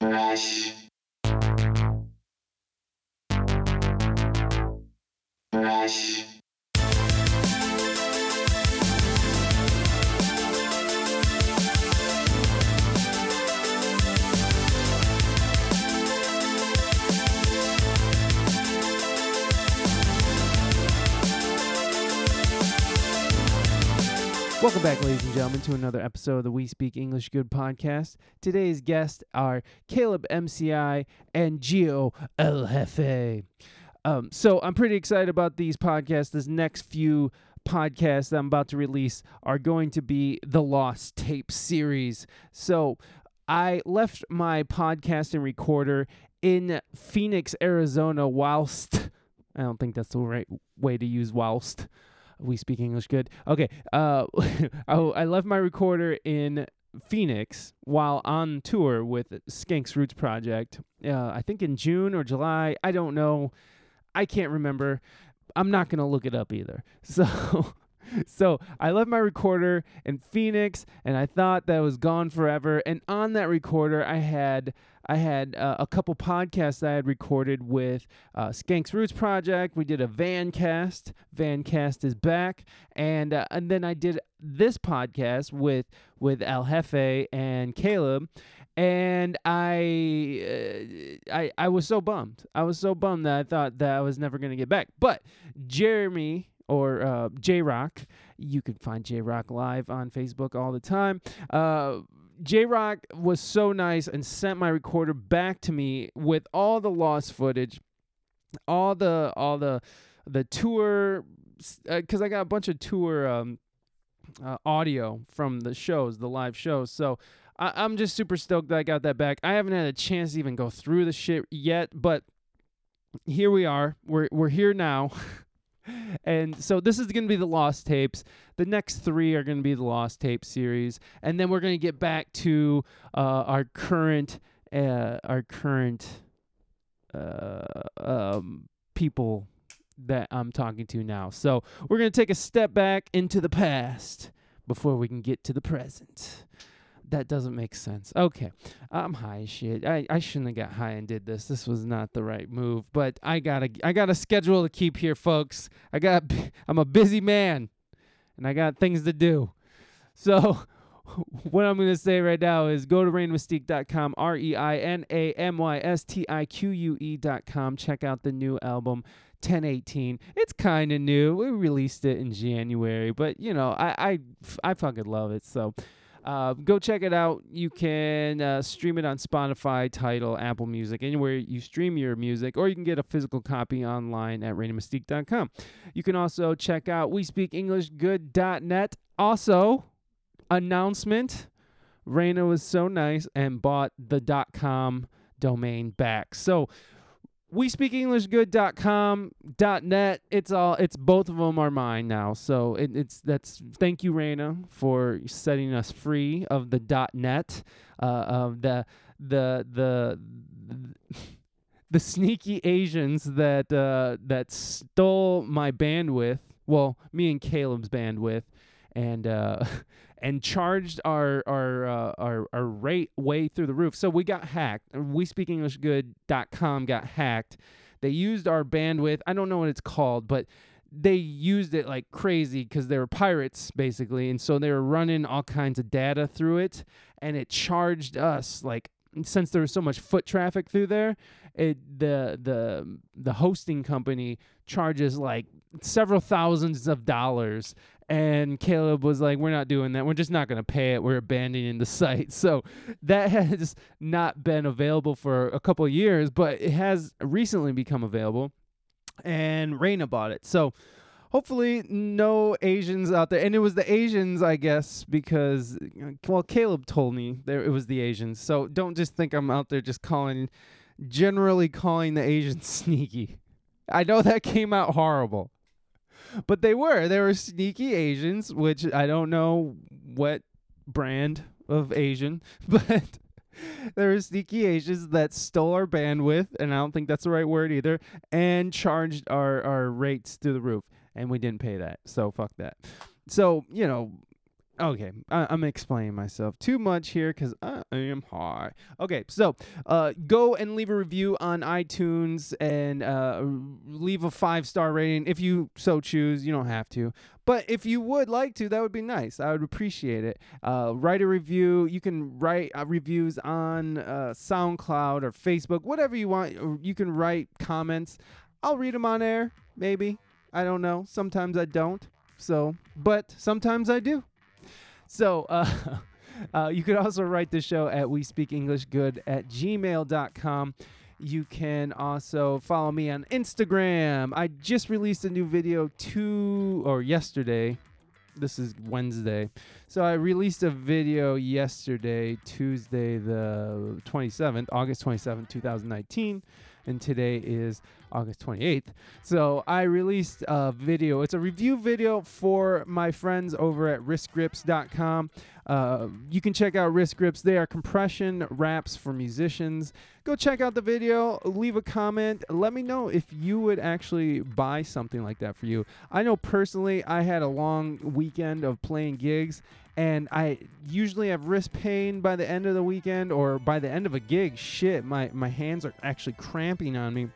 Fresh. Fresh. Gentlemen, to another episode of the We Speak English Good podcast. Today's guests are Caleb MCI and Gio El Jefe. Um, so I'm pretty excited about these podcasts. This next few podcasts that I'm about to release are going to be the Lost Tape series. So I left my podcasting recorder in Phoenix, Arizona, whilst I don't think that's the right way to use whilst we speak English good. Okay. Uh, I, I left my recorder in Phoenix while on tour with Skanks Roots Project. Uh, I think in June or July. I don't know. I can't remember. I'm not gonna look it up either. So. So I left my recorder in Phoenix, and I thought that was gone forever. And on that recorder, I had I had uh, a couple podcasts I had recorded with uh, Skanks Roots Project. We did a Van Cast. Van Cast is back, and uh, and then I did this podcast with with El Jefe and Caleb. And I, uh, I, I was so bummed. I was so bummed that I thought that I was never gonna get back. But Jeremy or uh, J Rock. You can find J Rock live on Facebook all the time. Uh, J Rock was so nice and sent my recorder back to me with all the lost footage, all the all the the tour, because I got a bunch of tour um, uh, audio from the shows, the live shows. So I, I'm just super stoked that I got that back. I haven't had a chance to even go through the shit yet, but here we are. We're we're here now. and so this is going to be the lost tapes. The next three are going to be the lost tape series. And then we're going to get back to uh, our current uh, our current uh, um, people that i'm talking to now. So we're going to take a step back into the past before we can get to the present that doesn't make sense. Okay, I'm high as shit. I, I shouldn't have got high and did this. This was not the right move. But I got a I got a schedule to keep here, folks. I got I'm a busy man, and I got things to do. So what I'm gonna say right now is go to reinamystique.com, R E I N A M Y S T I Q U E.com. Check out the new album. 1018 it's kind of new we released it in january but you know I, I i fucking love it so uh, go check it out. You can uh, stream it on Spotify, Tidal, Apple Music, anywhere you stream your music, or you can get a physical copy online at ReinaMystique.com. You can also check out WeSpeakEnglishGood.net. Also, announcement Raina was so nice and bought the .com domain back. So we speak english good.com net. It's all it's both of them are mine now. So it, it's that's thank you Raina for setting us free of the dot net uh, of the the the, the sneaky Asians that uh, that stole my bandwidth. Well me and Caleb's bandwidth. And uh, and charged our our, uh, our our rate way through the roof. So we got hacked. We speak English good.com got hacked. They used our bandwidth. I don't know what it's called, but they used it like crazy because they were pirates basically, and so they were running all kinds of data through it, and it charged us like since there was so much foot traffic through there, it the the the hosting company charges like several thousands of dollars and Caleb was like, "We're not doing that. We're just not going to pay it. We're abandoning the site." So that has not been available for a couple years, but it has recently become available, and Raina bought it. So hopefully, no Asians out there. And it was the Asians, I guess, because well, Caleb told me there it was the Asians. So don't just think I'm out there just calling, generally calling the Asians sneaky. I know that came out horrible but they were. They were sneaky Asians, which I don't know what brand of Asian, but there were sneaky Asians that stole our bandwidth, and I don't think that's the right word either, and charged our, our rates through the roof. And we didn't pay that. So fuck that. So, you know, Okay, I, I'm explaining myself too much here because I am high. Okay, so uh, go and leave a review on iTunes and uh, leave a five star rating if you so choose. You don't have to, but if you would like to, that would be nice. I would appreciate it. Uh, write a review. You can write uh, reviews on uh, SoundCloud or Facebook, whatever you want. You can write comments. I'll read them on air, maybe. I don't know. Sometimes I don't. So, but sometimes I do. So, uh, uh, you could also write the show at we speak english good at gmail.com. You can also follow me on Instagram. I just released a new video two or yesterday. This is Wednesday. So I released a video yesterday, Tuesday the 27th, August 27th, 2019 and today is August 28th. So I released a video. It's a review video for my friends over at wristgrips.com. Uh, you can check out wrist grips. They are compression wraps for musicians. Go check out the video. Leave a comment. Let me know if you would actually buy something like that for you. I know personally, I had a long weekend of playing gigs, and I usually have wrist pain by the end of the weekend or by the end of a gig. Shit, my my hands are actually cramping on me.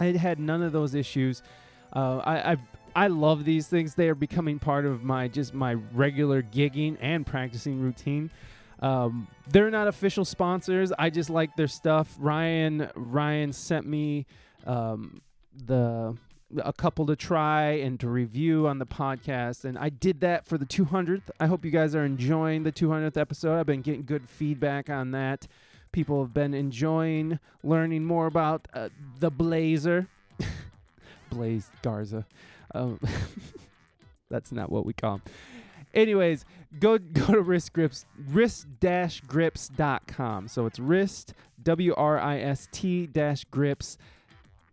I had none of those issues. Uh, I, I I love these things. They are becoming part of my just my regular gigging and practicing routine. Um, they're not official sponsors. I just like their stuff. Ryan Ryan sent me um, the a couple to try and to review on the podcast, and I did that for the 200th. I hope you guys are enjoying the 200th episode. I've been getting good feedback on that. People have been enjoying learning more about uh, the Blazer, Blaze Garza. Um, that's not what we call him. Anyways, go go to wrist grips wrist-grips.com. So it's wrist W R I S T dash grips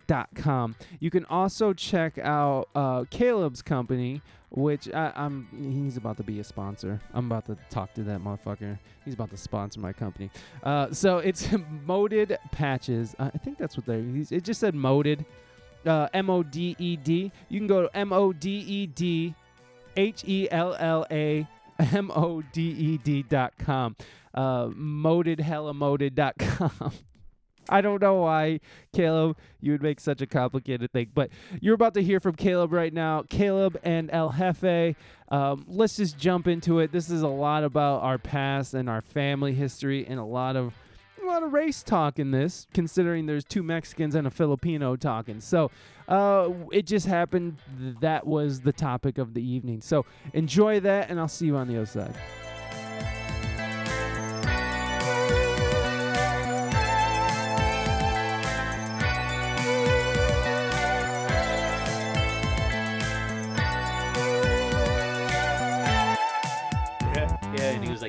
dot com. You can also check out uh, Caleb's company, which I, I'm he's about to be a sponsor. I'm about to talk to that motherfucker. He's about to sponsor my company. Uh, so it's moded patches. Uh, I think that's what. He's, it just said moded. Uh, M O D E D. You can go to M O D E D H E L L A M O D E D dot com. Uh, moded hella moded dot com. I don't know why, Caleb, you would make such a complicated thing. But you're about to hear from Caleb right now. Caleb and El Jefe. Um, let's just jump into it. This is a lot about our past and our family history, and a lot of a lot of race talk in this, considering there's two Mexicans and a Filipino talking. So uh, it just happened that was the topic of the evening. So enjoy that, and I'll see you on the other side.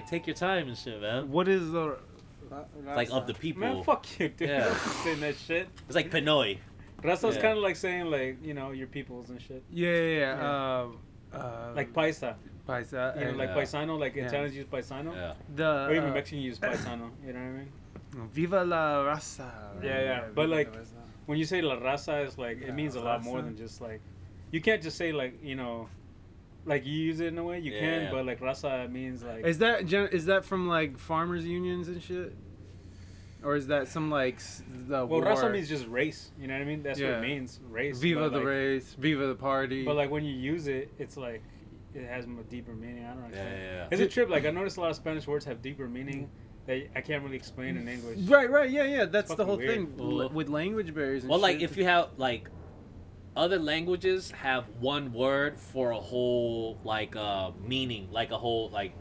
Like, "Take your time and shit, man." What is the It's like of the people. Man, fuck you, dude. Yeah. saying that shit. It's like Pinoy. Raza's Yeah. kind of like saying like you know your peoples and shit. Yeah, yeah, yeah. Yeah. Um, uh, Like paisa, paisa. you know, and like Yeah. paisano, like Yeah. Italians use paisano, Yeah. the or even uh, Mexican use paisano. You know what I mean? Viva la raza. Yeah, yeah, but, Viva like. When you say la raza, it's like Yeah, it means a lot more than just like you can't just say like you know, like you use it in a way you Yeah. can, but like raza means like is that gen- is that from like farmers unions and shit, or is that some like the well, war? raza means just race. You know what I mean? That's what it means, race. Viva but, the like, race, Viva the party. But like when you use it, it's like it has a deeper meaning. I don't know. Yeah, yeah, yeah. It's a trip. Like I noticed a lot of Spanish words have deeper meaning that I can't really explain in English. right, right, yeah, yeah. That's the whole weird. thing Well, l- with language barriers. And Well, like if you have like other languages have one word for a whole like uh meaning, like a whole like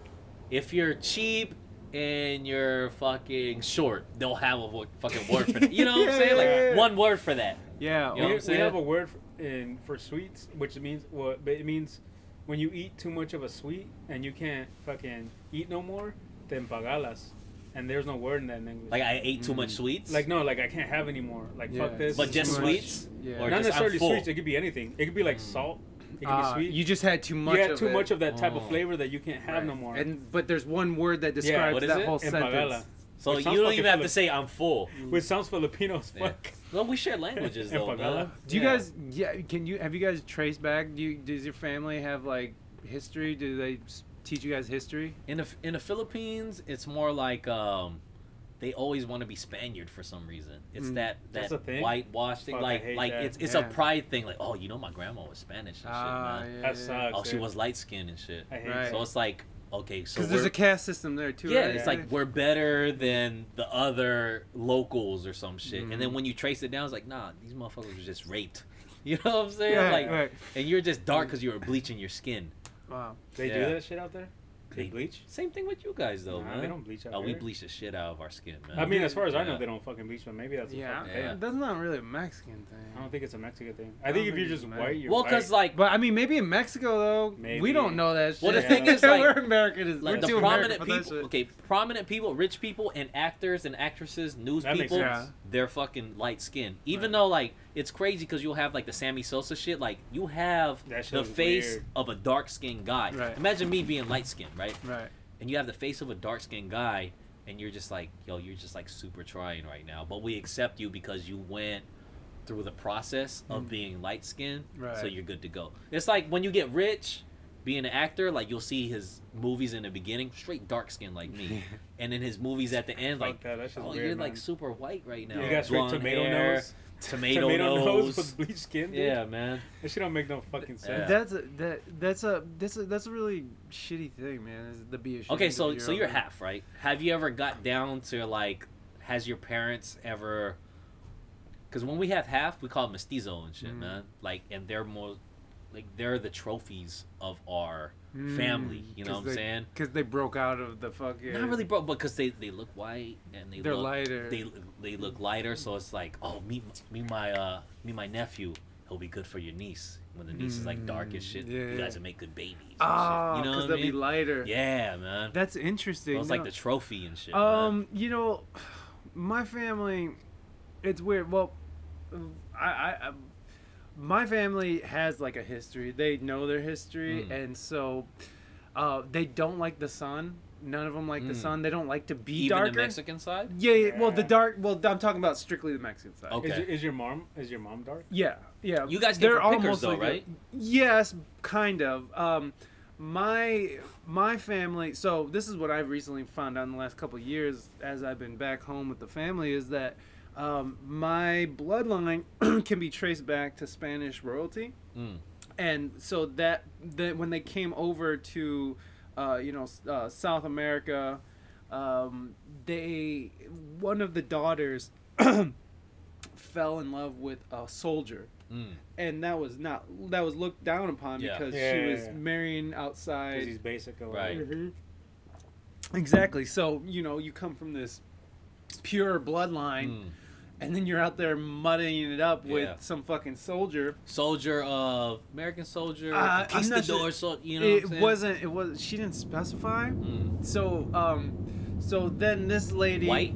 if you're cheap and you're fucking short, they'll have a wo- fucking word for that. You know what I'm saying? Like one word for that. yeah, You know we, what I'm we have a word for, in for sweets, which means what? But it means when you eat too much of a sweet and you can't fucking eat no more, then pagalas. And there's no word in that language. Like I ate too Mm. much sweets. Like no, like I can't have any more. Like Yeah. fuck this. But just sweets? Yeah. Or Not just, necessarily sweets. It could be anything. It could be like Mm. salt. It could Ah, be sweet. You just had too much. you had of too it. much of that type of Oh. flavor that you can't have Right. no more. And but there's one word that describes what is that it? whole Empagala. sentence. so Which you don't fucking even have to say I'm full. Which sounds Filipino as Yeah. fuck. Well, we share languages though. Empagala. Do you guys? Yeah. Can you have you guys traced back? Do you, does your family have like history? Do they s- teach you guys history? In the in the Philippines, it's more like um, they always want to be Spaniard for some reason. It's Mm. that That's that the thing? whitewash thing. Fuck, like like that. it's it's Yeah. a pride thing. Like oh, you know my grandma was Spanish and Ah, shit, man. That sucks. Oh, she was light skinned and shit. I hate Right. So it's like okay, so Because there's a caste system there too. yeah, right? it's like we're better than the other locals or some shit. And then Mhm. when you trace it down, it's like, nah, these motherfuckers were just raped. You know what I'm saying? Right, like, right. and you're just dark because you were bleaching your skin. Wow. They Yeah. do that shit out there? They They- bleach? Same thing with you guys, though, Nah, man. they don't bleach out Oh, we bleach the shit out of our skin, man. I mean, as far as I know, they don't fucking bleach, but maybe that's a Yeah, fucking Yeah. thing. that's not really a Mexican thing. I don't think it's a Mexican thing. I I think if you're just Mex- white, you're well, because like, But I mean, maybe in Mexico though, we don't know that shit. Well, the thing is, like- we're American. Is, like we're the too prominent American people, okay, prominent people, rich people, and actors and actresses, news That makes people, sense. They're fucking light skinned. Even Right. though like it's crazy because you'll have like the Sammy Sosa shit. Like you have the face weird. of a dark skinned guy. Right. Imagine me being light skinned, right? Right. and you have the face of a dark skinned guy and you're just like yo you're just like super trying right now but we accept you because you went through the process of Mm. being light skinned so you're good to go it's like when you get rich being an actor like you'll see his movies in the beginning straight dark skin like me and then his movies at the end Fuck like that, that's just oh weird, you're like super white right now You got straight tomato hair, nose. tomato, Tomato nose, with bleached skin, dude. yeah man That shit don't make no fucking sense. Yeah. That's a that that's a that's a that's a really shitty thing, man. Is the be ashamed Okay, so so you're half, right? Have you ever got down to like, has your parents ever? Because when we have half, we call it mestizo and shit, Mm. man. Like, and they're more, like they're the trophies of our family. You know what I'm saying? Because they broke out of the fucking. Not really, broke, but because they they look white and they They're look lighter. they they look lighter, so it's like, oh, me me my uh me my nephew, he'll be good for your niece. When the niece is like dark as Mm, shit, yeah, you guys will make good babies. Ah, you know because they'll mean? be lighter. Yeah, man. That's interesting. It's like the trophy and shit. man. Um, you know, my family, it's weird. Well, I, I my family has like a history. They know their history, Mm. and so uh, they don't like the sun. None of them like the Mm. sun. They don't like to be Even darker. the Mexican side. yeah, yeah, well, the dark. Well, I'm talking about strictly the Mexican side. Okay. Is, your, is your mom is your mom dark? Yeah, yeah. You guys get They're from all Pickers, though, mostly right? good. Yes, kind of. Um, my my family. So this is what I've recently found out in the last couple of years, as I've been back home with the family, is that um, my bloodline can be traced back to Spanish royalty, Mm. and so that that when they came over to, uh, you know, uh, South America, um, they one of the daughters fell in love with a soldier Mm. and that was not that was looked down upon Yeah. because Yeah, she yeah, was yeah. marrying Because outside he's basic Right. whatever. Mhm. exactly so you know you come from this pure bloodline Mm. And then you're out there muddying it up Yeah. with some fucking soldier Soldier of American soldier, Uh, I'm not conquistador. sure. So you know, what I'm it wasn't it was she didn't specify Mm. so um so then this lady white.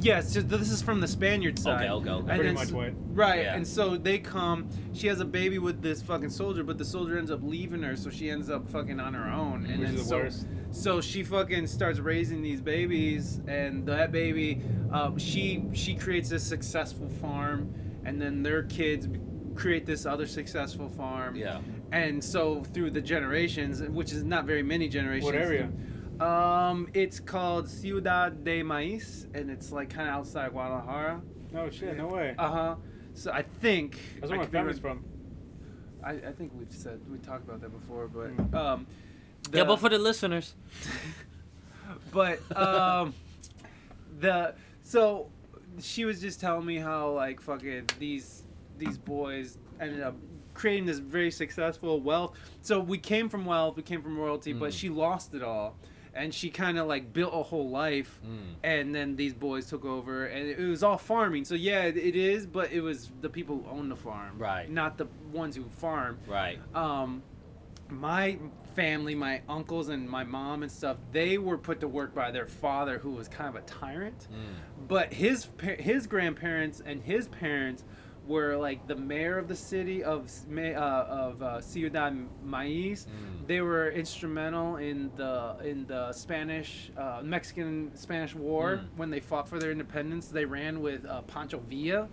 yes so this is from the spaniard side Okay, okay, okay. And Pretty then much white. Right, Yeah. and so they come. She has a baby with this fucking soldier, but the soldier ends up leaving her, so she ends up fucking on her own. And Which then is the so, worst. So she fucking starts raising these babies, and that baby, um, she she creates a successful farm, and then their kids create this other successful farm. Yeah. And so through the generations, which is not very many generations. What area? Um, it's called Ciudad de Maíz, and it's like kind of outside Guadalajara. No shit, no way. Uh huh. So I think That's I where my family's from. I, I think we've said we talked about that before, but Mm. um, yeah, but for the listeners, but um, the so she was just telling me how like fucking these these boys ended up creating this very successful wealth. So we came from wealth, we came from royalty, but Mm. she lost it all, and she kind of like built a whole life. mm. And then these boys took over, and it was all farming. So yeah, it- it is, but it was the people who own the farm, Right. Not the ones who farm. right. um my family my uncles and my mom and stuff they were put to work by their father who was kind of a tyrant Mm. but his his grandparents and his parents were like the mayor of the city of uh, of uh, Ciudad Maíz. Mm. They were instrumental in the in the Spanish uh, Mexican Spanish War Mm. when they fought for their independence. They ran with uh, Pancho Villa.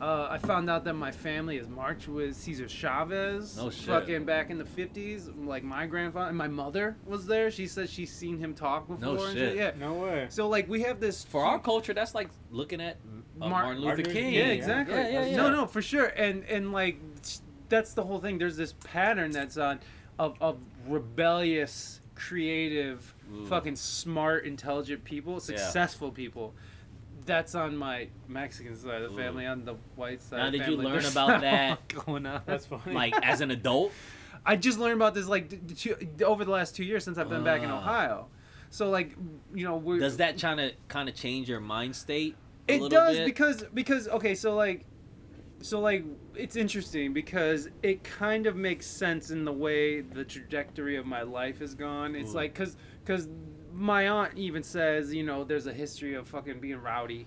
Uh, I found out that my family has marched with Cesar Chavez. No shit. Fucking back in the fifties, like my grandfather and my mother was there. She said she's seen him talk before. No and shit. Yeah. No way. So like we have this For our culture, that's like looking at uh, Mar- Martin Luther Martin- King. Yeah, Yeah, exactly. Yeah, yeah, yeah. No, no, for sure. And and like that's the whole thing. There's this pattern that's on of of rebellious, creative, Ooh. fucking smart, intelligent people, successful people. That's on my Mexican side of the family. On the white side. Now, of the did you family, learn there's about not a that? lot Going on. That's funny. Like as an adult. I just learned about this like d- d- two, over the last two years since I've been back in Ah. Ohio. So like, you know, we're Does that kind of kind of change your mind state? a it little does bit? because because okay so like so like it's interesting because it kind of makes sense in the way the trajectory of my life has gone it's Ooh. like because because my aunt even says you know there's a history of fucking being rowdy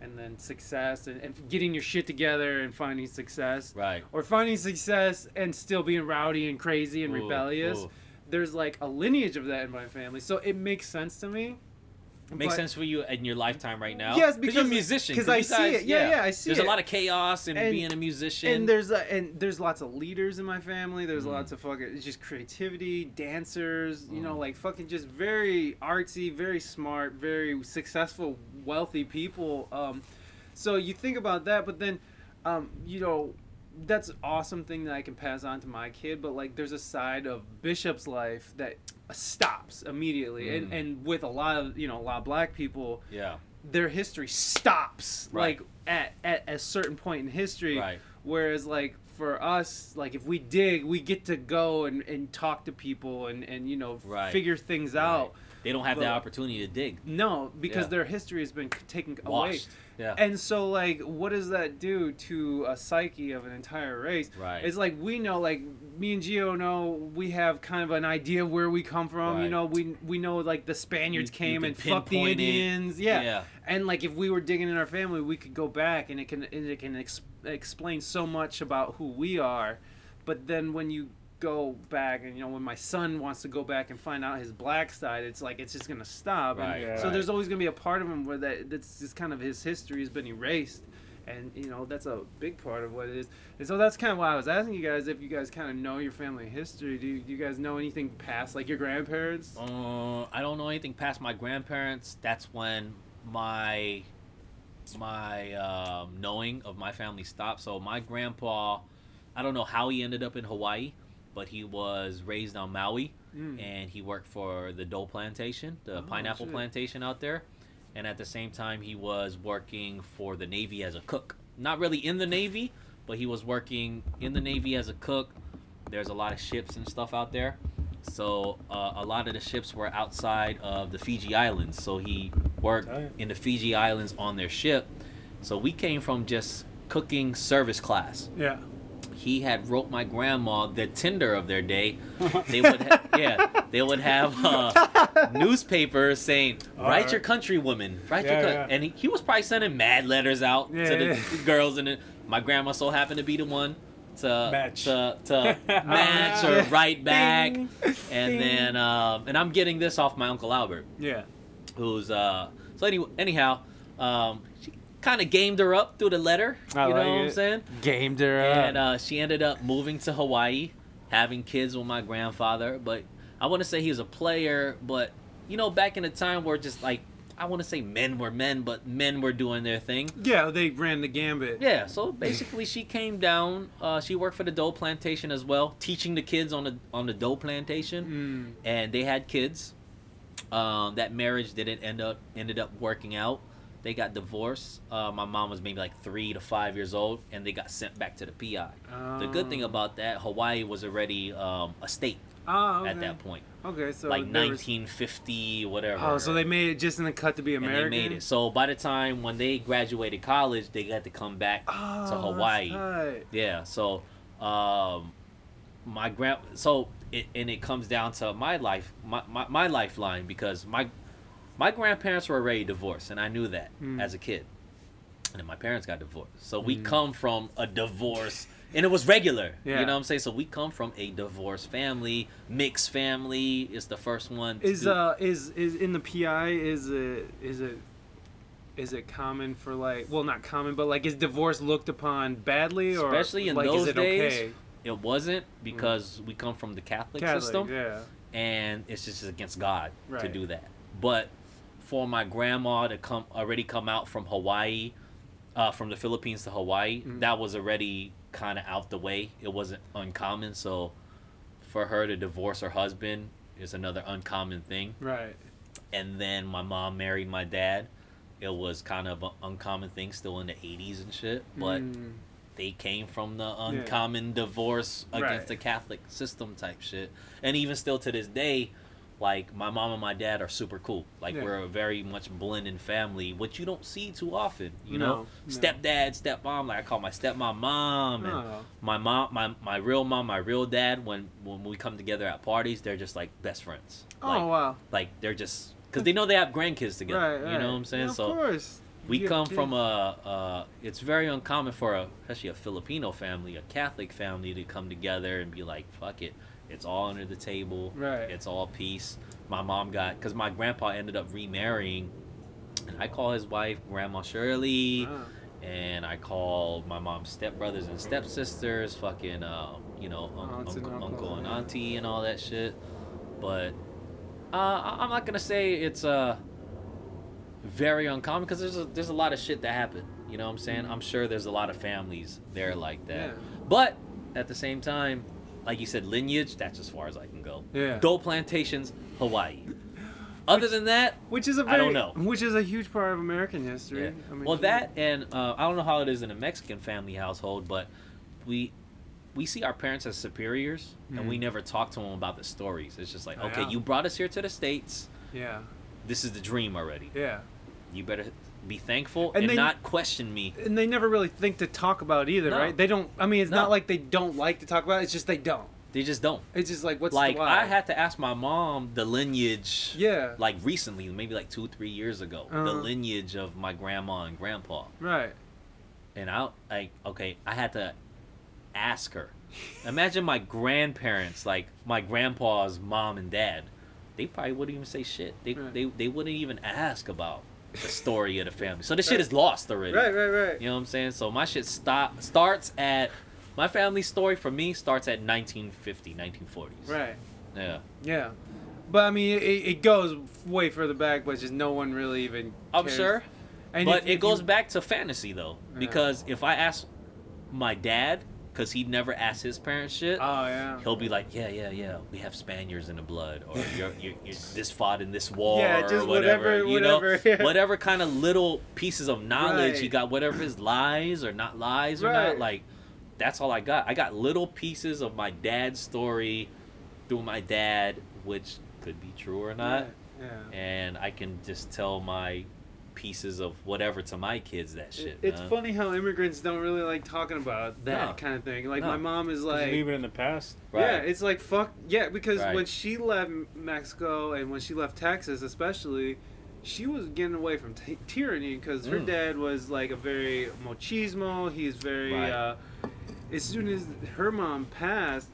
and then success and, and getting your shit together and finding success right. or finding success and still being rowdy and crazy and Ooh, rebellious ooh. there's like a lineage of that in my family so it makes sense to me Makes But- sense for you in your lifetime right now. Yes, because you're a musician. because- musician. 'cause you I see it. Yeah, yeah, I see it. There's it. a lot of chaos in And- being a musician. and there's a, and there's lots of leaders in my family. There's Mm. lots of fucking just creativity, dancers. You know, Mm. like fucking just very artsy, very smart, very successful, wealthy people. Um, so you think about that, but then, um, you know, that's an awesome thing that I can pass on to my kid. But like, there's a side of Bishop's life that stops immediately, and Mm. and with a lot of you know a lot of black people, yeah. their history stops Right. like at, at a certain point in history Right. whereas like for us like if we dig we get to go and, and talk to people and, and you know Right. figure things Right. out They don't have the opportunity to dig. no because Yeah. their history has been taken away Washed. Yeah. and so like what does that do to a psyche of an entire race Right. it's like we know like me and Gio know we have kind of an idea of where we come from Right. you know we we know like the Spaniards You- you came can and fucked the. Indians yeah. Yeah. and like if we were digging in our family we could go back and it can and it can ex- explain so much about who we are but then when you go back and you know when my son wants to go back and find out his black side it's like it's just gonna stop and Right. Yeah. so there's always gonna be a part of him where that that's just kind of his history has been erased and you know that's a big part of what it is and so that's kind of why i was asking you guys if you guys kind of know your family history do you, do you guys know anything past like your grandparents Uh, I don't know anything past my grandparents. That's when my my um, knowing of my family stopped. So my grandpa, I don't know how he ended up in Hawaii, but he was raised on Maui, Mm. and he worked for the Dole plantation, the Oh, pineapple shit. plantation out there, and at the same time he was working for the Navy as a cook. Not really in the Navy, but he was working in the Navy as a cook. There's a lot of ships and stuff out there. So uh, a lot of the ships were outside of the Fiji Islands. So he worked in the Fiji Islands on their ship. So we came from just cooking service class. yeah He had wrote my grandma the Tinder of their day. They would, ha- yeah, they would have uh, newspapers saying, "Write Alright. your countrywoman, write Yeah, your," co-" yeah. and he, he was probably sending mad letters out Yeah, to the girls, and then my grandma so happened to be the one to Match. to, to match or write back, Ding. and Ding. then um, and I'm getting this off my uncle Albert, yeah who's uh so any, anyhow, um, she kind of gamed her up through the letter. I you know like what I'm saying? gamed her up. and uh, she ended up moving to Hawaii, having kids with my grandfather. But I want to say he was a player, but you know, back in the time where just like I want to say men were men, but men were doing their thing. yeah they ran the gambit Yeah, so basically she came down. Uh, she worked for the Dole Plantation as well, teaching the kids on the on the Dole Plantation, Mm. and they had kids. Um, that marriage didn't end up ended up working out. They got divorced. Uh, my mom was maybe like three to five years old, and they got sent back to the PI. The good thing Oh. about that, Hawaii was already um, a state Oh, okay. at that point, Okay, so like there was- 1950, whatever. Oh, so they made it just in the cut to be and American. they made it. So by the time when they graduated college, they got to come back oh, to Hawaii. That's tight. Yeah. So, um, my grand. So it and it comes down to my life, my, my, my lifeline because my my grandparents were already divorced, and I knew that Mm. as a kid. And then my parents got divorced, so we Mm. come from a divorce, and it was regular. Yeah. You know what I'm saying? So we come from a divorced family, mixed family. Is the first one. Is do- uh is is in the PI is it is it is it common for like well not common but like is divorce looked upon badly or Especially in like those it days, okay? It wasn't because we come from the Catholic, Catholic, system, yeah. and it's just against God to do that. But for my grandma to come already come out from Hawaii, uh, from the Philippines to Hawaii, Mhm. that was already kind of out the way. It wasn't uncommon. So for her to divorce her husband is another uncommon thing. Right. And then my mom married my dad. It was kind of an uncommon thing still in the 80s and shit. But Mm, they came from the uncommon divorce against Right. the Catholic system type shit. And even still to this day, like my mom and my dad are super cool. Like Yeah. we're a very much blended family, which you don't see too often. You No, know, no. stepdad, stepmom. Like I call my stepmom mom, and oh, my mom, my my real mom, my real dad. When when we come together at parties, they're just like best friends. Like, oh wow. like they're just because they know they have grandkids together. Right, right. You know what I'm saying? Yeah, of so course. we You come from a, uh, it's very uncommon for a, especially a Filipino family, a Catholic family to come together and be like, fuck it, it's all under the table, Right. it's all peace. My mom got, because my grandpa ended up remarrying, and I call his wife Grandma Shirley, Ah. and I call my mom's stepbrothers and stepsisters, fucking, uh, you know, un- Aunts and uncle, uncle and yeah. auntie and all that shit. But uh, I'm not gonna say it's uh, very uncommon because there's a, there's a lot of shit that happened. You know what I'm saying? Mhm. I'm sure there's a lot of families there like that. Yeah. But at the same time, like you said, lineage, that's as far as I can go. Yeah. Gold plantations, Hawaii. Other than that, Which is a very, I don't know. Which is a huge part of American history. yeah. I mean, well, that and uh, I don't know how it is in a Mexican family household, but we we see our parents as superiors, and we Mhm. never talk to them about the stories. It's just like, Oh, okay, yeah. you brought us here to the states. Yeah. This is the dream already. Yeah. You better be thankful And and, they- not question me. And they never really think to talk about it either, No. right? They don't. I mean, it's not like they don't like to talk about it. It's just they don't. They just don't. It's just like what's like the why? I had to ask my mom the lineage. Yeah. Like recently, maybe like two, three years ago, the Uh-huh. lineage of my grandma and grandpa. Right. and I like okay, I had to ask her. Imagine my grandparents, like my grandpa's mom and dad. They probably wouldn't even say shit. They Right. they, they wouldn't even ask about the story of the family. So the shit is lost already. Right. Right. Right. You know what I'm saying? So my shit stop starts at my family story for me starts at 1950, 1940s. Right. Yeah. Yeah. But I mean, it, it goes way further back, but just no one really even. I'm sure. And but if- it if goes you- back to fantasy though, Yeah. because if I ask my dad, because he never asked his parents shit, Oh yeah. he'll be like, yeah, yeah, yeah, we have Spaniards in the blood, or you're, you're, you're this fought in this war, Yeah, or just whatever, whatever- you know, whatever, yeah. whatever kind of little pieces of knowledge he got, whatever his lies or not lies or not, like that's all I got. I got little pieces of my dad's story through my dad, which could be true or not, Yeah. yeah. and I can just tell my pieces of whatever to my kids that shit. It- it's man. funny how immigrants don't really like talking about that No. kind of thing. Like No. my mom is like, leave it in the past. Right. yeah, it's like fuck yeah, because Right. when she left Mexico and when she left Texas, especially, she was getting away from t- tyranny because her Mm. dad was like a very machismo. He's very. Right. Uh, as soon as her mom passed,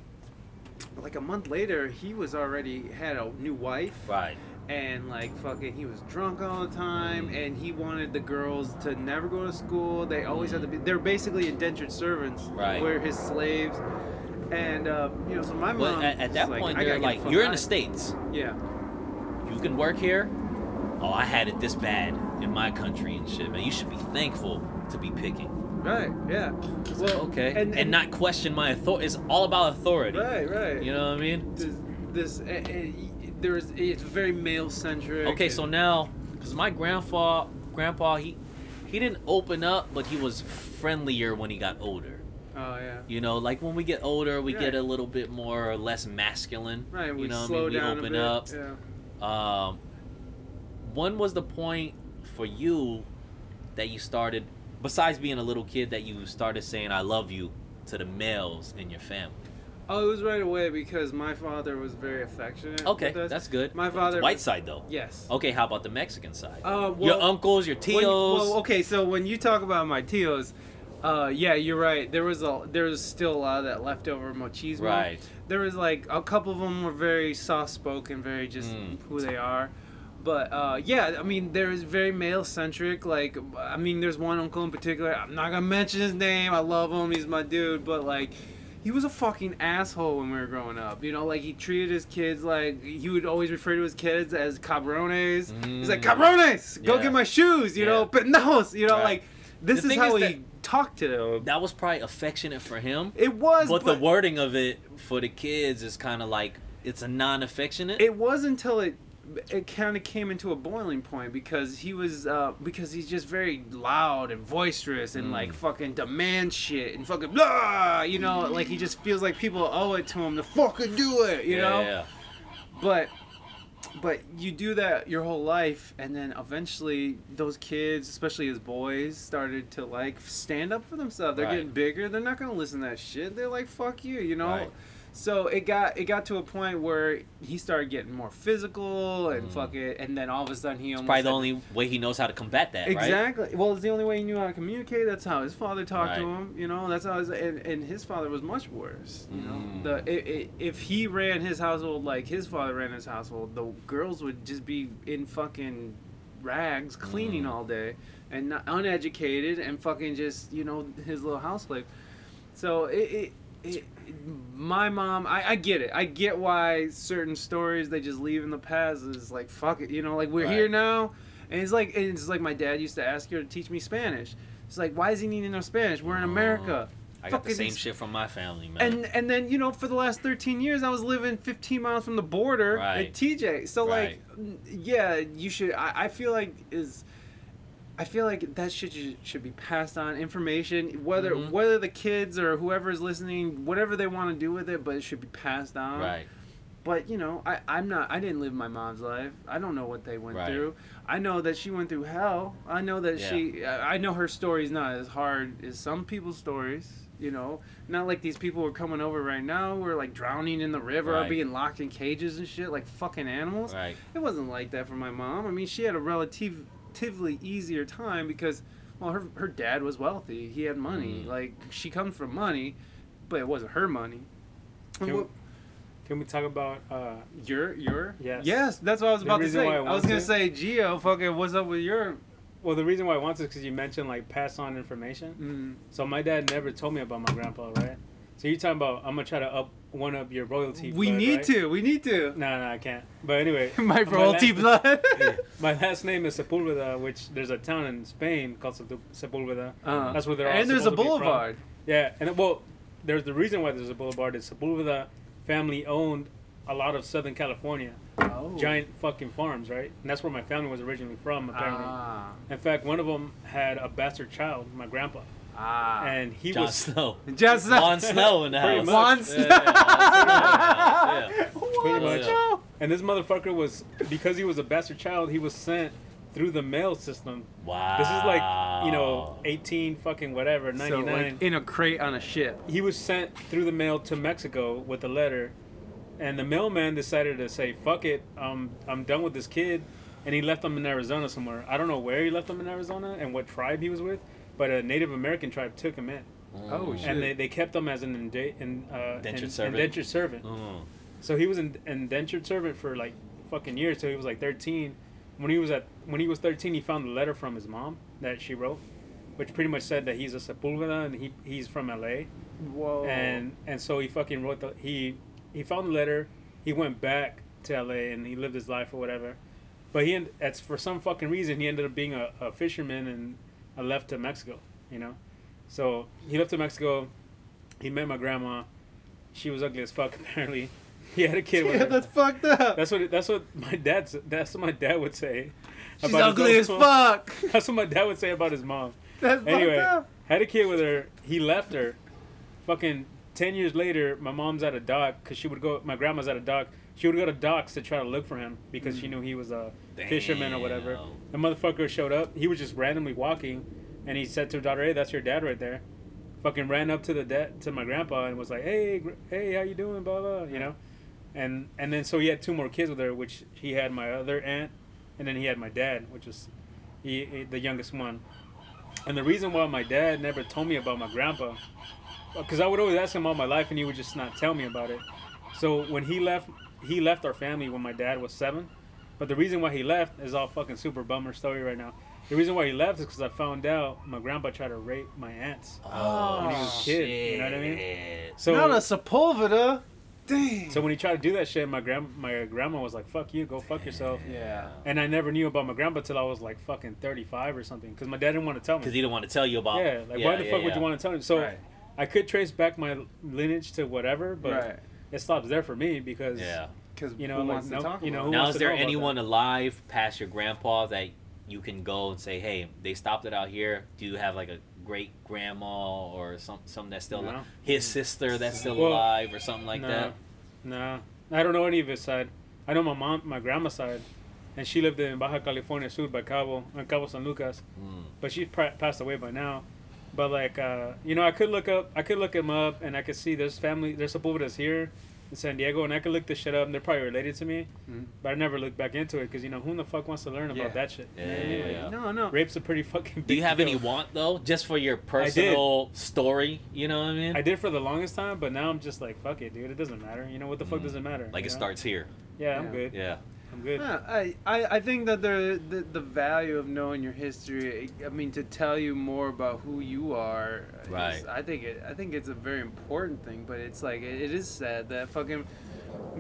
like a month later, he was already had a new wife right. And like fucking he was drunk all the time Mm. and he wanted the girls to never go to school they always had to be they're basically indentured servants Right. we're his slaves and uh, you know so my mom at, at that was point, they're like, you're in the states. yeah You can work here. Oh, I had it this bad in my country and shit, man. You should be thankful to be picking. right yeah well Okay. And, and, and, not question my authority. It's all about authority. right right You know what I mean? this, this uh, uh, there's it's very male centric Okay, so now, because my grandpa, grandpa, he, he didn't open up, but he was friendlier when he got older. oh yeah You know, like when we get older, we get a little bit more or less masculine. right we you know, what I slow mean? we down open a bit. up. yeah Um, when was the point for you that you started, besides being a little kid, that you started saying "I love you" to the males in your family? Oh it was right away because my father was very affectionate Okay, with us. that's good. my father White side though. yes Okay, how about the Mexican side? Uh, your uncles, your when- tios. well, okay, so when you talk about my tios, uh, yeah, you're right. There was a there was still a lot of that leftover machismo. Right. There was like a couple of them were very soft spoken, very just Mm. who they are. But uh, yeah, I mean, there's very male centric. Like, I mean, there's one uncle in particular. I'm not gonna mention his name. I love him. He's my dude. But like, he was a fucking asshole when we were growing up. You know, like he treated his kids like he would always refer to his kids as cabrones. He's like, Mm. cabrones, go Yeah. get my shoes. You know, but no, You know, Right. like this The is thing how is he talked to them. That was probably affectionate for him. It was, but, the wording of it for the kids is kind of like it's a non-affectionate. It was until it it kind of came into a boiling point because he was uh, because he's just very loud and boisterous and Mm. like fucking demand shit and fucking blah, you know, like he just feels like people owe it to him to fucking do it, you yeah, know. yeah. But but you do that your whole life and then eventually those kids especially as boys started to like stand up for themselves they're Right. getting bigger they're not gonna listen to that shit they're like fuck you you know Right. So it got it got to a point where he started getting more physical and Mm. fuck it and then all of a sudden he almost Probably the only way he knows how to combat that, right? Exactly. Well, it's the only way he knew how to communicate. That's how his father talked to him. You know, that's how his and, and his father was much worse. You know, Mm. the i i if he ran his household like his father ran his household, the girls would just be in fucking rags cleaning Mm. all day and not uneducated and fucking just you know his little house slave. So it. it it, my mom, I, I get it. I get why certain stories they just leave in the past is like fuck it, you know, like we're here now, and it's like and it's like my dad used to ask her to teach me Spanish. It's like why is he needing to know Spanish? We're in oh, America. I got the same shit from my family, man. And and then you know for the last 13 years I was living 15 miles from the border Right. at TJ. So like yeah, you should. I, I feel like is. I feel like that shit should, should be passed on information whether Mhm. whether the kids or whoever is listening whatever they want to do with it but it should be passed on right. but you know I, i'm not i didn't live my mom's life i don't know what they went Right. through i know that she went through hell i know that Yeah. she i I know her story's not as hard as some people's stories you know not like these people who are coming over right now who are like drowning in the river or being locked in cages and shit like fucking animals Right. it wasn't like that for my mom i mean she had a relative, relatively easier time because well her, her dad was wealthy he had money Mm. like she comes from money but it wasn't her money Can, what- can we talk about uh, your your Yes. yes that's what I was The about to say. I I, was gonna to- say Gio, fucking what's up with your well the reason why I want to is because you mentioned like pass on information. mm, So my dad never told me about my grandpa, right? So you're talking about I'm gonna try to up one up your royalty. We blood, need right? to. We need to. No, no, I can't. But anyway, My royalty last, blood. My last name is Sepulveda, which there's a town in Spain called Sepulveda. Uh, That's where they're all and there's a supposed to be from. boulevard. Yeah, and well, there's the reason why there's a boulevard is Sepulveda family owned a lot of Southern California, Oh. giant fucking farms, right? And that's where my family was originally from, apparently. Ah. In fact, one of them had a bastard child, my grandpa, Ah. and he Jon was Snow. Just Jon Snow in the house. much. Juan Yeah, Snow. yeah, yeah, Pretty much. Snow. and this motherfucker was because he was a bastard child. He was sent through the mail system. Wow. This is like you know 18 fucking whatever 99. So like in a crate on a ship. he was sent through the mail to Mexico with a letter, and the mailman decided to say, "Fuck it, um, I'm done with this kid," and he left him in Arizona somewhere. I don't know where he left him in Arizona and what tribe he was with, but a Native American tribe took him in, Oh, shit. and they, they kept him as an inde- in, uh, Indentured in- servant? indentured servant. Mm. So he was an indentured servant for like fucking years. So he was like 13. When he was at when he was 13, he found a letter from his mom that she wrote, which pretty much said that he's a Sepulveda and he he's from LA Whoa. and and so he fucking wrote the he he found the letter he went back to la and he lived his life or whatever but he end, that's for some fucking reason he ended up being a, a fisherman and uh, left to mexico you know so he left to mexico he met my grandma she was ugly as fuck apparently he had a kid with yeah, her. that's fucked up. that's what that's what my dad s- that's what my dad would say She's ugly as own- fuck. that's what my dad would say about his mom That's Anyway, fucked up. had a kid with her. He left her. Fucking ten years later, my mom's at a dock because she would go. My grandma's at a dock. She would go to docks to try to look for him because she hmm. knew he was a fisherman or whatever. The motherfucker showed up. He was just randomly walking, and he said to her daughter, "Hey, that's your dad right there." Fucking ran up to the dad to my grandpa and was like, "Hey, gr- hey, how you doing?" Blah blah. You know, and and then so he had two more kids with her, which he had my other aunt, and then he had my dad, which was he, he- the youngest one. And the reason why my dad never told me about my grandpa, uh, because I would always ask him all my life, and he would just not tell me about it. So when he left, he left our family when my dad was seven, But the reason why he left is all fucking super bummer story right now. The reason why he left is because I found out my grandpa tried to rape my aunts. Oh, When he was a kid, you know what I mean? Oh, so Not a Sepulveda. Dang. so when he tried to do that shit, my grand my grandma was like, "Fuck you, go fuck yourself." yeah. And I never knew about my grandpa till I was like fucking thirty five or something, because my dad didn't want to tell me. Because he didn't want to tell you about. yeah, like yeah, why the yeah, fuck would you want to tell me? So right. I could trace back my lineage to whatever, but right. It stops there for me because Yeah. Because You know, who like, wants to no- talk you know, about it? Now, is there anyone that? alive past your grandpa that you can go and say, "Hey, they stopped it out here"? Do you have like a great grandma or some something that's still No. alive? His sister that's still Well, alive or something like no, that? No, I don't know any of his side. I know my mom, my grandma's side, and she lived in Baja California Sur by Cabo, in Cabo San Lucas, Mm. but she's pra- passed away by now. But like, uh, you know, I could look up, I could look him up, and I could see there's family, there's Sepulvedas here in San Diego, and I could look this shit up, and they're probably related to me. Mhm. But I never looked back into it because you know who the fuck wants to learn Yeah. about that shit? Yeah, yeah, yeah. No, no. Rape's a pretty fucking. Big Do you have deal. any want though, just for your personal story? You know what I mean? I did for the longest time, but now I'm just like, fuck it, dude. It doesn't matter. You know what the fuck Mm. doesn't matter? like it know? starts here. Yeah, I'm good. Yeah. I'm good. Yeah, I, I, I think that the, the the value of knowing your history, I mean, to tell you more about who you are, is- Right. I think it, I think it's a very important thing. But it's like it, it is sad that fucking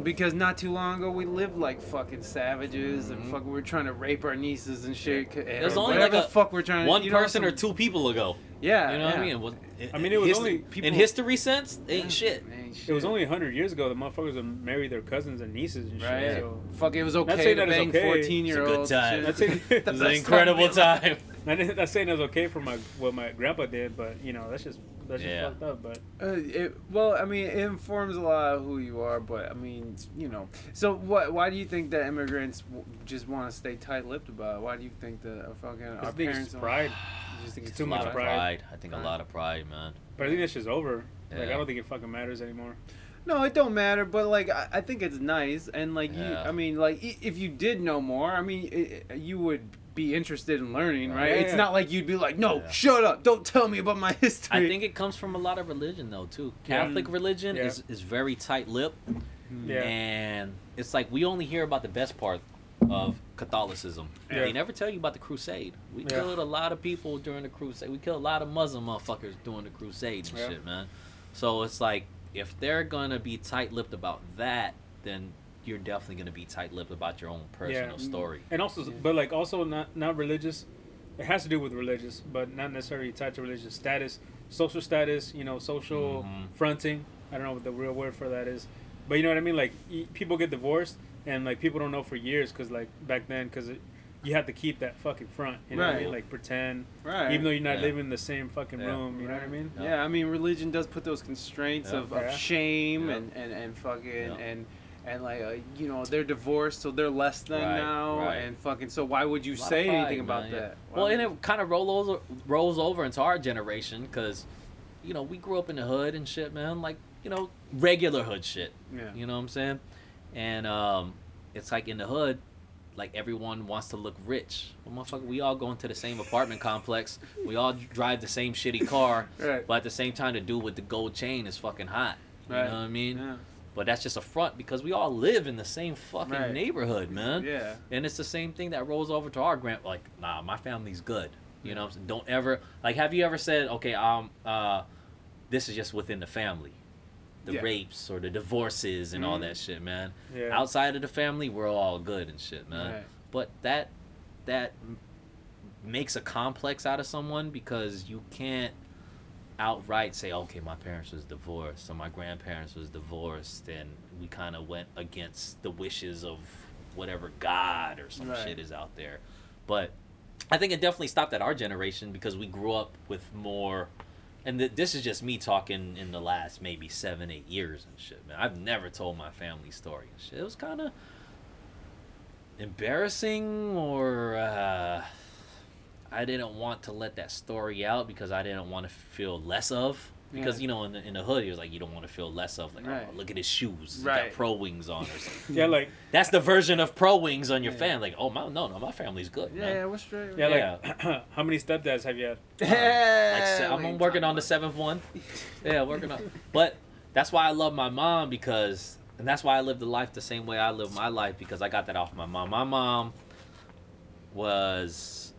because not too long ago we lived like fucking savages and Mhm. fucking we're trying to rape our nieces and shit. There's only like a- fuck we're trying. One you know, person or two people ago. Yeah, You know what I yeah. mean? It I mean, it was history- only people- in history sense, ain't Yeah, shit. man, It was shit. only hundred years ago. The motherfuckers would marry their cousins and nieces and right. shit. So Fuck, it was Not okay saying to that it's bang okay. fourteen year olds. It's a good time. That's it. It an incredible time. I'm not saying it's okay for my what my grandpa did, but you know that's just that's just Yeah. fucked up. But Uh, it, well, I mean, it informs a lot of who you are, but I mean, you know. So, what? Why do you think that immigrants w- just want to stay tight-lipped about? it? Why do you think that uh, fucking I our think parents it's pride. Just think It's it's too a much lot of pride. pride. I think a lot of pride, man. But I think that's just over. Like I don't think it fucking matters anymore. No, it don't matter. But like, I, I think it's nice, and like, you, I mean, like, if you did know more, I mean, i i you would be interested in learning, right? Yeah, it's yeah. not like you'd be like, no, Yeah. shut up, don't tell me about my history. I think it comes from a lot of religion though too. Yeah. Catholic religion Yeah. is, is very tight lipped hmm. Yeah. and it's like we only hear about the best part of Catholicism. Yeah. They never tell you about the crusade. We Yeah. killed a lot of people during the crusade. We killed a lot of Muslim motherfuckers during the crusade and Yeah. shit, man. So it's like if they're gonna be tight lipped about that, then you're definitely gonna be tight lipped about your own personal Yeah. story. And also, but like also not not religious. It has to do with religious, but not necessarily tied to religious status, social status. You know, social Mhm. fronting. I don't know what the real word for that is, but you know what I mean. Like people get divorced, and like people don't know for years because like back then, because you had to keep that fucking front. You know what I mean? Right. Like pretend, right. even though you're not Yeah. living in the same fucking Yeah. room. You know what I mean? Yeah, I mean, religion does put those constraints Yeah. of, of Yeah. shame Yeah. and, and, and fucking Yeah. and and like uh, you know they're divorced, so they're less than Right, now, right. and fucking. So why would you A lot of say pride, anything about man, yeah. that? Why Well, and it kind of rolls rolls over into our generation because, you know, we grew up in the hood and shit, man. Like, you know, regular hood shit. yeah, You know what I'm saying? And um, it's like in the hood, like everyone wants to look rich. Well, motherfucker, we all go into the same apartment complex. We all drive the same shitty car. right, But at the same time, the dude with the gold chain is fucking hot. You know what I mean? yeah, But that's just a front because we all live in the same fucking Right. neighborhood, man. yeah, And it's the same thing that rolls over to our grand. Like, nah, my family's good. You know, what I'm don't ever like. Have you ever said, okay, um, uh, this is just within the family, the Yeah. rapes or the divorces and all Mhm. that shit, man. Yeah. Outside of the family, we're all good and shit, man. right, But that that makes a complex out of someone because you can't outright say, okay, my parents was divorced or my grandparents was divorced, and we kind of went against the wishes of whatever God or some Right. shit is out there. But I think it definitely stopped at our generation because we grew up with more. And th- this is just me talking in the last maybe seven, eight years and shit, man. I've never told my family story and shit. It was kind of embarrassing or uh, I didn't want to let that story out because I didn't want to feel less of. Because Yeah. you know, in the, in the hood, he was like, you don't want to feel less of. Like, oh, Right. oh, look at his shoes. He Right. got pro wings on or something. Yeah, like That's the version of pro wings on your Yeah. fan. Like, oh my, no, no, my family's good. yeah, man. yeah, we're straight. yeah, Yeah. like how many stepdads have you had? Like, se- we I'm working on the seventh one. Yeah, working on. But that's why I love my mom because and that's why I live the life the same way I live my life because I got that off my mom. My mom was,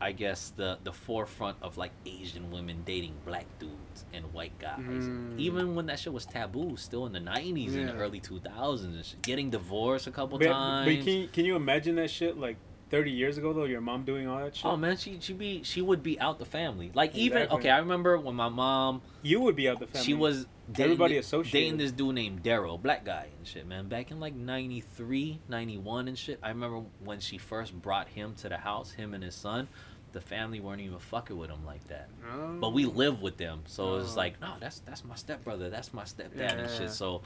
I guess, the the forefront of like Asian women dating black dudes and white guys. Mm. Even when that shit was taboo, still in the '90s and the early 2000s, getting divorced a couple But, times. but can you, can you imagine that shit like 30 years ago though? Your mom doing all that shit. Oh man, she she be she would be out the family. Like even okay, I remember when my mom you would be out the family. she was Everybody thi- associated. dating this dude named Daryl, black guy and shit, man. Back in like 93, 91 and shit. I remember when she first brought him to the house, him and his son. The family weren't even fucking with him like that. Oh. But we oh. live with them, so it's Oh. like, no, that's that's my stepbrother, that's my stepdad and shit. So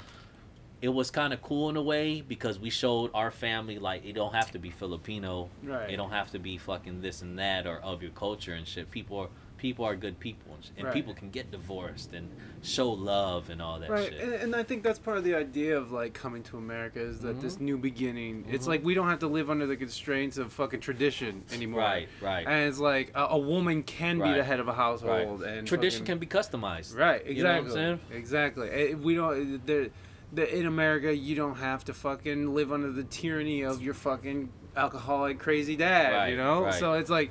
it was kind of cool in a way because we showed our family like it don't have to be Filipino, Right. it don't have to be fucking this and that or of your culture and shit. People are people are good people and, and Right. people can get divorced and show love and all that right shit. and, and i think that's part of the idea of like coming to america is that this Mhm. new beginning it's Mhm. like we don't have to live under the constraints of fucking tradition anymore Right, right. and it's like a, a woman can be the head of a household and Tradition fucking- can be customized. right You know what I'm exactly saying? exactly Eh, we don't there the, in america you don't have to fucking live under the tyranny of your fucking alcoholic crazy dad Right, you know right. so it's like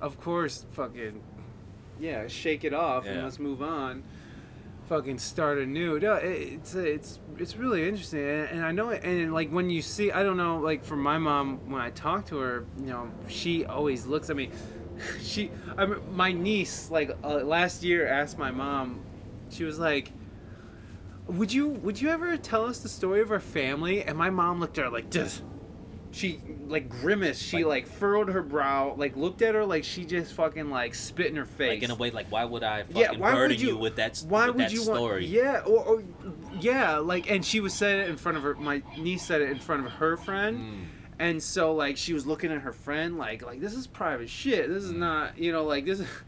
of course fucking yeah shake it off and let's move on. Fucking start anew. No, it's it's it's really interesting. And, and i know it and like when you see i don't know like for my mom when i talk to her you know she always looks at me. She I, rem- my niece like uh, last year asked my mom she was like would you would you ever tell us the story of our family? And my mom looked at her like this she like grimaced she like, Like- furrowed her brow like looked at her like she just fucking like spit in her face Like in a way, like why would I fucking Yeah, why would you, you- with that? why with would that you story? want yeah or, or yeah like and she was said it in front of her my niece said it in front of her friend Mm. and so like she was looking at her friend like like this is private shit this is not you know like this is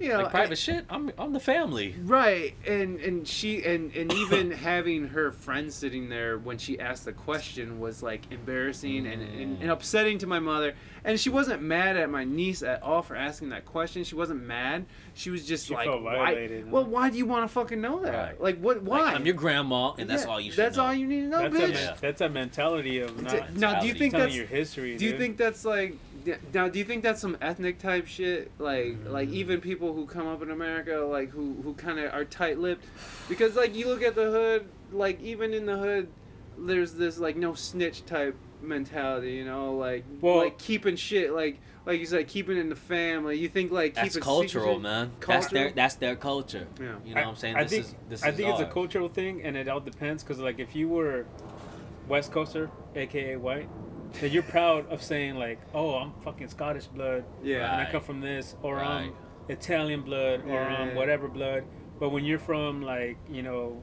you know Mm. Like private shit. I'm I'm the family. Right, and and she and and even having her friend sitting there when she asked the question was like embarrassing and, and, and upsetting to my mother. And she wasn't mad at my niece at all for asking that question. She wasn't mad. She was just She like, felt why? violated, huh? Well, why do you want to fucking know that? Right. Like, what? Why? Like, I'm your grandma, and that's Yeah, all you should That's know. all you need to know, That's a, bitch. men- that's a mentality of not now, do you think that's your history. do you dude. think that's like d- now? Do you think that's some ethnic type shit? Like Mm. like even people who come up in America, like who who kind of are tight lipped, because like you look at the hood, like even in the hood, there's this like no snitch type mentality, you know, like Well- like keeping shit like like you said, keeping it in the family. You think like That's keeping cultural, secrecy- man. That's their that's their culture. Yeah. You know I- what I'm saying? I this think is this I is think it's a cultural thing, and it all depends. Because like if you were West Coaster, aka white, then you're proud of saying like, "Oh, I'm fucking Scottish blood, Yeah. and I come from this," or Right. I'm Italian blood, or Yeah. I'm whatever blood. But when you're from like you know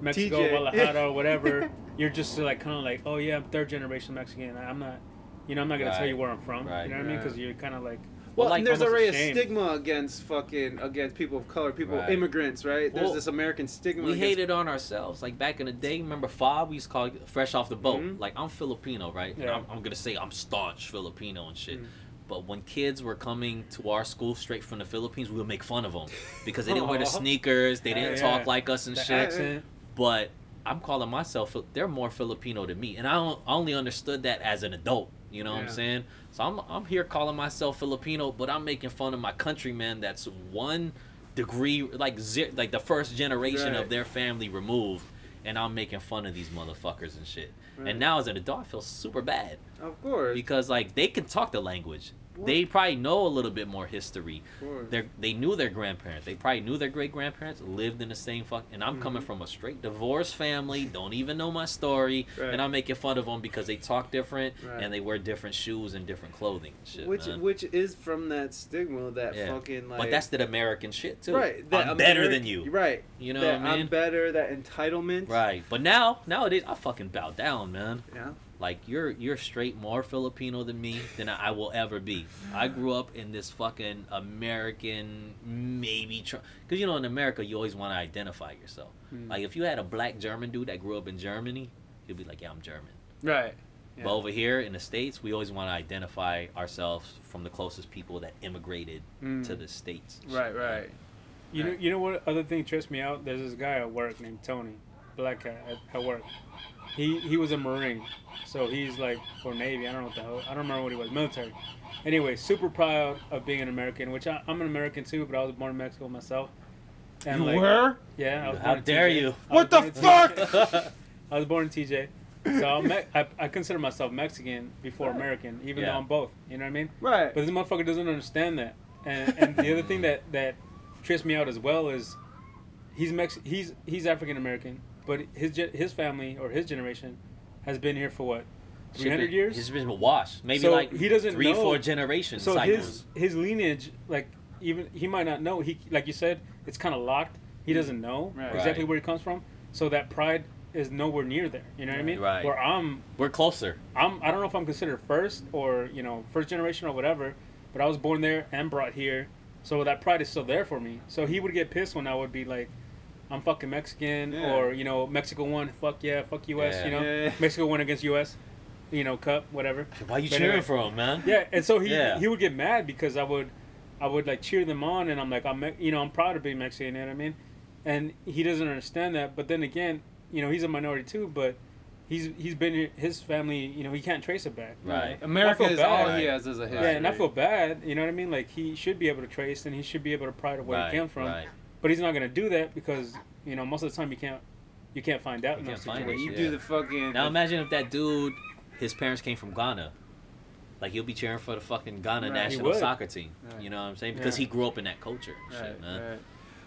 Mexico, TJ. Guadalajara, or whatever, you're just like kind of like, "Oh yeah, I'm third generation Mexican. I'm not." You know, I'm not gonna tell you where I'm from. Right. You know what I mean? Because you're kind of like, Well, Well, like, there's already a ashamed. stigma against fucking against people of color, people Right. immigrants, right? There's Well, this American stigma. We against hated on ourselves. Like back in the day, remember Fob? We used to call it fresh off the boat. Mhm. Like I'm Filipino, right? Yeah. I'm, I'm gonna say I'm staunch Filipino and shit. Mhm. But when kids were coming to our school straight from the Philippines, we would make fun of them because they didn't wear the sneakers, they didn't Yeah. talk like us and the shit. accent. But I'm calling myself they're more Filipino than me, and I, I only understood that as an adult. You know what I'm saying? So I'm I'm here calling myself Filipino, but I'm making fun of my countrymen. That's one degree, like like the first generation Right. of their family removed, and I'm making fun of these motherfuckers and shit. Right. And now as an adult, I feel super bad Of course. because like they can talk the language. They probably know a little bit more history. They they knew their grandparents. They probably knew their great grandparents. Lived in the same fuck. And I'm coming Mhm. from a straight divorced family. Don't even know my story. Right. And I'm making fun of them because they talk different Right. and they wear different shoes and different clothing. and Shit, which man. which is from that stigma that Yeah. fucking like but that's the American shit too. right that I'm better than you. right You know that what I mean? I'm better that entitlement Right. But now nowadays I fucking bow down, man. yeah Like you're you're straight more Filipino than me than I will ever be. I grew up in this fucking American maybe because you know in America you always want to identify yourself. Hmm. Like if you had a black German dude that grew up in Germany, he'd be like, "Yeah, I'm German." right But over here in the states, we always want to identify ourselves from the closest people that immigrated Mm. to the states. and right shit, man. right You know, you know what other thing trips me out? There's this guy at work named Tony. black cat at, at work. He he was a Marine, so he's like for Navy. I don't know what the hell. I don't remember what he was. Military. Anyway, super proud of being an American, which I, I'm an American too, but I was born in Mexico myself. And You like, were? Yeah. I was How dare TJ. you. What the fuck? I was born in TJ. So I'm Me- I, I consider myself Mexican before Right. American, even Yeah. though I'm both. You know what I mean? Right. But this motherfucker doesn't understand that. And, and the other thing that, that trips me out as well is he's Mex- he's he's African American, but his his family or his generation has been here for what? 300 years? He's been washed. Maybe So like he doesn't three, know- four generations so cycles. his his lineage like even he might not know. He like you said, it's kind of locked. He mm. doesn't know Right. exactly Right. where he comes from. So that pride is nowhere near there. You know what I mean? Right. Where I'm We're closer. I'm I don't know if I'm considered first or you know first generation or whatever, but I was born there and brought here, so that pride is still there for me. So he would get pissed when I would be like, "I'm fucking Mexican," Yeah. or you know Mexico won, fuck yeah, fuck U.S. Yeah. You know Yeah, yeah. Mexico won against U.S. You know cup whatever. Why you But cheering anyway. for him, man? Yeah, and so he Yeah. he would get mad because I would I would like cheer them on, and I'm like I'm you know I'm proud to be Mexican. You know what I mean? And he doesn't understand that. But then again, you know he's a minority too, but. He's, he's been his family, you know, he can't trace it back. you know? Right. America I feel is all he has as a history. Yeah, and I feel bad. You know what I mean? Like he should be able to trace, and he should be able to pride of where right, he came from. Right. But he's not gonna do that because you know most of the time you can't you can't find out You in can't find it. You Yeah. do the fucking. Now imagine if that dude, his parents came from Ghana. Like he'll be cheering for the fucking Ghana Right. National soccer team. Right. You know what I'm saying? Because Yeah. he grew up in that culture. and Right, shit, man. right.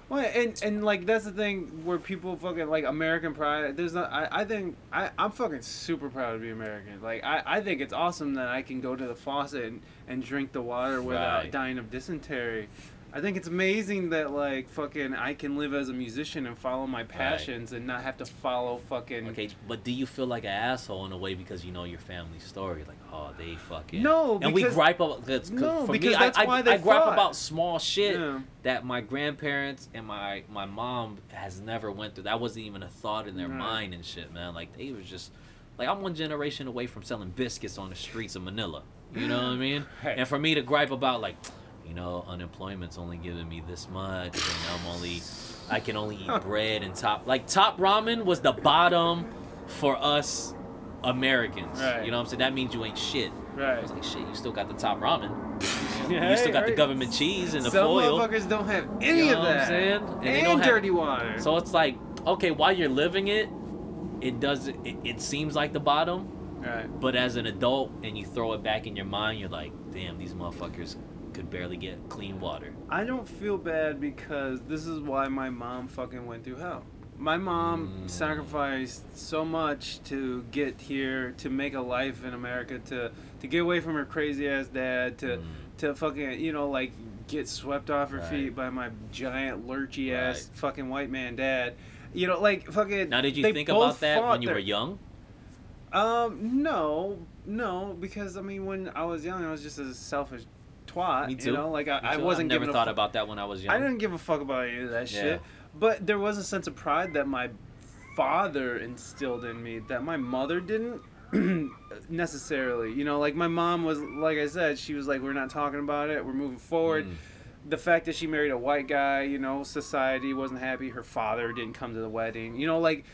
Well, and and like that's the thing where people fucking like American pride. There's not. I, I think I I'm fucking super proud to be American. Like I, I think it's awesome that I can go to the faucet and, and drink the water without Right. dying of dysentery. I think it's amazing that like fucking I can live as a musician and follow my passions and not have to follow fucking. Okay, but do you feel like an asshole in a way because you know your family's story? Like, oh, they fucking No, and we gripe about cause, No, for because me, that's I, I, why they I gripe fought. about small shit Yeah. that my grandparents and my my mom has never went through. That wasn't even a thought in their Right. mind and shit, man. Like they was just like I'm one generation away from selling biscuits on the streets of Manila. You know what I mean? Right. And for me to gripe about like, you know, unemployment's only giving me this much, and I'm only, I can only eat bread and top. Like top ramen was the bottom for us Americans. Right. You know what I'm saying? That means you ain't shit. I Right. was like, shit, you still got the top ramen. Yeah, you still got the government cheese and the Some foil. motherfuckers don't have any You know of what I'm that. saying? And, And they don't have- dirty water. So it's like, okay, while you're living it, it does it, it seems like the bottom, right. but as an adult and you throw it back in your mind, you're like, damn, these motherfuckers could barely get clean water. I don't feel bad because this is why my mom fucking went through hell. My mom Mm. sacrificed so much to get here, to make a life in America, to to get away from her crazy ass dad, to Mm. to fucking you know like get swept off her Right. feet by my giant lurchy ass fucking white man dad. You know, like fucking. Now, did you think about that when you their- were young? Um, no, no, because I mean, when I was young, I was just a selfish twat. Me too. You know, like I, I wasn't I never thought fu- about that when I was young. I didn't give a fuck about any of that Yeah. shit. But there was a sense of pride that my father instilled in me that my mother didn't necessarily. You know, like my mom was, like I said, she was like, we're not talking about it, we're moving forward. Mm. The fact that she married a white guy, you know, society wasn't happy. Her father didn't come to the wedding. You know, like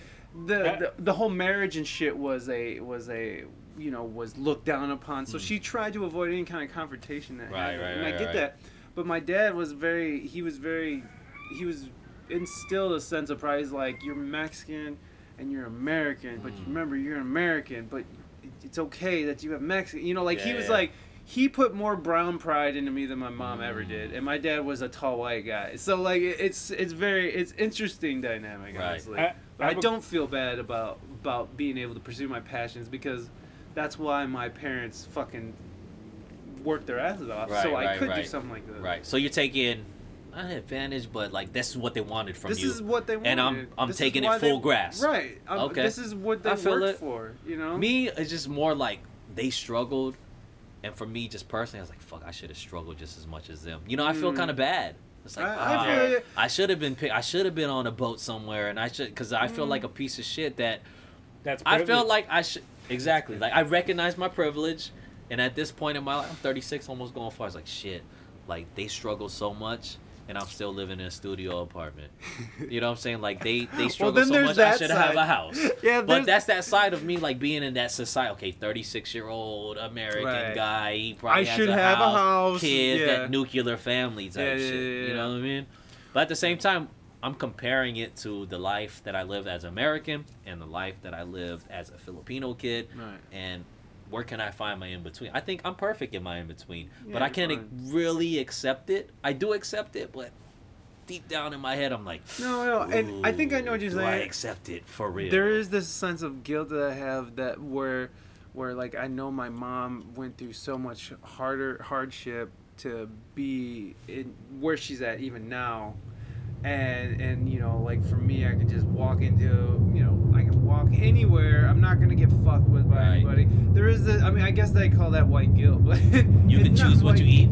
the the, the whole marriage and shit was a was a you know was looked down upon. So Mm. she tried to avoid any kind of confrontation. That Right, happened. right, and I get right. that. But my dad was very he was very he was instilled a sense of pride. He's like you're Mexican and you're American, but you Mm. remember you're an American, but it's okay that you have Mexican. You know, like he was yeah. like he put more brown pride into me than my mom ever Mm. did, and my dad was a tall white guy. So like it's it's very it's interesting dynamic, Right. honestly. I- But I I don't feel bad about about being able to pursue my passions because that's why my parents fucking worked their asses off, Right, so I right, could do something like this. Right. So you're taking not an advantage, but like this is what they wanted from This you. This is what they wanted. And I'm- I'm This taking it why they- full grasp. Right. Um, Okay. This is what they I feel worked it. for. You know. Me, it's just more like they struggled, and for me, just personally, I was like, "Fuck, I should have struggled just as much as them." You know, I feel Mm. kind of bad. It's like, I- I feel you. I should have been, pick- I should have been on a boat somewhere, and I should, because I feel Mm. like a piece of shit that That's I privilege. felt like I should exactly like I recognize my privilege, and at this point in my life, I'm 36, almost going far. It's like shit, like they struggle so much and I'm still living in a studio apartment. You know what I'm saying? Like they they struggle then so much. I should have a house. Yeah, But that's that side of me, like being in that society. Okay, 36 year old American Right. guy. He probably I has should a have a house, house, kids, yeah. that nuclear family type Yeah, yeah, shit. yeah, You know what I mean? But at the same time, I'm comparing it to the life that I lived as American and the life that I lived as a Filipino kid, Right. and where can I find my in between? I think I'm perfect in my in between, but I can't really accept it. I do accept it, but deep down in my head, I'm like, No, no, and I think I know what you're saying. I accept it for real? There is this sense of guilt that I have that where, where like I know my mom went through so much harder hardship to be in where she's at even now, and and you know like for me I can just walk into you know I can walk anywhere I'm not gonna get fucked with by Right. anybody. There is the I mean I guess they call that white guilt, but You can choose what white- you eat.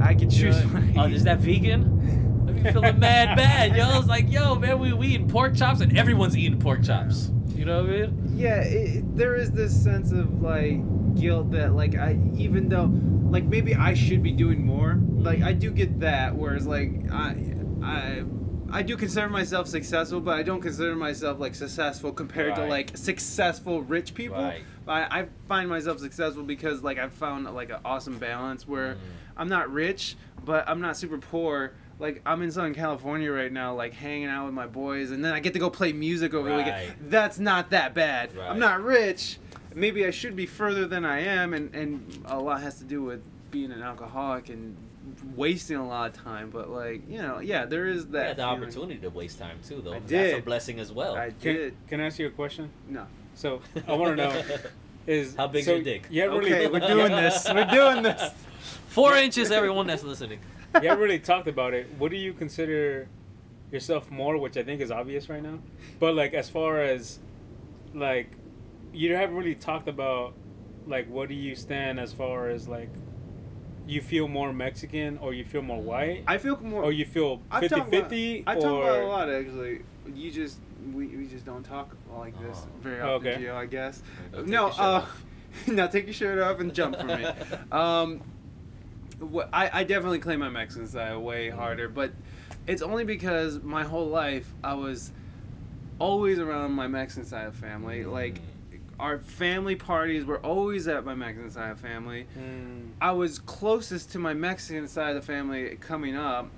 I can choose. Yeah. what I Oh, is that vegan? I be feeling mad bad, yo. It's like, yo, man, we, we eating pork chops and everyone's eating pork chops. You know what I mean? yeah it, it- there is this sense of like guilt that like i even though like maybe i should be doing more like mm-hmm. i do get that whereas like i i i do consider myself successful but i don't consider myself like successful compared to like successful rich people Right. I, I find myself successful because like i've found like an awesome balance where Mm. i'm not rich but i'm not super poor like I'm in Southern California right now, like hanging out with my boys, and then I get to go play music over the weekend. That's not that bad. Right. I'm not rich. Maybe I should be further than I am, and and a lot has to do with being an alcoholic and wasting a lot of time. But like you know, yeah, there is You that had the feeling. opportunity to waste time too, though. I That's a did. blessing as well. I Can, did. can I ask you a question? No. So I want to know is How big so your dick? Yeah, haven't Okay, really, we're doing this. We're doing this. Four inches, everyone that's listening. Yeah, haven't really talked about it. What do you consider yourself more, which I think is obvious right now? But like as far as like you haven't really talked about like what do you stand as far as like you feel more Mexican or you feel more white I feel more. or you feel I've 50 talked about- 50 I or talk about a lot actually. You just we, we just don't talk like this Oh. very often, okay. Gio, I guess. Take no, your shirt uh, off. now take your shirt off and jump for me. um, wh- I I definitely claim my Mexican side way harder, but it's only because my whole life I was always around my Mexican side of family. Like our family parties were always at my Mexican side of family. Mm, I was closest to my Mexican side of the family coming up,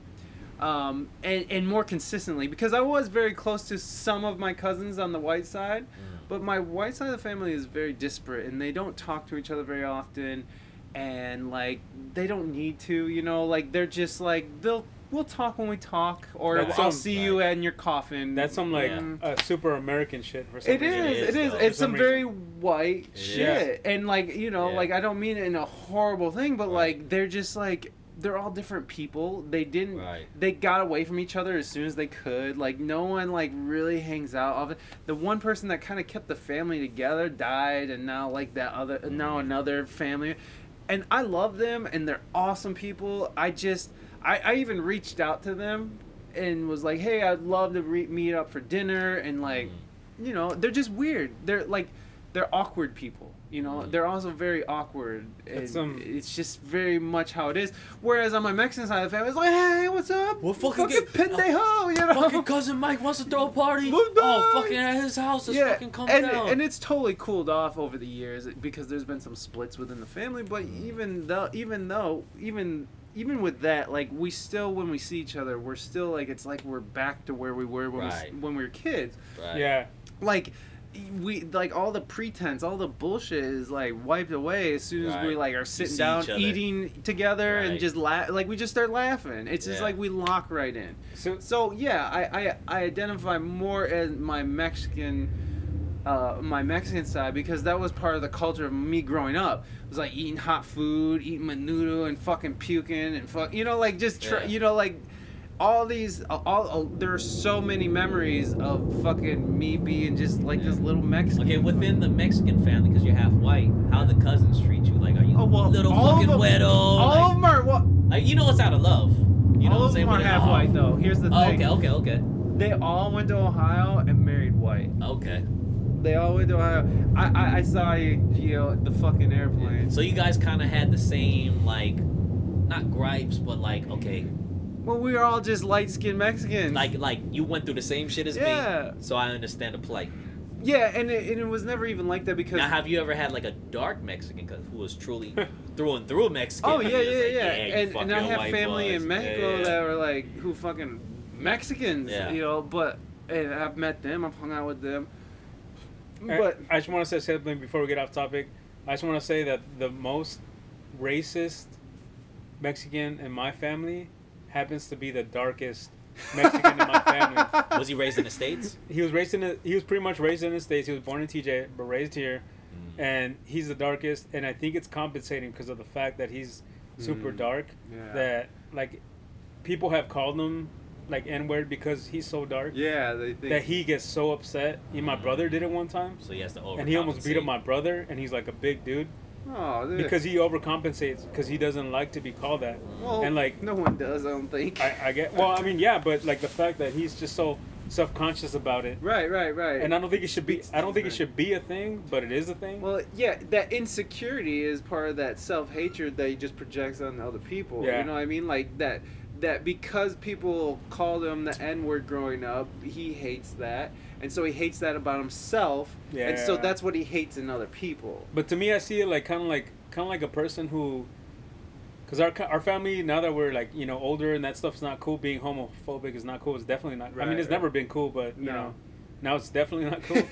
um, and and more consistently because I was very close to some of my cousins on the white side, but my white side of the family is very disparate and they don't talk to each other very often, and like they don't need to, you know, like they're just like they'll we'll talk when we talk, or That's I'll some- see you in your coffin. that's some like Mm. uh, super American shit for some It reason. is. It It is, is. though. It's some some very white It shit, and like you know, Yeah. like I don't mean it in a horrible thing, but Right. like they're just like they're all different people. They didn't. Right. They got away from each other as soon as they could. Like no one like really hangs out. Of it. The one person that kind of kept the family together died, and now like that other now Mhm. another family, and I love them, and they're awesome people. I just I, I even reached out to them and was like, hey, I'd love to re- meet up for dinner, and like Mm. you know they're just weird they're like they're awkward people you know Mhm. they're also very awkward and That's, um, it's just very much how it is whereas on my mexican side of the family it's like hey what's up Well, fucking get- pendejo you know Fucking cousin Mike wants to throw a party. Oh, fucking at his house. Let's yeah, fucking come and, down. and it's totally cooled off over the years because there's been some splits within the family. But Mm. even though, even though, even even with that, like we still, when we see each other, we're still like it's like we're back to where we were when we Right. s when we were kids. right. Yeah. like we like all the pretense all the bullshit is like wiped away as soon as we like are sitting down eating together and just laugh like we just start laughing it's just Yeah. like we lock right in So so yeah i i, I identify more as my mexican uh, my Mexican side because that was part of the culture of me growing up. It was like eating hot food, eating menudo, and fucking puking, and fuck, you know, like just tr- Yeah. you know, like all these, all, all there are so many memories of fucking me being just like this little Mexican. Okay, within the Mexican family, because you're half white, how the cousins treat you? Like, are you Oh, well, little fucking weirdo? all like, of them are what? like, you know it's out of love. You know all what I'm of saying? them are half white though. Here's the Oh, thing. okay, okay, okay, They all went to Ohio and married white. okay. They all went to Ohio. I I, I saw you, Gio, the fucking airplane. So you guys kind of had the same like, not gripes, but like, okay, Well, we were all just light skinned Mexicans. Like like you went through the same shit as Yeah. me, so I understand the plight. yeah, and it, and it was never even like that because. Now, have you ever had like a dark Mexican who was truly through and through Mexican? Oh yeah, yeah, like, yeah. you And, and I have family boys. in Mexico Yeah, yeah. that were like who fucking Mexicans, Yeah. you know. But and I've met them, I've hung out with them. I- But I just want to say something before we get off topic. I just want to say that the most racist Mexican in my family happens to be the darkest Mexican in my family. Was he raised in the states? He was raised in the, he was pretty much raised in the states. He was born in TJ, but raised here, Mm. and he's the darkest. And I think it's compensating because of the fact that he's super Mm. dark. yeah. That like people have called him like N word because he's so dark. yeah, they think That he gets so upset. Even my brother did it one time, So he has to overcompensate. and he almost beat up my brother. And he's like a big dude oh, dude. because he overcompensates because he doesn't like to be called that. well, and, like- no one does, I don't think. I, I get well. I mean, yeah, but like the fact that he's just so self conscious about it, right, right, right. and I don't think it should be. I don't think it should be a thing, but it is a thing. Well, yeah, that insecurity is part of that self hatred that he just projects on other people. Yeah. You know what I mean? Like that that because people called him the N word growing up, he hates that. And so he hates that about himself. And so that's what he hates in other people. But to me, I see it like kind of like kind of like a person who, because our our family now that we're like you know older and that stuff's not cool. Being homophobic is not cool. It's definitely not. I mean, it's right. never been cool, but you No. know, now it's definitely not cool.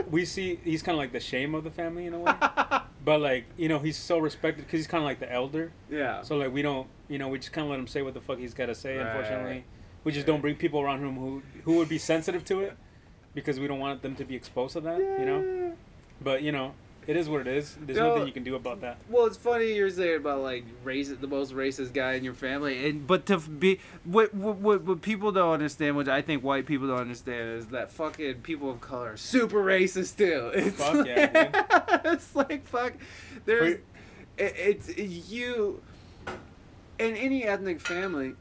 we see he's kind of like the shame of the family in a way. But like you know, he's so respected because he's kind of like the elder. yeah. So like we don't, you know, we just kind of let him say what the fuck he's got to say. Right. Unfortunately, we just Yeah. don't bring people around him who who would be sensitive to it because we don't want them to be exposed to that. You know. But you know, it is what it is. There's No. nothing you can do about that. Well, it's funny you're saying about like race the most racist guy in your family, and but to be what what what, what people don't understand, which I think white people don't understand, is that fucking people of color are super racist too. It's Fuck like, yeah, it's like fuck. There's it, it's you in any ethnic family.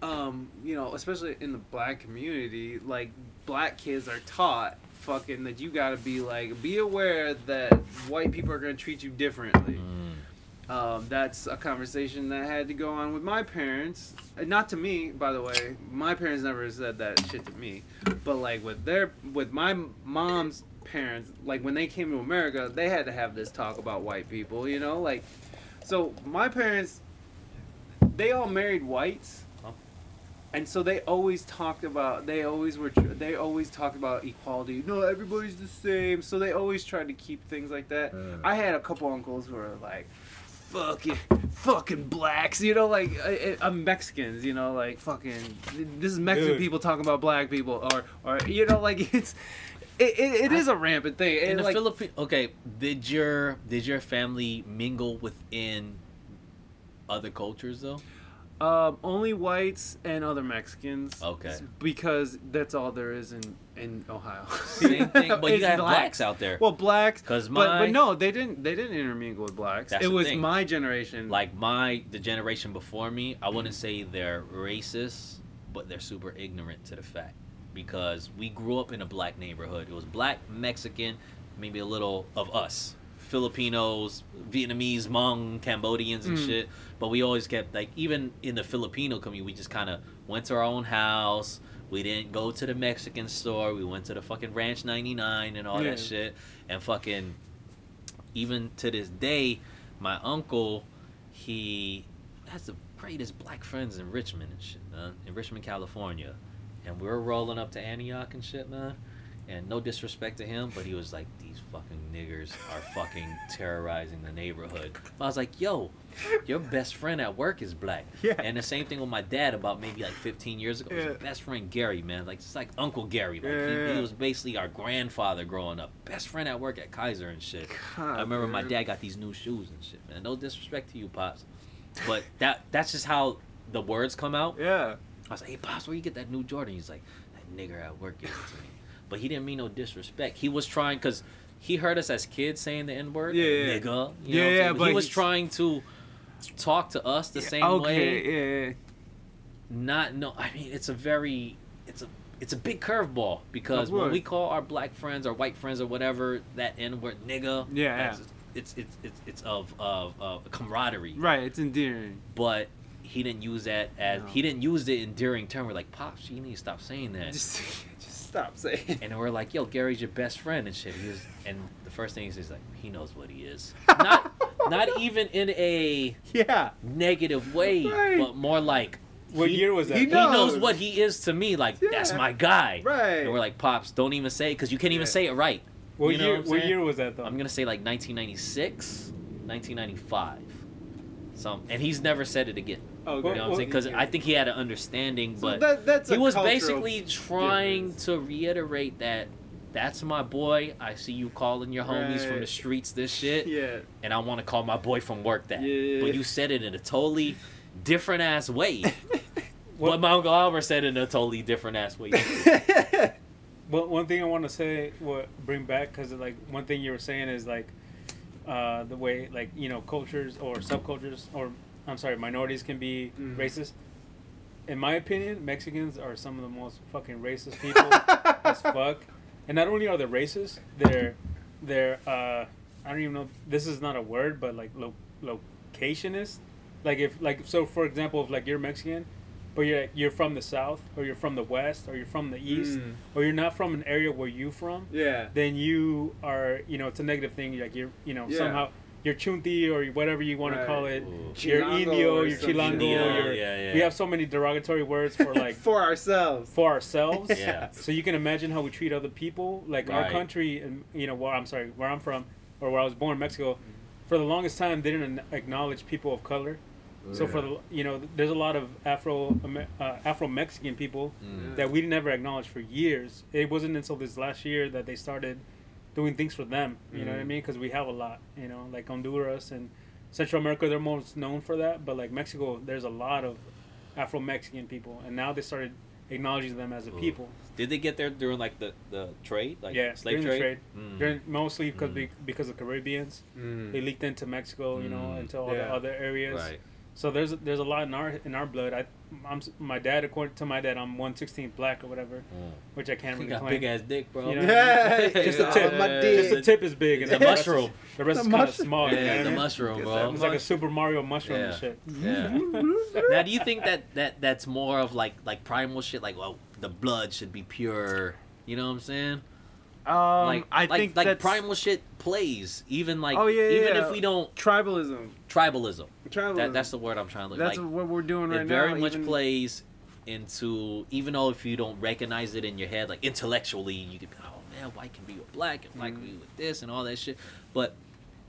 Um, you know, especially in the black community, like black kids are taught fucking that you gotta be like be aware that white people are gonna treat you differently. Mm. Um, that's a conversation that had to go on with my parents. Uh, Not to me, by the way. My parents never said that shit to me. But like with their, with my mom's parents, like when they came to America, they had to have this talk about white people. You know, like, so my parents, they all married whites. And so they always talked about. They always were. tr- They always talked about equality. No, everybody's the same. So they always tried to keep things like that. I had a couple uncles who were like, fucking, fucking blacks, you know, like I, am Mexicans, you know, like fucking. This is Mexican Dude. people talking about black people, or or you know, like it's. It, it, it is a rampant thing. In And the like, Philippines, okay, did your did your family mingle within other cultures though? Um, only whites and other Mexicans. Okay. Because that's all there is in in Ohio. Same thing, but you got blacks. out there. Well, blacks. Because my- but no, they didn't. They didn't intermingle with blacks. It was thing. my generation. like my the generation before me, I wouldn't say they're racist, but they're super ignorant to the fact because we grew up in a black neighborhood. It was black, Mexican, maybe a little of us. Filipinos, Vietnamese, Hmong, Cambodians and Mm. shit. But we always kept like even in the Filipino community, we just kind of went to our own house. We didn't go to the Mexican store. We went to the fucking Ranch 99 and all Yeah. that shit. And fucking even to this day, my uncle, he has the greatest black friends in Richmond and shit, man. In Richmond, California. And we're rolling up to Antioch and shit, man. And no disrespect to him, but he was like, these fucking niggers are fucking terrorizing the neighborhood. I was like, yo, your best friend at work is black. Yeah. And the same thing with my dad about maybe like 15 years ago. His Yeah. best friend Gary, man. Like, it's like Uncle Gary. Like, Yeah, he, yeah. he was basically our grandfather growing up. Best friend at work at Kaiser and shit. God, I remember my dad got these new shoes and shit, man. No disrespect to you, pops, but that that's just how the words come out. Yeah. I was like, hey, pops, where you get that new Jordan? He's like, that nigger at work gave it to me. But he didn't mean no disrespect. He was trying because he heard us as kids saying the N word, Yeah, yeah. nigga. You know Yeah, yeah, But but he was trying to talk to us the same okay. way. Yeah, yeah. Not no. I mean, it's a very, it's a. It's a big curveball because when we call our black friends or white friends or whatever that N word nigga, Yeah, it's it's it's it's of of, of camaraderie. Right. It's endearing. But he didn't use that as No. he didn't use the endearing term. We're like, pops, you need to stop saying that. Just, just stop saying. and we're like, yo, Gary's your best friend and shit. He was, and the first thing he says like, he knows what he is. Not, not even in a Yeah. negative way, Right. but more like What he- year was that? he knows. He knows knows. what he is to me. Like that's my guy. Right. And we're like, pops, don't even say it because you can't even Yeah. say it right. what you know year? what What year was that though? I'm gonna say like 1996, 1995. Some, and he's never said it again. Okay. You know what I'm saying? Because I think he had an understanding, So but that, that's he was basically trying difference. to reiterate that that's my boy. I see you calling your homies from the streets this shit, Yeah. and I want to call my boy from work that. Yeah. But you said it in a totally different ass way. What- What my uncle Albert said in a totally different ass way. Well, one thing I want to say, what bring back, because like one thing you were saying is like uh, the way like you know cultures or subcultures or I'm sorry, minorities can be Mhm. racist. In my opinion, Mexicans are some of the most fucking racist people as fuck. And not only are they racist, they're they're uh, I don't even know. This is not a word, but like lo- locationist. Like if like so for example, if like you're Mexican, but you're you're from the south or you're from the west or you're from the east Mm. or you're not from an area where you from, Yeah. then you are you know it's a negative thing. Like you're you know Yeah. somehow you're chunti or whatever you want Right. to call it. Ooh. You're Chilango indio, or chilango. Yeah, you're, yeah, yeah. We have so many derogatory words for like for ourselves. for ourselves. Yeah. So you can imagine how we treat other people. Like our country, and you know, where I'm sorry, where I'm from, or where I was born, in Mexico. For the longest time, they didn't acknowledge people of color. So for the you know, there's a lot of Afro uh, Afro Mexican people Mm. that we never acknowledged for years. It wasn't until this last year that they started doing things for them. You know what I Mm. mean? Because we have a lot. You know, like Honduras and Central America, they're most known for that. But like Mexico, there's a lot of Afro Mexican people, and now they started acknowledging them as a Ooh. people. Did they get there during like the, the trade, like yeah, slave during trade? the Mm. During, mostly because Mm. because of Caribbeans, Mm. they leaked into Mexico. You know, Mm. into all the other areas. Right. So there's there's a lot in our in our blood. I, I'm my dad, according to my dad, I'm one sixteenth black or whatever, Mm. which I can't You really got claim. big ass dick, bro. You know, Yeah, just the yeah, tip. my Just the dick. tip is big, and The the rest mushroom. Is, the rest The is kind of mushroom. small. you know Yeah, what I the mean? mushroom, bro. It's like a Super Mario mushroom and Yeah. shit. Yeah. now, do you think that, that that's more of like like primal shit? Like, well, the blood should be pure. You know what I'm saying? Um, like, I like, think like that's primal shit plays. Even like, Oh, yeah, even yeah. if we don't tribalism. tribalism. Tribalism. That, that's the word I'm trying to look. That's like, what we're doing right now. it now. very much even- plays into even though if you don't recognize it in your head, like intellectually, you could be, oh man, white can be with black and black can be with this and all that shit. But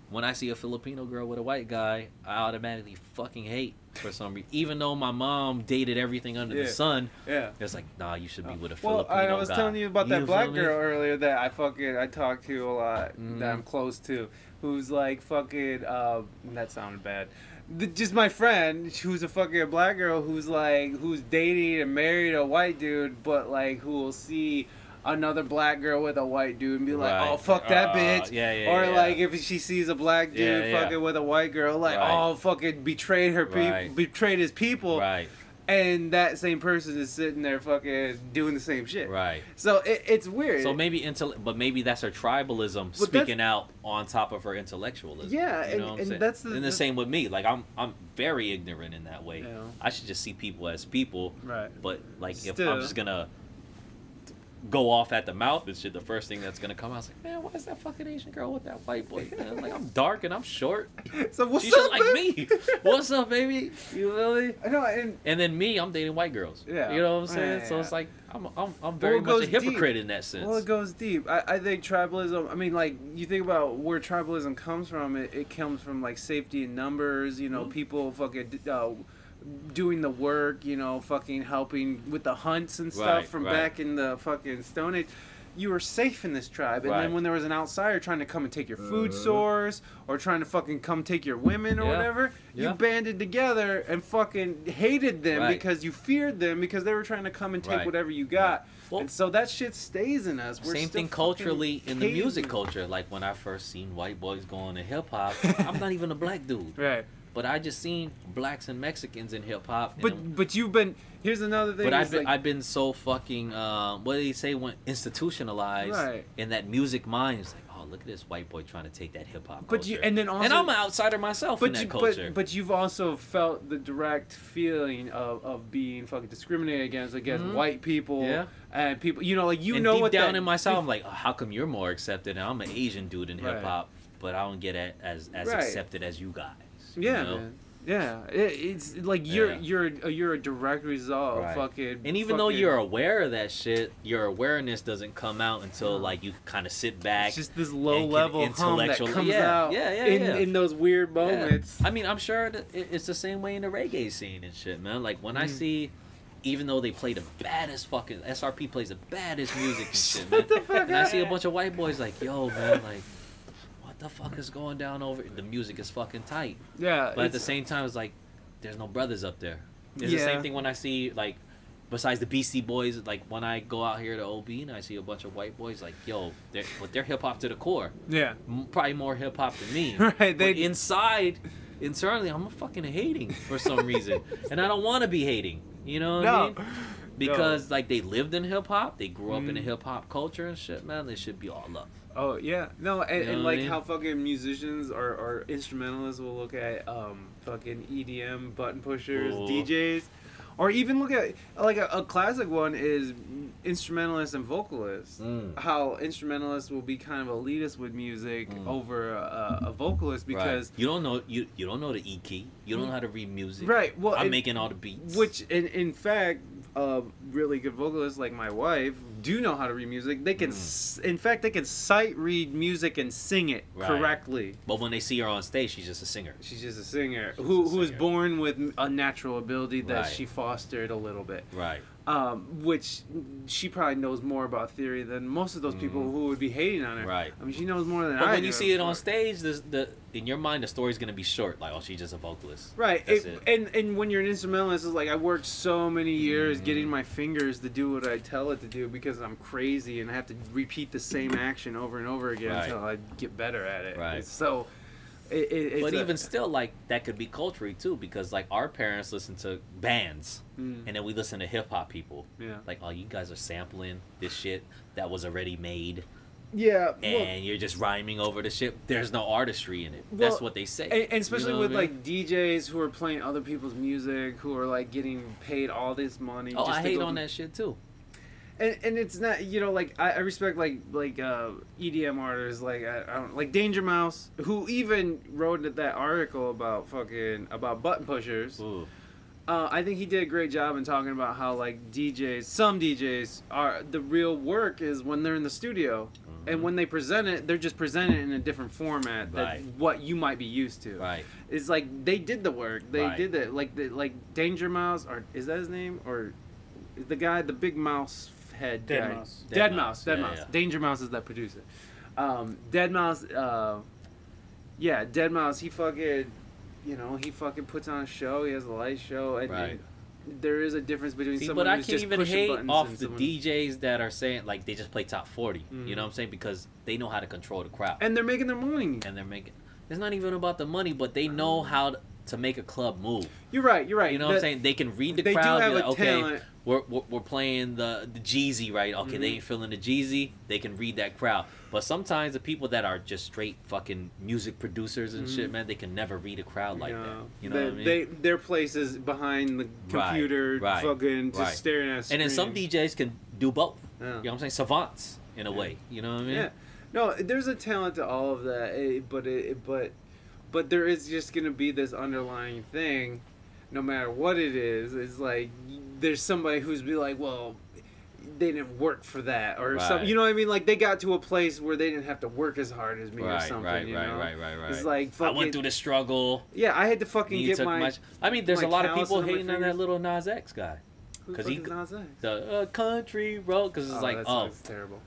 when I see a Filipino girl with a white guy, I automatically fucking hate for some reason. Even though my mom dated everything under Yeah. the sun, Yeah. it's like, nah, you should be with a Well, Filipino I was guy. telling you about that black girl earlier that I fucking I talk to a lot Mhm. that I'm close to, who's like fucking. Uh, that sounded bad. The, just my friend, who's a fucking black girl, who's like who's dating and married a white dude, but like who will see another black girl with a white dude and be like, Right. oh fuck that Uh, bitch. yeah, yeah, or yeah. like if she sees a black dude Yeah, yeah. fucking with a white girl, like Right. oh fucking betrayed her people, Right. betrayed his people, Right, and that same person is sitting there fucking doing the same shit. right. So it, it's weird. So maybe intel, but maybe that's her tribalism But speaking out on top of her intellectualism. Yeah, you and- know and saying? that's the- and the the- same with me. Like I'm, I'm very ignorant in that way. Yeah. I should just see people as people. Right. But like, if I'm just gonna go off at the mouth and shit, the first thing that's gonna come out is like, man, why is that fucking Asian girl with that white boy? Man, like I'm dark and I'm short. So what's she up, like me. What's up, baby? You feel me? I know, and And then me, I'm dating white girls. Yeah. You know what I'm saying? Yeah, So yeah. it's like I'm, I'm, I'm very it much a goes deep. hypocrite in that sense. well, it goes deep. I, I think tribalism. I mean, like you think about where tribalism comes from. It, it comes from like safety in numbers. You know, Mhm. people fucking uh, doing the work. You know, fucking helping with the hunts and stuff Right, from right. back in the fucking Stone Age. You were safe in this tribe, and Right. then when there was an outsider trying to come and take your food uh-huh. source or trying to fucking come take your women or. Yeah. whatever, you banded together and fucking hated them Right. because you feared them because they were trying to come and take Right. whatever you got. Well- and so that shit stays in us. We're Same thing culturally in the music them. culture. Like when I first seen white boys going to hip hop, I'm not even a black dude, Right. But I just seen blacks and Mexicans in hip hop. and But but you've been here's another thing. But I've been, like, I've been so fucking um, what do they say when institutionalized Right. in that music mind. It's like oh look at this white boy trying to take that hip hop But culture. you and then also and I'm an outsider myself in that you, culture. but but you've also felt the direct feeling of, of being fucking discriminated against against Mhm. white people Yeah. and people you know like you and know deep what down that, in myself, I'm like, oh, how come you're more accepted? And I'm an Asian dude in hip hop, but I don't get it as as Right. accepted as you guys. You yeah know? man yeah it, it's like you're Yeah. you're a, you're a direct result Right. of fucking And even though you're aware of that shit, your awareness doesn't come out until No. like you kind of sit back. it's just this low level hum that comes yeah, out yeah, yeah, in yeah. in those weird Yeah. moments I mean, I'm sure it's the same way in the reggae scene and shit, man. Like when I Mm. see, even though they play the baddest fucking SRP plays the baddest music and shit, man. the fuck and I see a bunch of white boys like, yo, man, like, what the fuck is going down over? The music is fucking tight, yeah but at the same time, it's like, there's no brothers up there. It's the same thing when I see like. Besides the Beastie Boys, like when I go out here to OB and I see a bunch of white boys, like yo, they're, but they're hip hop to the core yeah m- probably more hip hop than me. Right, But they- inside, internally, I'm fucking hating for some reason, and I don't want to be hating. You know what I no mean? Because like they lived in hip hop, they grew up in a Mm. hip hop culture and shit. Man, they should be all love. Oh yeah, no, and, You know and I like mean? how fucking musicians or, or instrumentalists will look at um fucking EDM button pushers, Ooh. DJs, or even look at like a, a classic one is instrumentalists and vocalists. Mm. How instrumentalists will be kind of elitist with music Mm. over a, a vocalist because right. you don't know you you don't know the E key. You don't know how to read music. right, well, I'm and- making all the beats. Which, in, in fact, uh, really good vocalists like my wife do know how to read music. They can, Mm. s- in fact, they can sight read music and sing it Right. correctly. but when they see her on stage, she's just a singer. She's just a singer She's who a who was born with a natural ability that Right. she fostered a little bit. Right. Um, which she probably knows more about theory than most of those people Mhm. who would be hating on her. Right. I mean, she knows more than But I when do, you see it on but- stage, the, the in your mind the story's gonna be short. Like, oh, she's just a vocalist. Right, it, it. and and when you're an instrumentalist, it's like I worked so many years Mhm. getting my fingers to do what I tell it to do because I'm crazy and I have to repeat the same action over and over again Right. until I get better at it. Right. So, it, it, it's but a- even still, like that could be culturally too, because like our parents listen to bands, Mm, and then we listen to hip hop people. yeah, Like, oh, you guys are sampling this shit that was already made, yeah, well, and you're just rhyming over the shit. There's no artistry in it. That's what they say. and, and especially You know with I mean? like DJs who are playing other people's music, who are like getting paid all this money. oh, I hate on do- that shit too. And, and it's not you know like I, I respect like like uh, EDM artists like I, I don't like Danger Mouse who even wrote that article about fucking about button pushers. Ooh. Uh, I think he did a great job in talking about how like DJs, some DJs are the real work is when they're in the studio, and Mhm. when they present it, they're just presenting it in a different format than Right. what you might be used to. Right. It's like they did the work. They Right. did it. Like the, like Danger Mouse or is that his name or the guy the big mouse head Dead guy? Mouse. Dead, Dead Mouse. Mouse, Dead yeah, Mouse. yeah. Danger Mouse is that producer. Um, Dead Mouse. Uh, yeah, Dead Mouse. He fucking, you know, he fucking puts on a show. He has a light show, and, Right. and there is a difference between See, someone but I who's can't just even pushing hate buttons off the someone- DJs that are saying like they just play top 40. You Mhm. know what I'm saying? Because they know how to control the crowd. and they're making their money. and they're making it's not even about the money but they know how to, to make a club move You're right. You're right. you know what i'm saying they can read the they do crowd have be a like, okay talent. We're, we're, we're playing the the jeezy right okay they Mhm. ain't feeling the jeezy they can read that crowd but sometimes the people that are just straight fucking music producers and shit Mhm. man they can never read a crowd like that you know they, what i mean they their place is behind the computer, right, fucking just right. staring at. A and then some screen. djs can do both Yeah. you know what i'm saying savants in a Yeah. way you know what i mean Yeah, no, there's a talent to all of that, eh, but it, but, but there is just gonna be this underlying thing, no matter what it is. It's like there's somebody who's be like, well, they didn't work for that, or some, Right. you know what I mean? Like they got to a place where they didn't have to work as hard as me or something. right you right, know? right right right It's like i went through the struggle yeah, I had to fucking get took my. much. I mean, there's a lot of people hating on that Lil Nas X guy. who the 'cause fuck he Nas X? The uh, country road, because it's Oh, like, oh, song's terrible.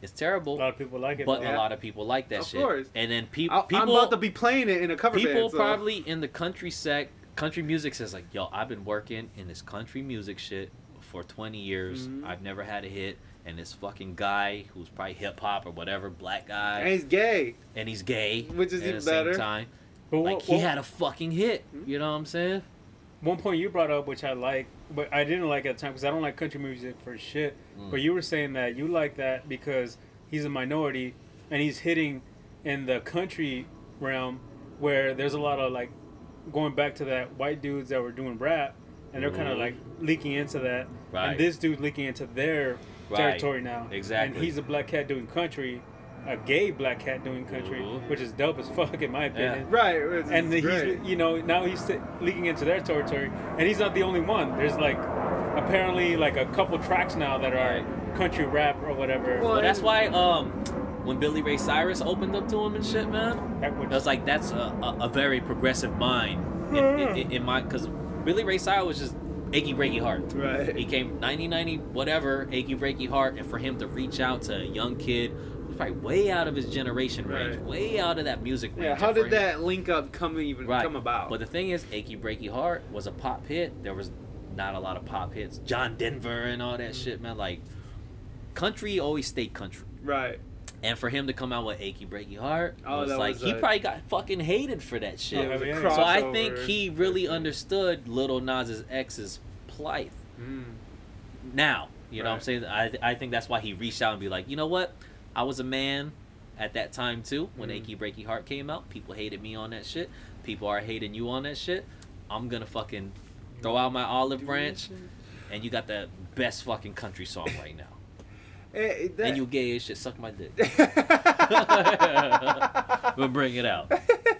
it's terrible. A lot of people like it. but though. a lot of people like that shit. Of shit. course. And then pe- people, I'm about to be playing it in a cover people band. so- people probably in the country sec, country music says like, yo, I've been working in this country music shit for 20 years. Mhm. I've never had a hit. And this fucking guy who's probably hip hop or whatever, black guy, and he's gay. and he's gay, Which is at even the same better. time, But like what- he what- had a fucking hit. Hmm? You know what I'm saying? One point you brought up, which I like, but I didn't like at the time because I don't like country music for shit. Mm. But you were saying that you like that because he's a minority and he's hitting in the country realm where there's a lot of like going back to that white dudes that were doing rap, and they're kind of like leaking into that, Right. and this dude's leaking into their Right. territory now. Exactly. And he's a black cat doing country, a gay black cat doing country, Mhm. which is dope as fuck in my opinion. Right. it's- And it's he's, great. you know, now he's leaking into their territory, and he's not the only one. There's like, apparently, like a couple tracks now that are country rap or whatever. Well, Well, that's why um, when Billy Ray Cyrus opened up to him and shit, man, That would- I was like, that's a, a, a very progressive mind in, in, mm-hmm. in, in my because Billy Ray Cyrus was just achy breaky heart. Right. He came 1990 whatever achy breaky heart, and for him to reach out to a young kid who's probably way out of his generation range, Right. way out of that music range. Yeah. How and for did him- that link up come even Right. come about? But the thing is, Achy Breaky Heart was a pop hit. There was not a lot of pop hits. John Denver and all that mm. shit, man. Like, country always stayed country. right. And for him to come out with Achy Breaky Heart Oh, was like, was he a- probably got fucking hated for that shit. Yeah, it was so I think he really understood Lil Nas X's plight. Mm. Now, you know what I'm saying? I, I think that's why he reached out and be like, you know what? I was a man at that time too when Mhm. Achy Breaky Heart came out. People hated me on that shit. People are hating you on that shit. I'm gonna fucking throw out my olive branch, and you got the best fucking country song right now. Eh, that- And you gay as shit, suck my dick. We'll bring it out.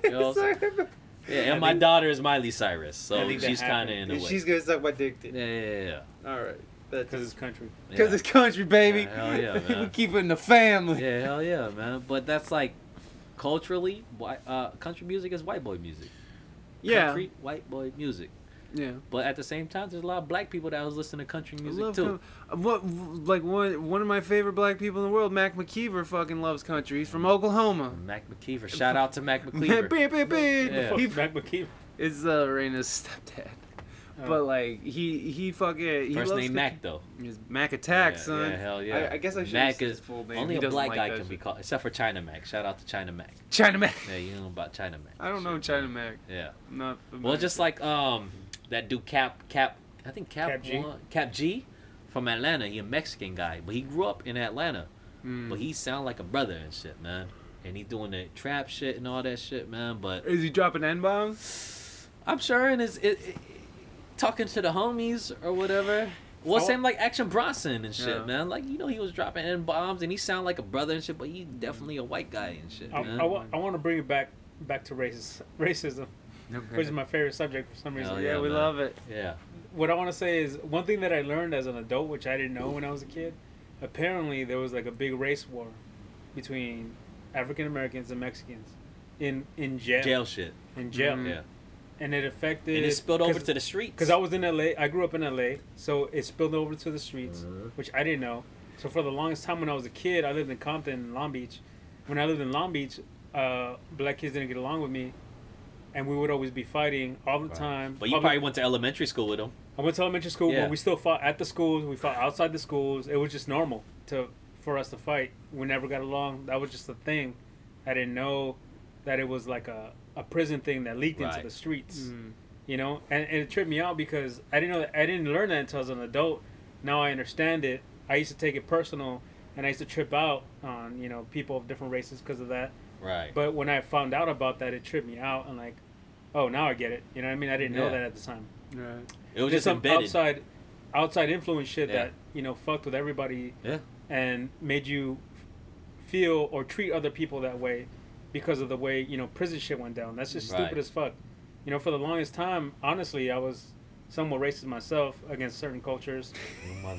You know what I'm saying? Yeah, and I my think- daughter is Miley Cyrus, so she's kind of in a way. She's gonna suck my dick. yeah, yeah, yeah, yeah. All right. because it's country. Because yeah. it's country, baby. Yeah, hell yeah, we keep it in the family. Yeah, hell yeah, man. But that's like culturally, white, uh, country music is white boy music. Yeah. Country, white boy music. Yeah. But at the same time, there's a lot of black people that was listening to country music too. coun- uh, what like one one of my favorite black people in the world, Mac McKeever, fucking loves country. He's from Oklahoma. Mac McKeever. Shout out to Mac McKeever. beep, beep. Yeah. Fuck He Mac McKeever. is uh, Reina's stepdad. Oh. But like he he fucking he First loves name country. Mac though. His Mac Attack, yeah, son. Yeah, hell yeah. I, I guess I should Mac say is full name. only He a black like guy that can be called, except for China Mac. Shout out to China Mac. China Mac. Yeah, you know about China Mac. I don't know China. Mac. Yeah. I'm not Well, just like um that dude Cap Cap, I think Cap Kap G? one- Kap G from Atlanta. He a Mexican guy, but he grew up in Atlanta. Mm. But he sound like a brother and shit, man. And he doing the trap shit and all that shit, man. But is he dropping n bombs? I'm sure and is it, it- talking to the homies or whatever. Well, I same like Action Bronson and shit, Yeah. man. Like you know, he was dropping n bombs and he sound like a brother and shit, but he definitely a white guy and shit, I, man. I, wa- I want to bring it back back to racism, racism, which is my favorite subject for some reason. Hell yeah, yeah, we man. love it. yeah, What I want to say is one thing that I learned as an adult, which I didn't know when I was a kid. Apparently, there was like a big race war between African Americans and Mexicans in in jail. jail shit. In jail, Mhm. Yeah, and it affected. and it spilled over to the streets. Because I was in LA, I grew up in LA, so it spilled over to the streets, Mhm. which I didn't know. So for the longest time when I was a kid, I lived in Compton, and Long Beach. When I lived in Long Beach, uh, black kids didn't get along with me, and we would always be fighting all the Right. time. But you Public- probably went to elementary school with him. I went to elementary school, Yeah. but we still fought at the schools. We fought outside the schools. It was just normal to for us to fight. We never got along. That was just a thing. I didn't know that it was like a, a prison thing that leaked into the streets Mm. you know and, and it tripped me out because i didn't know that i didn't learn that until i was an adult now i understand it i used to take it personal and i used to trip out on you know people of different races because of that Right. but when i found out about that it tripped me out and like oh now i get it you know what i mean i didn't know Yeah. that at the time Right. it was There's just some embedded. outside outside influence shit Yeah. that you know fucked with everybody Yeah. and made you feel or treat other people that way because of the way you know prison shit went down. That's just Right. stupid as fuck. You know, for the longest time, honestly, I was somewhat racist myself against certain cultures.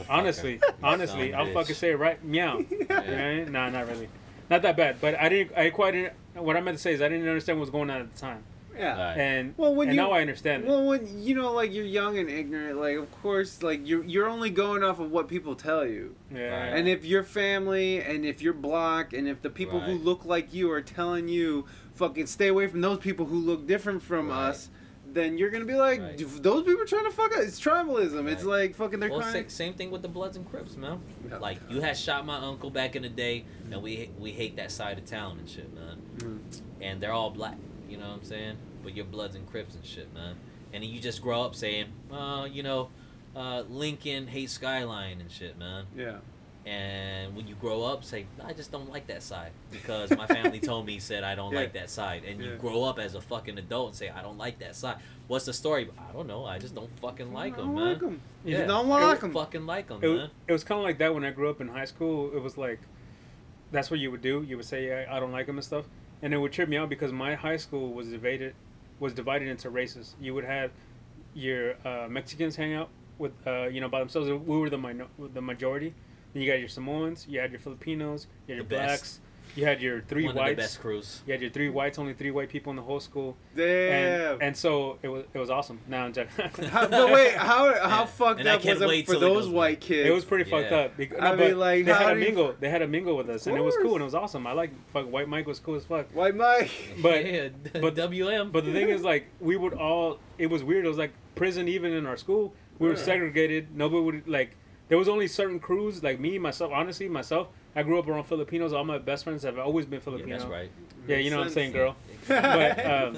Honestly, honestly, I'll of a fucking say it right. Meow. You know I mean? Nah, not really. Not that bad. But I didn't. I quite didn't. What I meant to say is I didn't understand what was going on at the time, Yeah. Right. and Well, when and you- now I understand it. Well, when you know, like you're young and ignorant, like of course, like you're you're only going off of what people tell you. Yeah. Right. And if your family and if your block and if the people who look like you are telling you fucking stay away from those people who look different from Right. us, then you're gonna be like, Right. those people are trying to fuck us. It's tribalism. It's like fucking they're Well, trying. sa- same thing with the Bloods and Crips, man. Like you had shot my uncle back in the day, and we we hate that side of town and shit, man. Mm. And they're all black, you know what I'm saying? But you're Bloods and Crips and shit, man. And you just grow up saying, uh, you know, uh, Lincoln hates Skyline and shit, man. Yeah. And when you grow up, say, I just don't like that side because my family told me said I don't Yeah. like that side. And Yeah. you grow up as a fucking adult and say I don't like that side. What's the story? I don't know. I just don't fucking like them, don't man. You Yeah. don't I like them. Fucking like them, It, man. it was kind of like that when I grew up in high school. It was like, that's what you would do. You would say, yeah, I don't like them and stuff, and it would trip me out because my high school was divided, was divided into races. You would have your uh, Mexicans hang out with, uh, you know, by themselves. We were the minor- the majority. Then you got your Samoans, you had your Filipinos, you had your The best. blacks, you had your three One of the whites. best crews. You had your three whites, only three white people in the whole school, Damn. and and so it was it was awesome. Now I'm joking. how, but wait, how how And- fucked and up was it for those white kids? It was pretty fucked Yeah. up. Bec- I no, mean, like, they how had a do you- mingle. They had a mingle with us, and it was cool and it was awesome. I like fuck White Mike was cool as fuck. white Mike. But yeah, but- WM. but the thing is, like, we would all. It was weird. It was like prison, even in our school. We were segregated. Nobody would like. There was only certain crews, like me, myself. Honestly, myself, I grew up around Filipinos. All my best friends have always been yeah, that's right. Yeah, you know what I'm saying, girl. But um,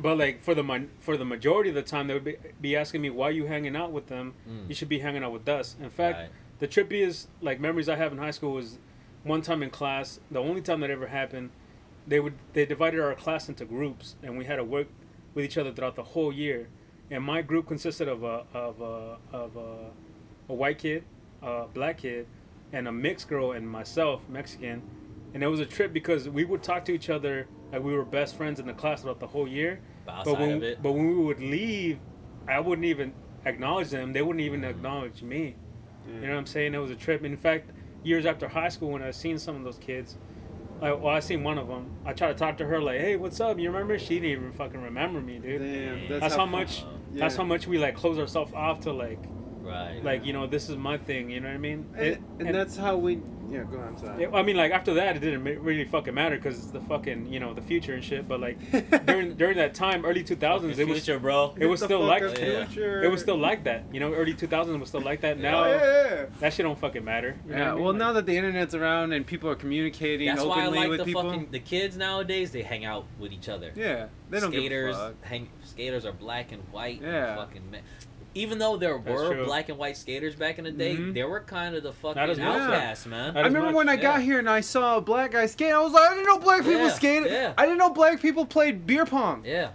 but like for the mon- for the majority of the time, they would be, be asking me why you hanging out with them. Mm. You should be hanging out with us. In fact, Right. the trippiest like memories I have in high school was one time in class. The only time that ever happened, they would they divided our class into groups, and we had to work with each other throughout the whole year. And my group consisted of a of a of a, a white kid, a black kid, and a mixed girl, and myself, Mexican. And it was a trip because we would talk to each other like we were best friends in the class throughout the whole year. But But when, of it, but when we would leave, I wouldn't even acknowledge them. They wouldn't even Mm. acknowledge me. You know what I'm saying? It was a trip. In fact, years after high school, when I seen some of those kids, I, well, I seen one of them. I tried to talk to her like, "Hey, what's up? You remember?" She didn't even fucking remember me, dude. Damn, That's, that's, how, much. Yeah. That's how much we like close ourselves off to like, right. like you know, this is my thing. You know what I mean? And, It- and that's how we. Yeah, go on. Sorry. it- I mean, like after that, it didn't really fucking matter because it's the fucking you know the future and shit. But like during during that time, early two thousands, it was future, bro. it was still like fucking Yeah. future. it was still like that. You know, early two thousands was still like that. Now Oh, yeah. that shit don't fucking matter. You know Yeah, I mean? well, Like- now that the internet's around and people are communicating That's why I openly like with the people, fucking the kids nowadays. They hang out with each other. yeah, they don't skaters give a fuck. hang skaters are black and white. and Yeah. fucking ma- even though there That's were true. black and white skaters back in the day, Mhm. they were kind of the fucking as much. outcasts, man. Not I remember much, when I yeah. got here and I saw a black guy skate. I was like, I didn't know black people Yeah, skated. yeah. I didn't know black people played beer pong. yeah.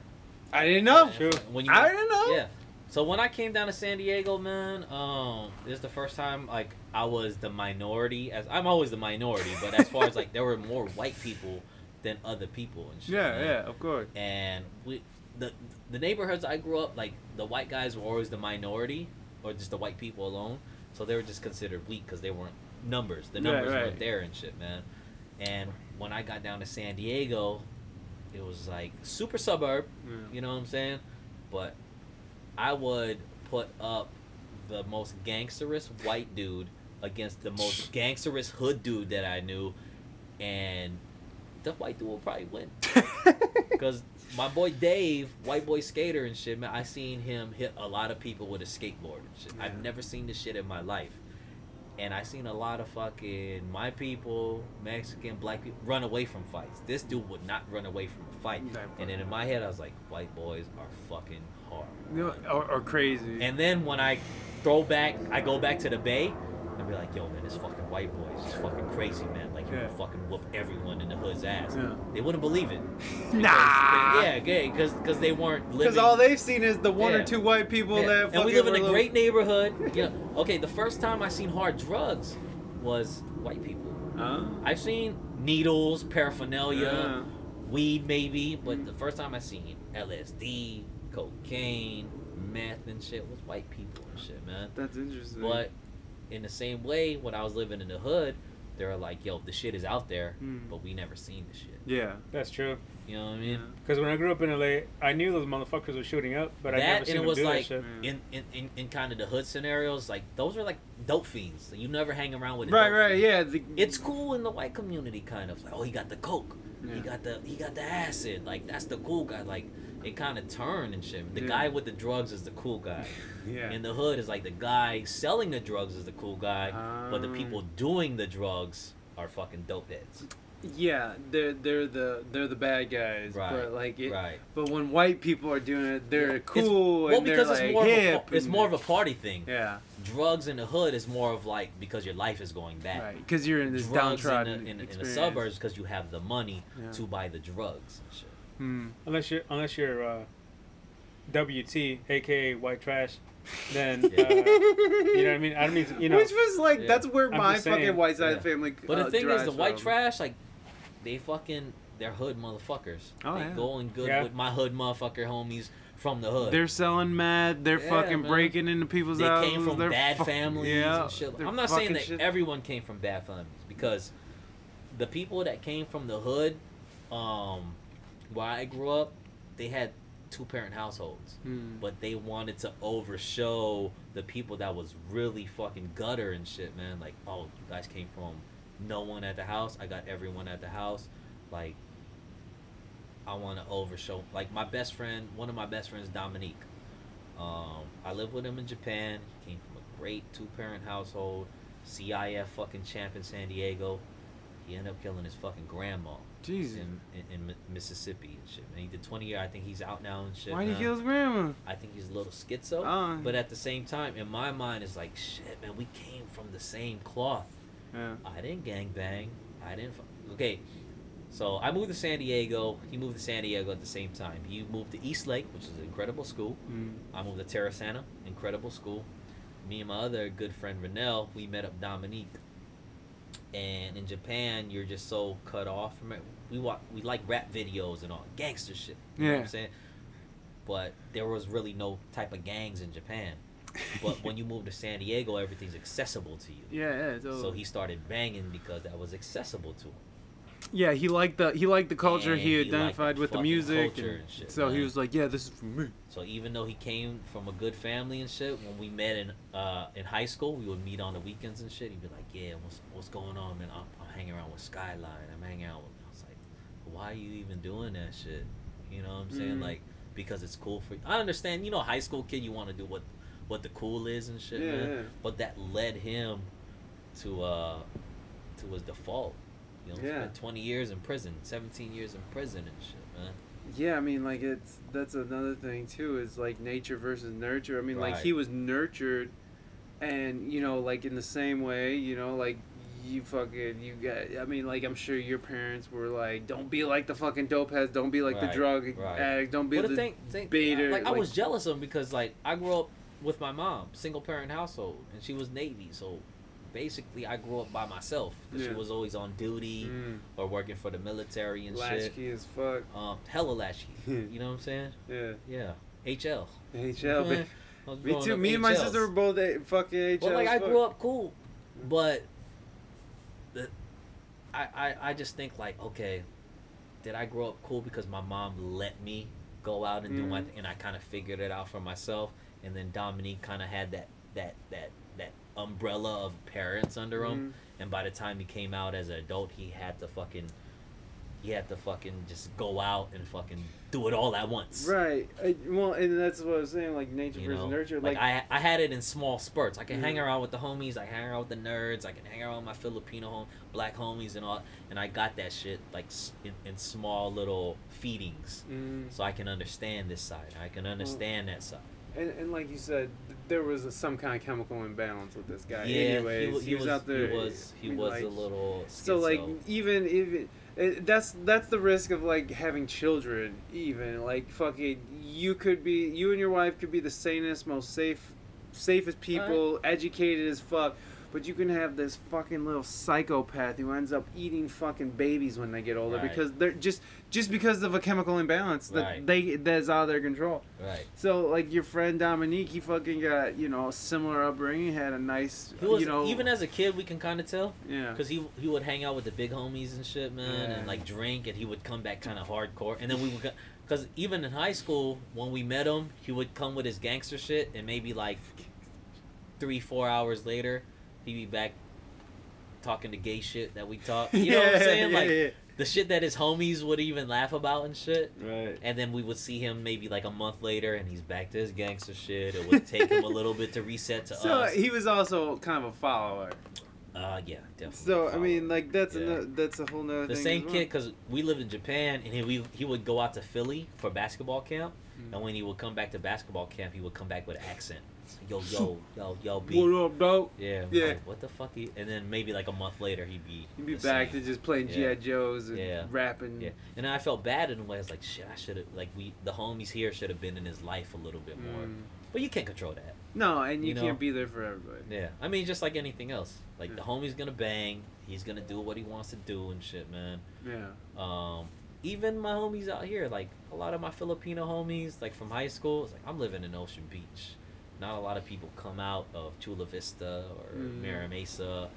I didn't know. True. When you I didn't know. Yeah. So when I came down to San Diego, man, um, this is the first time like I was the minority. As I'm always the minority, but as far as like there were more white people than other people and shit. Yeah, man. yeah, of course. And we, the the neighborhoods I grew up, like the white guys were always the minority, or just the white people alone. So they were just considered weak because they weren't numbers. The numbers right. weren't there and shit, man. And when I got down to San Diego, it was like super suburb. You know what I'm saying? But I would put up the most gangsterous white dude against the most gangsterous hood dude that I knew, and the white dude will probably win. Because my boy Dave, white boy skater and shit, man, I seen him hit a lot of people with a skateboard and shit. I've never seen this shit in my life. And I seen a lot of fucking my people, Mexican, black people, run away from fights. This dude would not run away from a fight. And then in my head, I was like, white boys are fucking hard. You know, or, or crazy. And then when I throw back, I go back to the bay, and be like, yo, man, this fucking white boy is just fucking crazy, man. Like, he Yeah. would fucking whoop everyone in the hood's ass. Yeah. They wouldn't believe it. nah. Yeah, gay, because they weren't living. Because all they've seen is the one Yeah. or two white people Yeah. that. and we live in a little- great neighborhood. Yeah. Okay, the first time I seen hard drugs was white people. Huh? I've seen needles, paraphernalia, Yeah. weed maybe, but the first time I seen LSD, cocaine, meth and shit was white people and shit, man. That's interesting. But in the same way, when I was living in the hood, they were like, "Yo, the shit is out there, Hmm. but we never seen the shit." Yeah. That's true. You know what I mean? Because when I grew up in LA, I knew those motherfuckers were shooting up, but I never that seen and it them was do like that shit. in, in, in, in kind of the hood scenarios, like those are like dope fiends. You never hang around with. a Right, dope right, fiend. yeah. The, It's cool in the white community, kind of like, oh, he got the coke, Yeah. he got the he got the acid, like that's the cool guy. Like it kind of turned and shit. The Yeah. guy with the drugs is the cool guy. yeah. In the hood is like the guy selling the drugs is the cool guy, but the Um, people doing the drugs are fucking dope heads. Yeah, they're they're the they're the bad guys. Right, But like it, right. But when white people are doing it, they're It's- cool well, and they're because like it's more hip. of a, it's more of a party thing. Yeah. drugs in the hood is more of like because your life is going bad. Right, because you're in this drugs downtrodden in the, in, in the suburbs because you have the money Yeah. to buy the drugs and shit. Hmm. Unless you're unless you're uh, WT, aka white trash, then uh, you know what I mean. I don't mean to- you know. Which was like Yeah. that's where I'm my fucking saying, white side yeah. family. But uh, the thing is, the derives white from. trash, like, they fucking, they're hood motherfuckers. Oh, they yeah. going good Yeah. with my hood motherfucker homies from the hood. They're selling mad. They're Yeah, fucking man. breaking into people's they houses. came from they're bad fuck- families Yeah, and shit. I'm not saying that shit. everyone came from bad families because the people that came from the hood, um, where I grew up, they had two parent households. Hmm. But they wanted to overshow the people that was really fucking gutter and shit, man. Like, oh, you guys came from no one at the house. I got everyone at the house. Like, I want to overshow. Like my best friend, one of my best friends, Dominique. Um, I lived with him in Japan. He came from a great two-parent household, CIF fucking champ in San Diego. He ended up killing his fucking grandma Jesus. in, in, in Mississippi and shit. And he did 20 years. I think he's out now and shit. Why did he kill his grandma? I think he's a little schizo. Oh. But at the same time, in my mind, it's like, shit, man, we came from the same cloth. Yeah. I didn't gang bang. I didn't. fu- Okay, so I moved to San Diego. He moved to San Diego at the same time. He moved to East Lake, which is an incredible school. Mm. I moved to Terrasana, incredible school. Me and my other good friend Renell, we met up Dominique. And in Japan, you're just so cut off from it. We wa- we like rap videos and all gangster shit. You know what Yeah. I'm saying? But there was really no type of gangs in Japan. But when you move to San Diego, everything's accessible to you. Yeah, yeah. Totally. So he started banging because that was accessible to him. Yeah, he liked the he liked the culture. And he he identified the with the music, and and shit, so he was like, "Yeah, this is for me." So even though he came from a good family and shit, when we met in uh, in high school, we would meet on the weekends and shit. He'd be like, "Yeah, what's what's going on, man? I'm, I'm hanging around with Skyline. I'm hanging out with." I was like, "Why are you even doing that shit?" You know what I'm saying? Mhm. Like because it's cool for. you. I understand. You know, high school kid, you want to do what what the cool is and shit, Yeah, man. yeah. But that led him to uh to his default. You know, Yeah. spent 20 years in prison, 17 years in prison and shit, man. Yeah, I mean, like it's that's another thing too. Is like nature versus nurture. I mean, like he was nurtured, and you know, like in the same way, you know, like you fucking you got. I mean, like I'm sure your parents were like, "Don't be like the fucking dope heads. Don't be like Right, the drug right. addict. Don't be But the." the thing, thing beta, like, I was jealous of him because like I grew up with my mom, single parent household, and she was Navy, so basically I grew up by myself. 'cause Yeah. She was always on duty Mm, or working for the military and shit. latchkey as fuck. Um, hella latchkey. you know what I'm saying? Yeah, Yeah. HL. HL. but- Me too. up Me and my sister were both a, fucking HL. Well, like I grew up cool, but the, I, I I just think like okay, did I grow up cool because my mom let me go out and do my Mhm. thing, and I kind of figured it out for myself, and then Dominique kind of had that that that that umbrella of parents under him, Mhm. and by the time he came out as an adult, he had to fucking. He had to fucking just go out and fucking do it all at once. Right. I, well, and that's what I was saying. Like nature You versus know, nurture. like, Like, I, I had it in small spurts. I can hang Mhm. around with the homies. I can hang around with the nerds. I can hang around with my Filipino home, black homies and all. And I got that shit like in, in small little feedings, Mm. so I can understand this side. I can understand that side. And, and like you said, there was a, some kind of chemical imbalance with this guy. yeah, Anyways, he, wa- he, was, out there. He was he was like, a little. So like even even it, that's that's the risk of like having children. Even like fucking, you could be you and your wife could be the sanest, most safe, safest people, educated as fuck. But you can have this fucking little psychopath who ends up eating fucking babies when they get older Right. because they're just just because of a chemical imbalance that Right. they that's out of their control. right. So like your friend Dominique, he fucking got you know a similar upbringing, had a nice was you know even as a kid we can kind of tell. yeah Cause he he would hang out with the big homies and shit, man, Yeah. and like drink, and he would come back kind of hardcore. And then we would, go, cause even in high school when we met him, he would come with his gangster shit, and maybe like three four hours later, he'd be back talking the gay shit that we talk. You know what I'm saying? Yeah, like yeah, the shit that his homies would even laugh about and shit. right. And then we would see him maybe like a month later, and he's back to his gangster shit. It would take him a little bit to reset to So us. So he was also kind of a follower. Uh, yeah, definitely. So I mean, like that's Yeah. another, that's a whole nother the same well. kid because we lived in Japan and he we, he would go out to Philly for basketball camp And when he would come back to basketball camp, he would come back with an accent. Yo, yo, yo, yo, B. What up, dog? Yeah, Yeah. like, what the fuck? He, and then maybe like a month later, he'd be. You'd be back same. to just playing Yeah. GI Joes and Yeah. rapping. Yeah, and I felt bad in a way. I was like, shit, I should have like we the homies here should have been in his life a little bit more. Mm. But you can't control that. No, and you, You know? can't be there for everybody. Yeah, I mean, just like anything else. Like Yeah. the homie's gonna bang. He's gonna do what he wants to do and shit, man. Yeah. Um, even my homies out here, like a lot of my Filipino homies, like from high school, it's like I'm living in Ocean Beach. Not a lot of people come out of Chula Vista or Mm. Mira Mesa.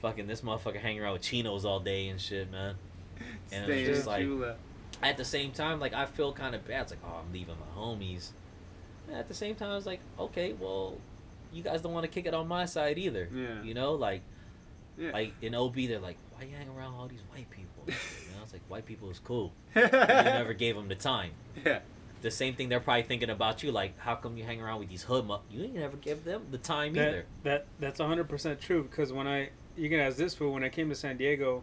Fucking this motherfucker hanging around with chinos all day and shit, man. And was Stay just in like- Chula. At the same time, like I feel kind of bad. It's like, oh, I'm leaving my homies. And at the same time, it's like, okay, well, you guys don't want to kick it on my side either. Yeah. You know, like Yeah. like in OB, they're like, why you hang around all these white people? You know, it's like white people is cool. you never gave them the time. yeah. The same thing they're probably thinking about you. Like, how come you hang around with these hood? Mu- you ain't never give them the time That, either. that that's hundred percent true because when I you can ask this fool when I came to San Diego,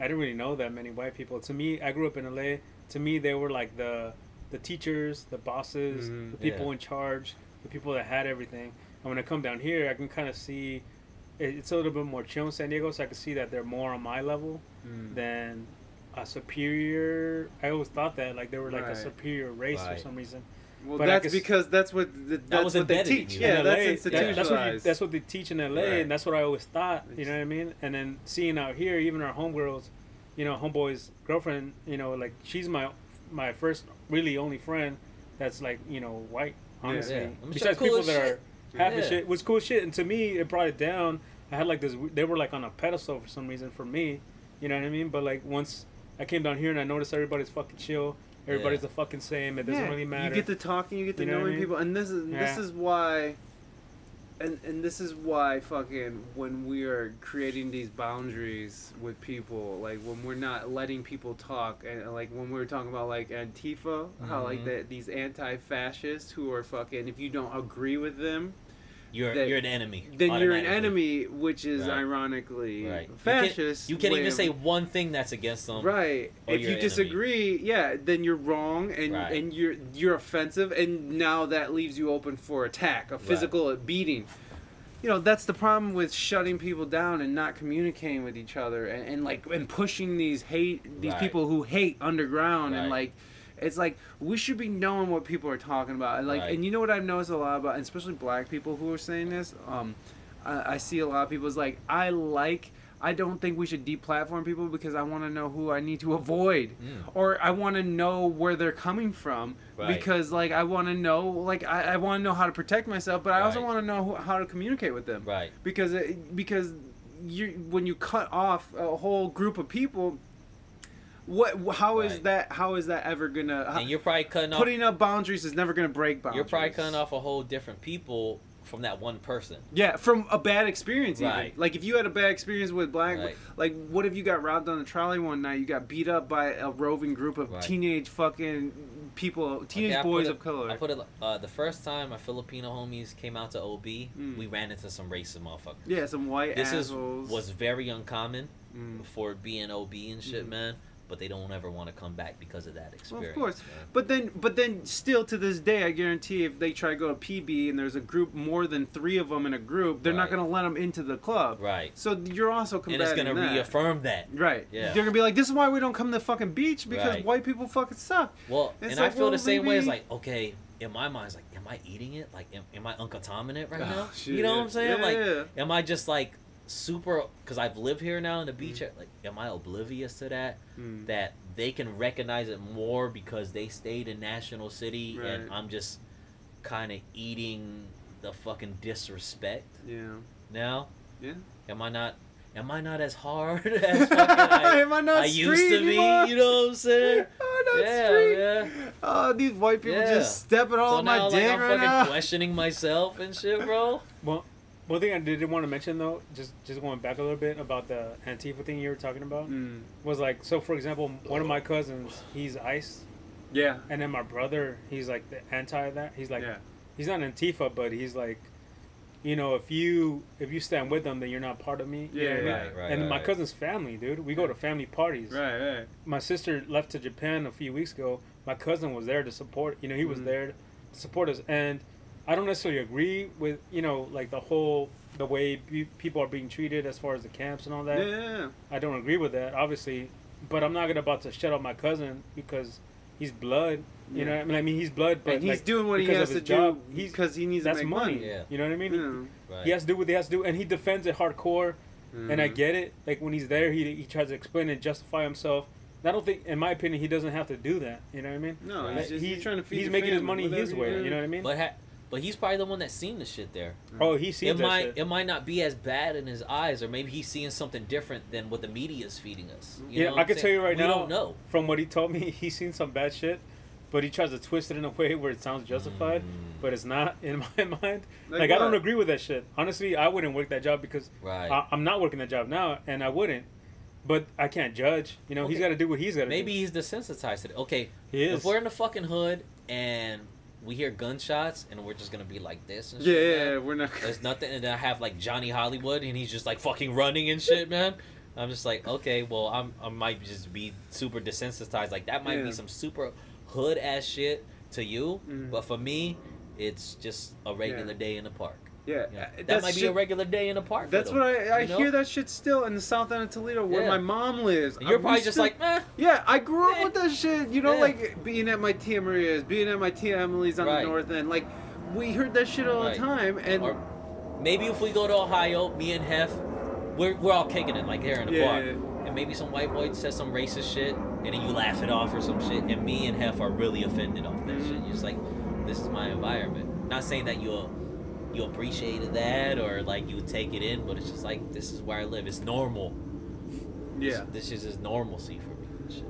I didn't really know that many white people. To me, I grew up in LA. To me, they were like the the teachers, the bosses, Mhm. the people Yeah. in charge, the people that had everything. And when I come down here, I can kind of see it, it's a little bit more chill in San Diego, so I can see that they're more on my level Mm. than a superior. I always thought that like they were like Right. a superior race Right. for some reason. Well, But that's guess- because that's what the, that's was what they embedded in teach. Yeah, in that's institutionalized. that's what you, that's what they teach in LA, Right. and that's what I always thought. You know what I mean? And then seeing out here, even our homegirls, you know, homeboy's girlfriend, you know, like she's my my first really only friend that's like you know white. Honestly, Yeah. I'm besides cool people that shit. are half the Yeah. shit, was cool shit. And to me, it brought it down. I had like this. They were like on a pedestal for some reason for me. You know what I mean? But like once I came down here and I noticed everybody's fucking chill. Everybody's Yeah. the fucking same. It doesn't Yeah, really matter. You get to talking, you get to You know what I knowing mean? people, and this is this is why. And and this is why fucking when we are creating these boundaries with people, like when we're not letting people talk, and like when we were talking about like Antifa, how like Mhm. that these anti-fascists who are fucking, if you don't agree with them, You're that- you're an enemy. then you're an enemy, which is Right. ironically Right. You can't- fascist. You can't even of- say one thing that's against them. Right. if you an enemy. disagree, yeah, then you're wrong and Right. and you're you're offensive and now that leaves you open for attack, a physical beating. You know, that's the problem with shutting people down and not communicating with each other and, and like and pushing these hate these people who hate underground and like it's like we should be knowing what people are talking about and like Right. and you know what I've noticed a lot about and especially black people who are saying this um I, I see a lot of people is like I like I don't think we should deplatform people because I want to know who I need to avoid Mm. or I want to know where they're coming from Right. because like I want to know like I, I want to know how to protect myself but I also want to know who, how to communicate with them Right. because it, because you when you cut off a whole group of people what how is Right. that how is that ever gonna And you're probably cutting off. putting up boundaries is never gonna break boundaries You're probably cutting off a whole different people from that one person. yeah from a bad experience even Right. like if you had a bad experience with black Right. like what if you got robbed on the trolley one night you got beat up by a roving group of Right. teenage fucking people teenage Okay, boys of color I put it uh, the first time my Filipino homies came out to OB, Mm. we ran into some racist motherfuckers. yeah some white This is assholes was very uncommon Mm. for being OB and shit, Mhm. man. But they don't ever want to come back because of that Well, experience. of course. man. But then, but then, still to this day, I guarantee if they try to go to PB and there's a group more than three of them in a group, they're not going to let them into the club. Right. So you're also And it's gonna reaffirm that. Right. Yeah. They're gonna be like, this is why we don't come to the fucking beach because Right. white people fucking suck. Well, It's and like, I feel well, the same way. It's like, okay, in my mind, it's like, am I eating it? Like, am, am I Uncle Tom in it right Oh, now? shit, you know what I'm saying? Yeah, like, yeah. am I just like super? Because I've lived here now in the beach. Mm. Like, am I oblivious to that? Hmm. That they can recognize it more because they stayed in National City, and I'm just kind of eating the fucking disrespect Yeah. now. Yeah. Am I not? Am I not as hard as fucking I, Am I not I used to be? anymore? You know what I'm saying? oh, not yeah, street. yeah. Oh, these white people Yeah. just stepping all So on my now, like, dick I'm right fucking now. questioning myself and shit, bro. Well, one thing I didn't want to mention though, just just going back a little bit about the Antifa thing you were talking about, Mm. was like so. For example, one of my cousins, he's ICE, Yeah. and then my brother, he's like the anti that. He's like yeah. he's not Antifa, but he's like, you know, if you if you stand with them, then you're not part of me. You know Yeah, I mean? yeah. Right, right. and right, my cousin's family, dude, we go to family parties. Right. Right. My sister left to Japan a few weeks ago. my cousin was there to support. You know, he was Mhm. there to support us, and I don't necessarily agree with you know like the whole the way pe- people are being treated as far as the camps and all that. yeah. I don't agree with that, obviously, but I'm not gonna about to shut up my cousin because he's blood. You Yeah. know, what I mean, I mean he's blood, but and he's like, doing what he has to job, do he's- because he needs that's to make money. money. Yeah. You know what I mean? Yeah. Right. He has to do what he has to do, and he defends it hardcore. And I Mhm. get it. Like when he's there, he he tries to explain and justify himself. I don't think, in my opinion, he doesn't have to do that. You know what I mean? No, Right. he's just He- he's trying to feed he's the making his money his way. do. You know what I mean? But ha- but he's probably the one that's seen the shit there. oh, he sees It that might shit. it might not be as bad in his eyes, or maybe he's seeing something different than what the media is feeding us. You Yeah, know I can tell you right we now- don't know. From what he told me, he's seen some bad shit, but he tries to twist it in a way where it sounds justified, Mm. but it's not in my mind. Like Like, I don't agree with that shit. Honestly, I wouldn't work that job because Right. I, I'm not working that job now, and I wouldn't. But I can't judge. You know, he's got to do what he's got to do. Maybe he's desensitized to it. Okay, he is. if we're in the fucking hood and we hear gunshots and we're just gonna be like this and Yeah, shit, yeah, man, we're not. There's nothing, and then I have like Johnny Hollywood, and he's just like fucking running and shit, man. I'm just like, okay, well, I'm I might just be super desensitized. Like that might Yeah. be some super hood ass shit to you, Mhm. but for me, it's just a regular Yeah. day in the park. Yeah, Yeah. uh, That might be a regular day in the park. That's them, what I, I you know? hear that shit still in the south end of Toledo where Yeah. my mom lives. And you're I- we probably just still- like, eh, yeah, I grew up Eh. with that shit. You know, Yeah. like being at my Tia Maria's, being at my Tia Emily's on Right. the north end. Like, we heard that shit all Right. the time, and or maybe if we go to Ohio, me and Hef, we're, we're all kicking it like here in the Yeah. And maybe some white boy says some racist shit, and then you laugh it off or some shit, and me and Hef are really offended off that Mhm. shit. You're just like, this is my environment. Not saying that you'll you appreciated that or like you would take it in, but it's just like this is where I live. It's normal. yeah, This, this is just normalcy for me. shit.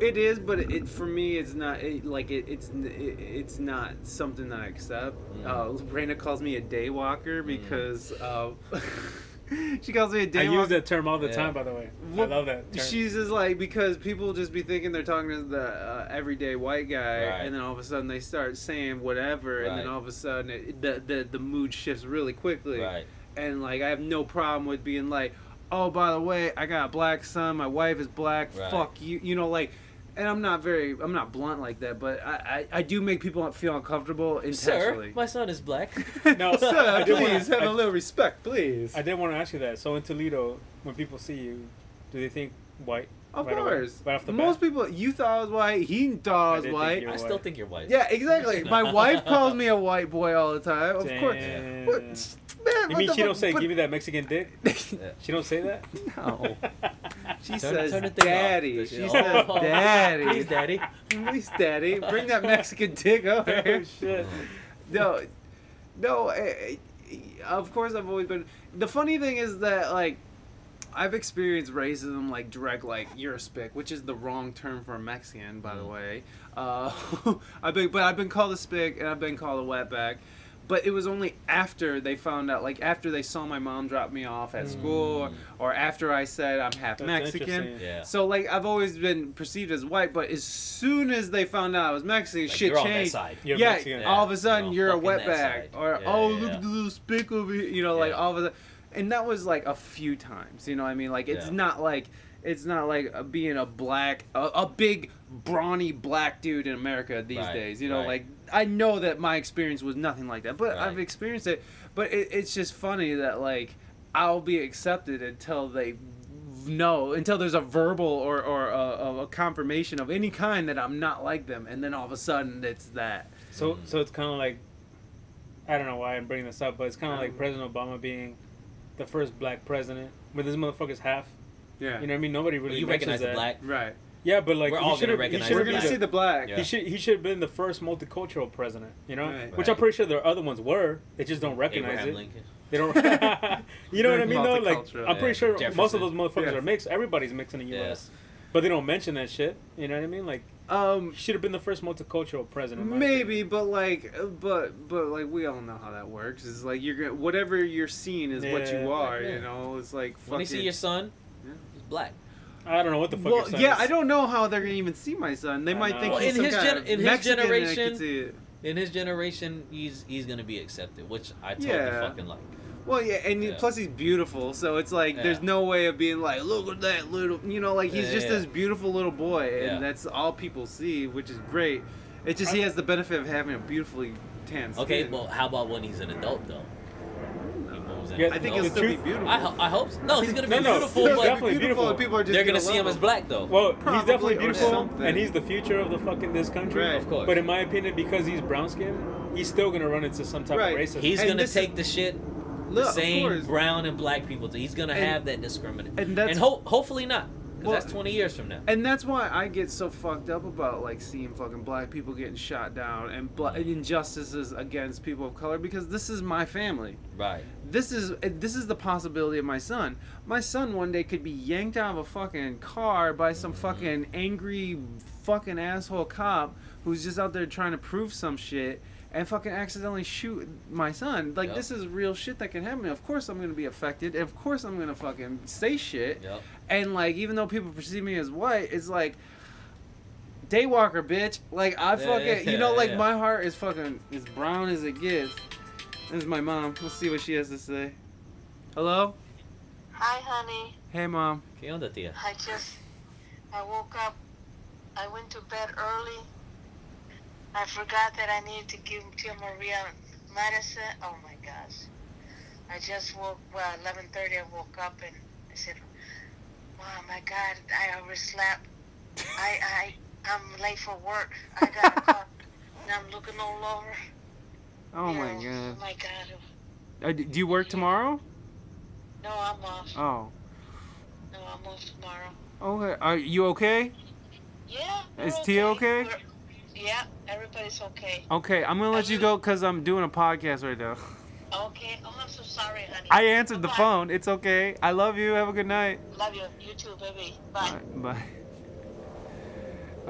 It is. But it for me, it's not it, like it, it's it, it's not something that I accept. Mm. Uh, Reina calls me a day walker Mm. because uh, she calls me a I day use that term all the Yeah. time, by the way. Well, I love that term. She's just like because people just be thinking they're talking to the uh, everyday white guy, Right. and then all of a sudden they start saying whatever, and then all of a sudden it, the, the the mood shifts really quickly. Right. And like I have no problem with being like, oh by the way, I got a black son, my wife is black, Right. fuck you, you know like. And I'm not very, I'm not blunt like that, but I, I, I do make people feel uncomfortable intentionally. Sir, intentionally. my son is black. No, Sir, I do wanna- please have I- a little respect, please. I did want to ask you that. So in Toledo, when people see you, do they think white? Of right away? course. Right off the Most bat? people, you thought I was white, he thought I I was white. I were still white. think you're white. Yeah, exactly. My wife calls me a white boy all the time. Of course. What? Man, You mean the she don't say But- give me that Mexican dick? She don't say that? No. She Turn- says turn the thing off. daddy. Oh, She says daddy. Please, daddy. Please, daddy. Bring that Mexican dick over oh shit. No. No. eh, eh, Of course, I've always been. The funny thing is that, like, I've experienced racism, like, direct, like, you're a spick, which is the wrong term for a Mexican, by the Mm. way. Uh, I've been, but I've been called a spick and I've been called a wetback. But it was only after they found out, like after they saw my mom drop me off at school, or, Mm. or after I said I'm half That's Mexican. Yeah. So like I've always been perceived as white, but as soon as they found out I was Mexican, Like, shit you're on that changed. side. You're yeah, Mexican. all of a sudden you're you're a on fucking that wetback, or Yeah, oh yeah, look at the little spick over here, you know, like Yeah. all of a sudden, and that was like a few times, you know what I mean? Like it's Yeah. not like it's not like uh, being a black, a, a big brawny black dude in America these Right, days, you know, right. like I know that my experience was nothing like that, but Right. I've experienced it. But it, it's just funny that like I'll be accepted until they know until there's a verbal or or a, a confirmation of any kind that I'm not like them, and then all of a sudden it's that. So so it's kind of like I don't know why I'm bringing this up, but it's kind of like Um, President Obama being the first black president, but this motherfucker's half. Yeah. You know what I mean? Nobody really you mentions recognize the black. Right. Yeah, but like We're all gonna recognize should've We're gonna black. see the black. Yeah. He should he should have been the first multicultural president, you know, Right. which Right. I'm pretty sure the other ones were. They just don't recognize Abraham it. Lincoln. They don't. you know what I mean? Though, like I'm pretty Yeah. sure most of those motherfuckers Yeah. are mixed. Everybody's mixed in the Yeah. U.S., but they don't mention that shit. You know what I mean? Like Um, should have been the first multicultural president. maybe, but like, but but like we all know how that works. It's like you're gonna whatever you're seeing is what you are. Yeah. You know, it's like When they see your son, Yeah. he's black. I don't know what the fuck. Well, your son yeah, is. I don't know how they're gonna even see my son. They I might know. think Well, he's in some his kind gen- of in his Mexican and generation- In his generation, he's he's gonna be accepted, which I totally Yeah. fucking like. Well, yeah, and Yeah. plus he's beautiful, so it's like there's no way of being like, look at that little, you know, like he's Yeah, just yeah. this beautiful little boy, and Yeah. that's all people see, which is great. It's just he has the benefit of having a beautifully tan skin. Okay, well, how about when he's an adult though? He moves in Yeah, I an think adult. he'll the still be beautiful. I, ho- I hope so. No, he's gonna be No, no, beautiful, he'll but definitely beautiful. and people are just they're gonna love see him as black though. Well, Probably, he's definitely beautiful, and he's the future of the fucking this country. Right. Of course. But in my opinion, because he's brown skinned, he's still gonna run into some type Right. of racism. he's And gonna this take the shit Look, the same brown and black people do. He's gonna And- have that discrimination. and that's- ho- hopefully not. Because Well, that's 20 years from now. And that's why I get so fucked up about like seeing fucking black people getting shot down and bla- and injustices against people of color because this is my family. Right. This is this is the possibility of my son. My son one day could be yanked out of a fucking car by some mm-hmm. fucking angry fucking asshole cop who's just out there trying to prove some shit and fucking accidentally shoot my son. Like Yep. this is real shit that can happen. Of course I'm gonna be affected. Of course I'm gonna fucking say shit. Yep. And like, even though people perceive me as white, it's like, daywalker, bitch. Like I Yeah, fucking, yeah, you know, like yeah. my heart is fucking as brown as it gets. This is my mom. Let's see what she has to say. Hello. Hi, honey. Hey, mom. ¿Qué onda, tía? I just, I woke up. I went to bed early. I forgot that I needed to give Tia Maria medicine. Oh my gosh. I just woke, well, 11.30 I woke up and I said, oh my God, I overslept. I, I, I'm late for work. I got a call. And I'm looking all over. Oh you my know, god. Oh my God. Uh, do you work tomorrow? No, I'm off. Oh. No, I'm off tomorrow. Okay. Are you okay? Yeah. Is Tia okay? We're- Yeah, everybody's okay. Okay. I'm gonna let you go um, because I'm doing a podcast right now. Okay. Oh, I'm so sorry, honey. I answered the Bye-bye. phone. It's okay. I love you. Have a good night. Love you. You too, baby. Bye. Alright, Bye.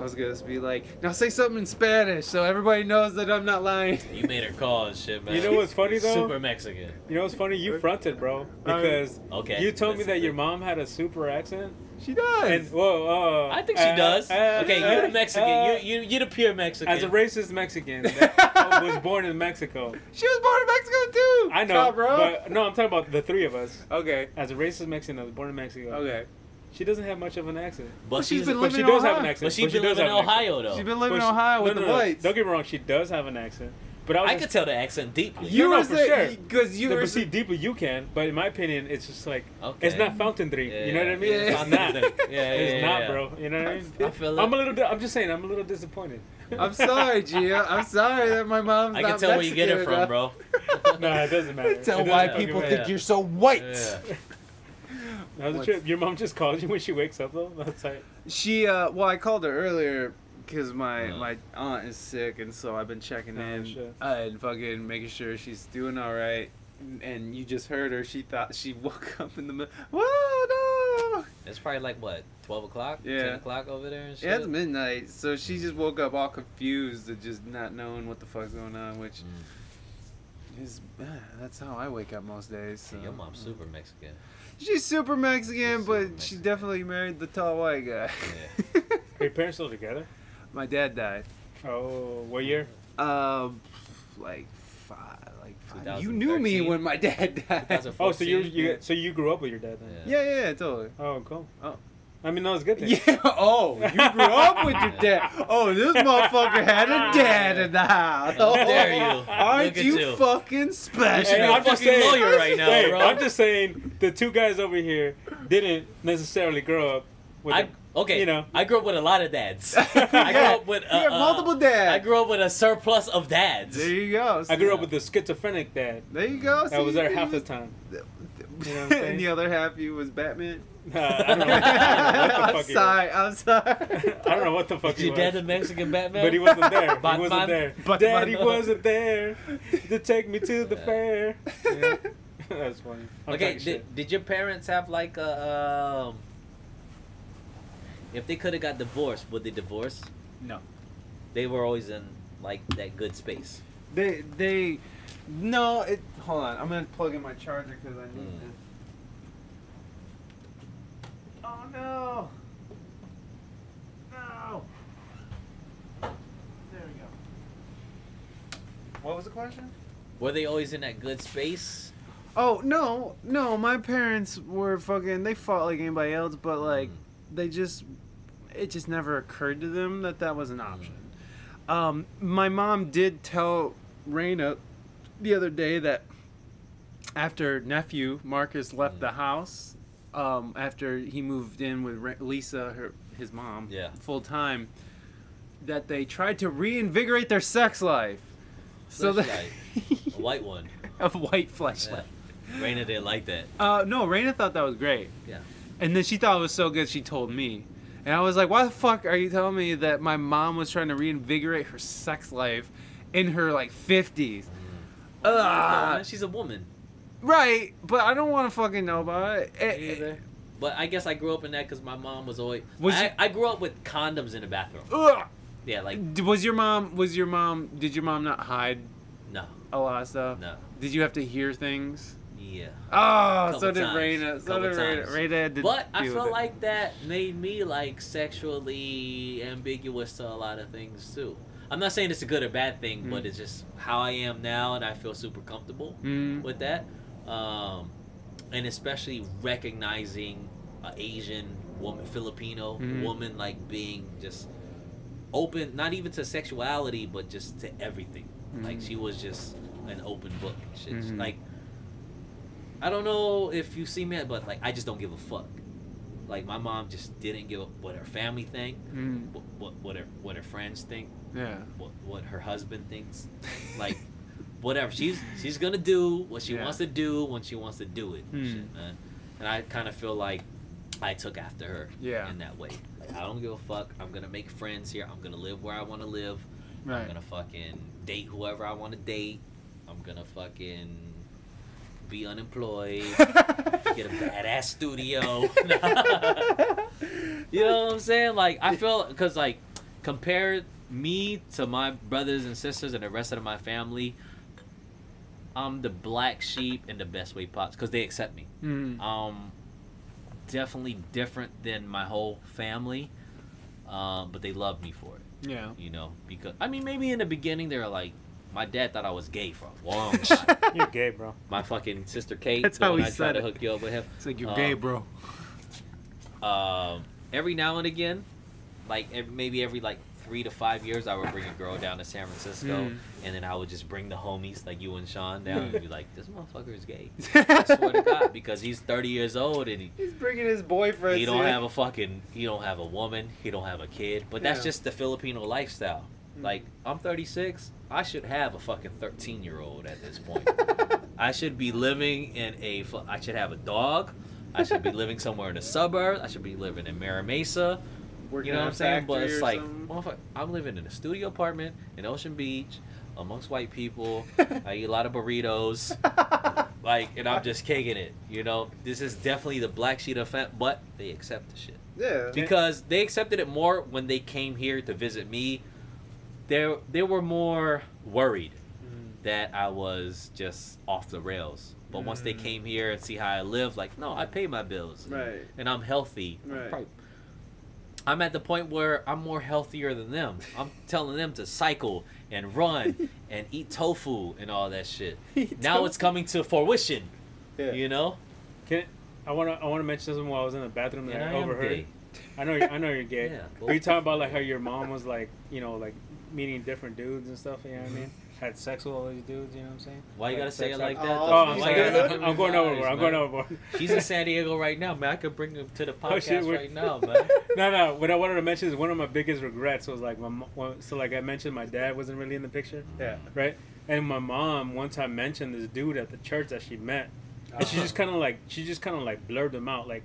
I was gonna be like, now say something in Spanish so everybody knows that I'm not lying. You made her call and shit, man. You know what's funny, though? Super Mexican. You know what's funny? You fronted, bro, because Okay. you told me that your mom had a super accent. She does. And whoa, uh, I think she uh, does. uh, okay, uh, you're the Mexican. uh, you you you're the pure Mexican. as a racist Mexican that was born in Mexico. she was born in Mexico too. I know, bro. but no, I'm talking about the three of us. okay. As a racist Mexican that was born in Mexico, Okay. She doesn't have much of an accent. but she's she's been But living she in does have an accent. but she's she been does living in have an accent. Ohio though. She's been living in But she- Ohio no, with no, the no, whites. Don't get me wrong, she does have an accent. But I was I just, could tell the accent deeply. You No, were no, for saying sure. because you no, were but see, saying, deeply you can, but in my opinion, it's just like Okay. it's not fountainry. Yeah, you know what I mean? yeah. It's not. drink. Yeah, yeah, it's yeah, not, yeah. bro. You know what I mean? I feel I'm a little. Di- I'm just saying. I'm a little disappointed. I'm sorry, Gia. I'm sorry that my mom's I not can tell where you get it from, enough. bro. no, it doesn't matter. Tell It why doesn't people fucking think you're so white. Yeah. That was a trip. Your mom just calls you when she wakes up, though. That's like, She uh well I called her earlier because my Uh. my aunt is sick and so I've been checking Oh, in shit. uh, and fucking making sure she's doing all right. And you just heard her. She thought she woke up in the middle. Whoa no! It's probably like what, twelve o'clock, Yeah. ten o'clock over there and shit. Yeah, it's midnight, so she just woke up all confused and just not knowing what the fuck's going on, which Mm. is ah, that's how I wake up most days. So. Your mom's super Mexican. She's super Mexican, She's but super she definitely married the tall white guy. Yeah. are your parents still together? My dad died. Oh, what year? Um, like five, like five. You knew me when my dad died. 2014. Oh, so you you so you grew up with your dad then? Yeah. Yeah, yeah, yeah, totally. Oh, cool. Oh. I mean, no, it's a good thing. Yeah. Oh, you grew up with your dad. Oh, this motherfucker had a dad in the house. How dare you. Aren't you, you. fucking special? should be Hey, a I'm just fucking saying- lawyer right now, Hey, bro. I'm just saying the two guys over here didn't necessarily grow up with. I a- okay. you know. I grew up with a lot of dads. I grew up with you uh, multiple dads. I grew up with a surplus of dads. There you go. I grew up with a schizophrenic dad There you go. that was there half the was- time. You know what I'm saying? and the other half you was Batman. Uh, I don't know. I don't know I'm what the fuck he was. sorry. I'm sorry. I don't know what the fuck Is he your was. dad the Mexican Batman? But he wasn't there. He wasn't there. Batman. Daddy wasn't there to take me to the fair. Yeah. That's funny. I'm Okay, did, did your parents have like a um? If they could have got divorced, would they divorce? No. They were always in like that good space. They they no. It, hold on. I'm gonna plug in my charger because I need Mm. this. Oh no. No. There we go. What was the question? Were they always in that good space? Oh no, no, my parents were fucking. They fought like anybody else, but like Mm. they just, it just never occurred to them that that was an option. Um, my mom did tell Reina the other day that after nephew Marcus left Mm. the house, um, after he moved in with Lisa, her his mom, Yeah. full time, that they tried to reinvigorate their sex life. So that a white one. a white flashlight. Yeah. Reina didn't like that. Uh, no, Reina thought that was great. Yeah. And then she thought it was so good, she told me. And I was like, why the fuck are you telling me that my mom was trying to reinvigorate her sex life in her, like, 50s? Oh, man, she's a woman. Right, but I don't want to fucking know about it. Either. But I guess I grew up in that because my mom was always. Was I, you- I grew up with condoms in the bathroom. ugh. Yeah, like Was your mom, was your mom, did your mom not hide no, a lot of stuff? no, Did you have to hear things? yeah. Oh, so did times. Reina. So did Reina. Reina to But I feel like that made me like sexually ambiguous to a lot of things too. I'm not saying it's a good or bad thing, but Mm. it's just how I am now, and I feel super comfortable Mm. with that. Um, and especially recognizing an Asian woman, Filipino Mhm. woman, like being just open, not even to sexuality, but just to everything. Like Mhm. she was just an open book. Mhm. Like I don't know if you see me, but like I just don't give a fuck. Like my mom just didn't give a what her family think, Mm. what what, what her what her friends think, Yeah. what what her husband thinks. Like whatever she's she's gonna do what she Yeah. wants to do when she wants to do it, Hmm. shit, man. And I kind of feel like I took after her Yeah. in that way. Like, I don't give a fuck. I'm gonna make friends here. I'm gonna live where I want to live. right. I'm gonna fucking date whoever I want to date. I'm gonna fucking be unemployed. get a badass studio. you know what I'm saying? Like I feel because like compare me to my brothers and sisters and the rest of my family. I'm the black sheep in the best way possible because they accept me. Mm. Um, definitely different than my whole family, um, but they love me for it. Yeah. You know, because I mean, maybe in the beginning they were like, my dad thought I was gay for a long time. You're gay, bro. my fucking sister Kate. That's the how one he I tried said to hook you up with him. It's like you're Um, gay, bro. Um, every now and again, like ev maybe every like three to five years, I would bring a girl down to San Francisco, Mm. and then I would just bring the homies like you and Sean down and be like, "This motherfucker is gay." I swear to God, because he's 30 years old and he, He's bringing his boyfriend. he don't have a fucking he don't have a woman, he don't have a kid. But that's Yeah. just the Filipino lifestyle. Mm. Like I'm 36, I should have a fucking 13 year old at this point. I should be living in a. I should have a dog. I should be living somewhere in the suburbs. I should be living in Mira Mesa. You know what I'm saying? But it's like, motherfucker, I'm living in a studio apartment in Ocean Beach amongst white people. I eat a lot of burritos. Like, and I'm just kicking it. You know, this is definitely the black sheet of fat, but they accept the shit yeah. because they accepted it more when they came here to visit me. They they were more worried that I was just off the rails. But once they Mm. came here and see how I live, like, no, I pay my bills, and, Right. and I'm healthy. I'm, Right. probably- I'm at the point where I'm more healthier than them. I'm telling them to cycle and run and eat tofu and all that shit. Now it's coming to fruition. Yeah. You know, Can I want to I want to mention something while I was in the bathroom that and I, I overheard. gay. I know you're, I know you're gay. Yeah, Were you talking about like how your mom was like you know like meeting different dudes and stuff? You know what I mean? Had sex with all these dudes. You know what I'm saying? Why you gotta say sex it like that? Oh, though? Oh, I'm you sorry. gotta I'm, I'm going overboard. I'm going overboard. She's in San Diego right now, man. I could bring her to the Oh, podcast shit, we're- right now, man. no, no. What I wanted to mention is one of my biggest regrets was like my mo- well, so like I mentioned, my dad wasn't really in the picture, Yeah. right? And my mom one time mentioned this dude at the church that she met, and she uh-huh. just kind of like she just kind of like blurred him out like,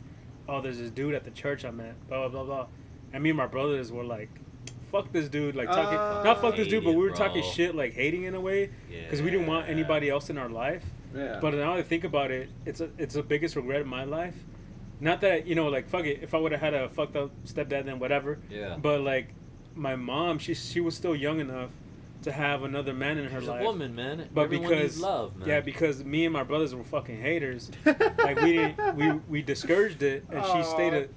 oh, there's this dude at the church I met, blah blah blah blah. And me and my brothers were like, fuck this dude, like talking Uh, not fuck this dude, but we were Hate it, talking shit like hating in a way because we didn't want anybody else in our life. Yeah. But now that I think about it, it's a it's the biggest regret in my life. Not that you know, like fuck it. If I would have had a fucked up stepdad, then whatever. Yeah. But like, my mom, she she was still young enough to have another man in her She's life. a woman, man. But Everyone because needs love, man. yeah, because me and my brothers were fucking haters. like we didn't we we discouraged it, and she stayed a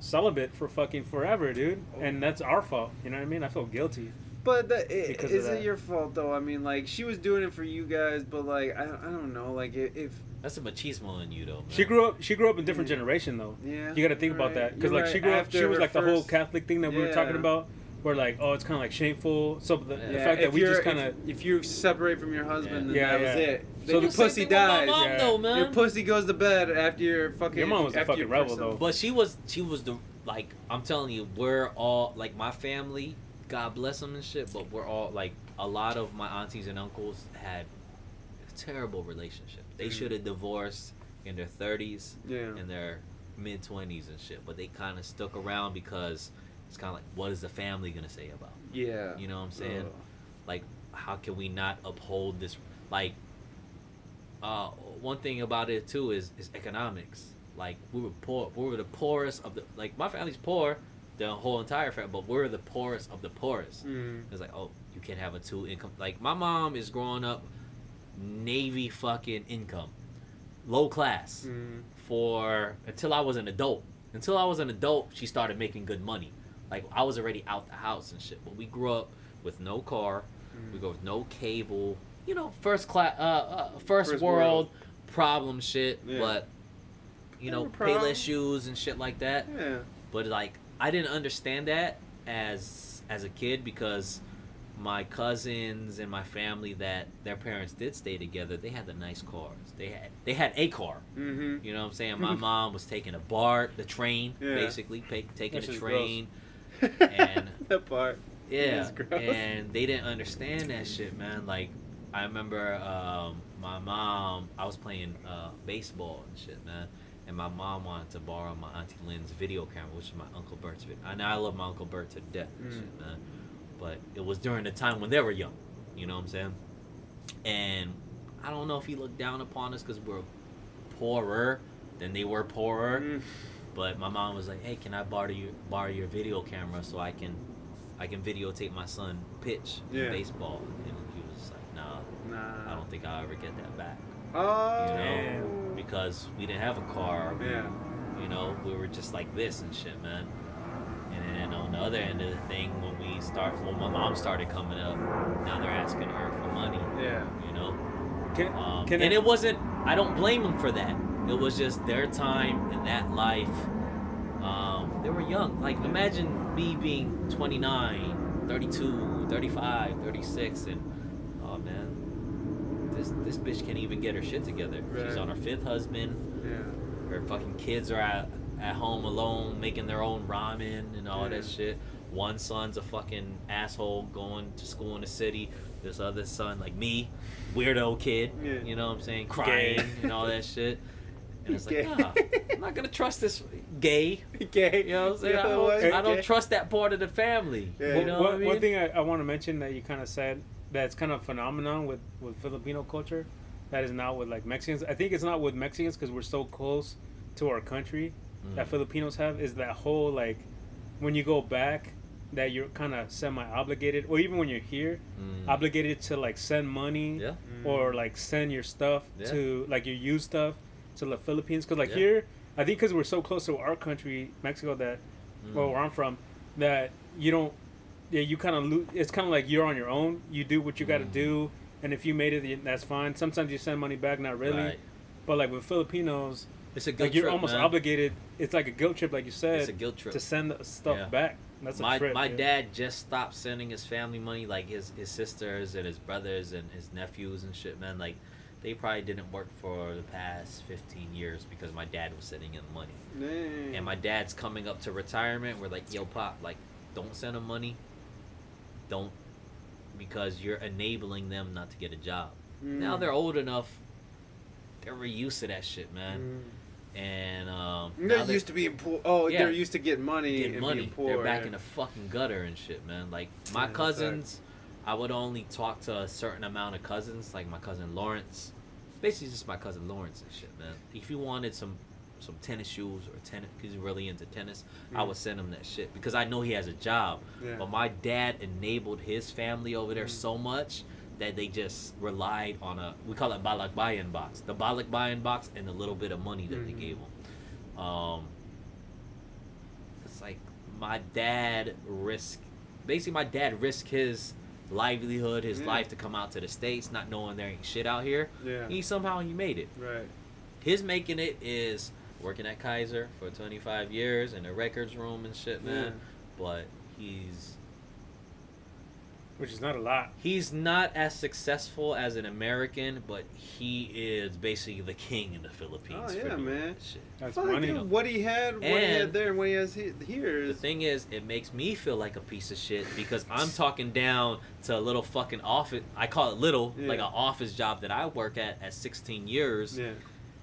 celibate for fucking forever, dude. And oh. that's our fault. You know what I mean? I feel guilty. But the, i- Because is of it your fault though? I mean, like she was doing it for you guys, but like I, I don't know, like i- if That's a machismo in you, though. Man. She grew up. She grew up in a different Yeah. generation though. yeah, You got to think you're about that because You're like she right. grew up. She was her like the whole Catholic thing that we were talking Yeah. about. Where like, oh, it's kind of like shameful. So the, the Yeah, fact that if we just kind of if, if you separate from your husband, Yeah. then Yeah, that yeah. was it. So Then the your pussy thing with my dies. mom, Yeah. though, man. Your pussy goes to bed after your fucking. Your mom was a after fucking rebel, prick though. But she was she was the like I'm telling you, we're all like my family, God bless them and shit, but we're all like a lot of my aunties and uncles had terrible relationships. They Mhm. should have divorced in their 30s Yeah. in their mid 20s and shit, but they kind of stuck around because it's kind of like what is the family going to say about? it? Yeah. You know what I'm saying? Like how can we not uphold this like uh one thing about it too is is economics like we were poor we were the poorest of the like my family's poor the whole entire family but we're the poorest of the poorest Mm. it's like oh you can't have a two income like my mom is growing up navy fucking income low class Mm. for until I was an adult. Until I was an adult, she started making good money. Like I was already out the house and shit. But we grew up with no car. We go with no cable. You know, first class, uh, uh first, First world, world. problem shit. Yeah. But you know, No pay problem. less shoes and shit like that. Yeah. But like, I didn't understand that as as a kid because my cousins and my family that their parents did stay together, they had the nice cars. They had they had a car. Mm-hmm. You know what I'm saying? My mom was taking a BART, the train, Yeah. basically, taking That's the train. And- that part. Yeah, and they didn't understand that shit, man. Like, I remember um, my mom. I was playing uh, baseball and shit, man. And my mom wanted to borrow my auntie Lynn's video camera, which is my uncle Bert's video. I know I love my uncle Bert to death, and Mm. shit, man. But it was during the time when they were young. You know what I'm saying? And I don't know if he looked down upon us because we're poorer than they were poorer. Mm. But my mom was like, "Hey, can I borrow your borrow your video camera so I can I can videotape my son pitch in Yeah. baseball?" And he was just like, "Nah, Nah. I don't think I'll ever get that back." Oh. You know, Damn. because we didn't have a car. Yeah. You know, we were just like this and shit, man. And then on the other end of the thing, when we start, when my mom started coming up, now they're asking her for money. Yeah. You know, Can, um, can and I- it wasn't. I don't blame them for that. It was just their time in that life. Um, they were young. Like imagine me being 29, 32, 35, 36, and oh man, this this bitch can't even get her shit together. She's on her fifth husband. Yeah. Her fucking kids are at, at home alone making their own ramen and all Yeah. that shit. One son's a fucking asshole going to school in the city. This other son, like me, weirdo kid, Yeah. you know what I'm saying, crying and all that shit. And it's Gay. like, nah, I'm not gonna trust this gay. Gay. You know what I'm saying? Yeah, I, what? don't, I don't Gay. trust that part of the family. Yeah. You know one, what I mean? one thing I, I want to mention that you kind of said that's kind of phenomenon with with Filipino culture that is not with like Mexicans. I think it's not with Mexicans because we're so close to our country that Mm. Filipinos have is that whole like when you go back that you're kind of semi obligated or even when you're here Mm. obligated to like send money Yeah. or like send your stuff Yeah. to like your used stuff to the Philippines because like Yeah. here I think because we're so close to our country Mexico that Mm. well where I'm from that you don't yeah you kind of lo- it's kind of like you're on your own you do what you got to Mm. do and if you made it that's fine sometimes you send money back not really Right. but like with Filipinos It's a guilt like you're trip, almost man. obligated it's like a guilt trip like you said It's a guilt trip. to send the stuff Yeah. back that's a my trip my yeah. dad just stopped sending his family money, like his his sisters and his brothers and his nephews and shit, man. Like they probably didn't work for the past fifteen years because my dad was sending in money. And my dad's coming up to retirement. We're like, yo, pop, like, don't send him money. Don't, because you're enabling them not to get a job. Now Mm. they're old enough. They're used to that shit, man. Mm. And um, They're now used to being poor. Oh, Yeah. they're used to getting money getting and money. being poor. They're back yeah. in the fucking gutter and shit, man. Like my Yeah, cousins, I would only talk to a certain amount of cousins, like my cousin Lawrence. Basically, just my cousin Lawrence and shit, man. If you wanted some some tennis shoes or tennis, because he's really into tennis, I Mm. would send him that shit because I know he has a job. Yeah. But my dad enabled his family over there Mm. so much that they just relied on a we call it balikbayan box, the balikbayan box, and the little bit of money that they Mhm. gave him. Um, it's like my dad risked basically my dad risked his livelihood, his Yeah. life to come out to the states, not knowing there ain't shit out here. Yeah. He somehow he made it. Right. His making it is working at Kaiser for 25 years in the records room and shit, man. Yeah. But he's which is not a lot. he's not as successful as an American, but he is basically the king in the Philippines. Oh, yeah, man. Shit. That's Fuck, money. dude, what he had, what he had there, and what he has he- here The thing is, it makes me feel like a piece of shit because I'm talking down to a little fucking office. I call it little, like an office job that I work at at 16 years, Yeah.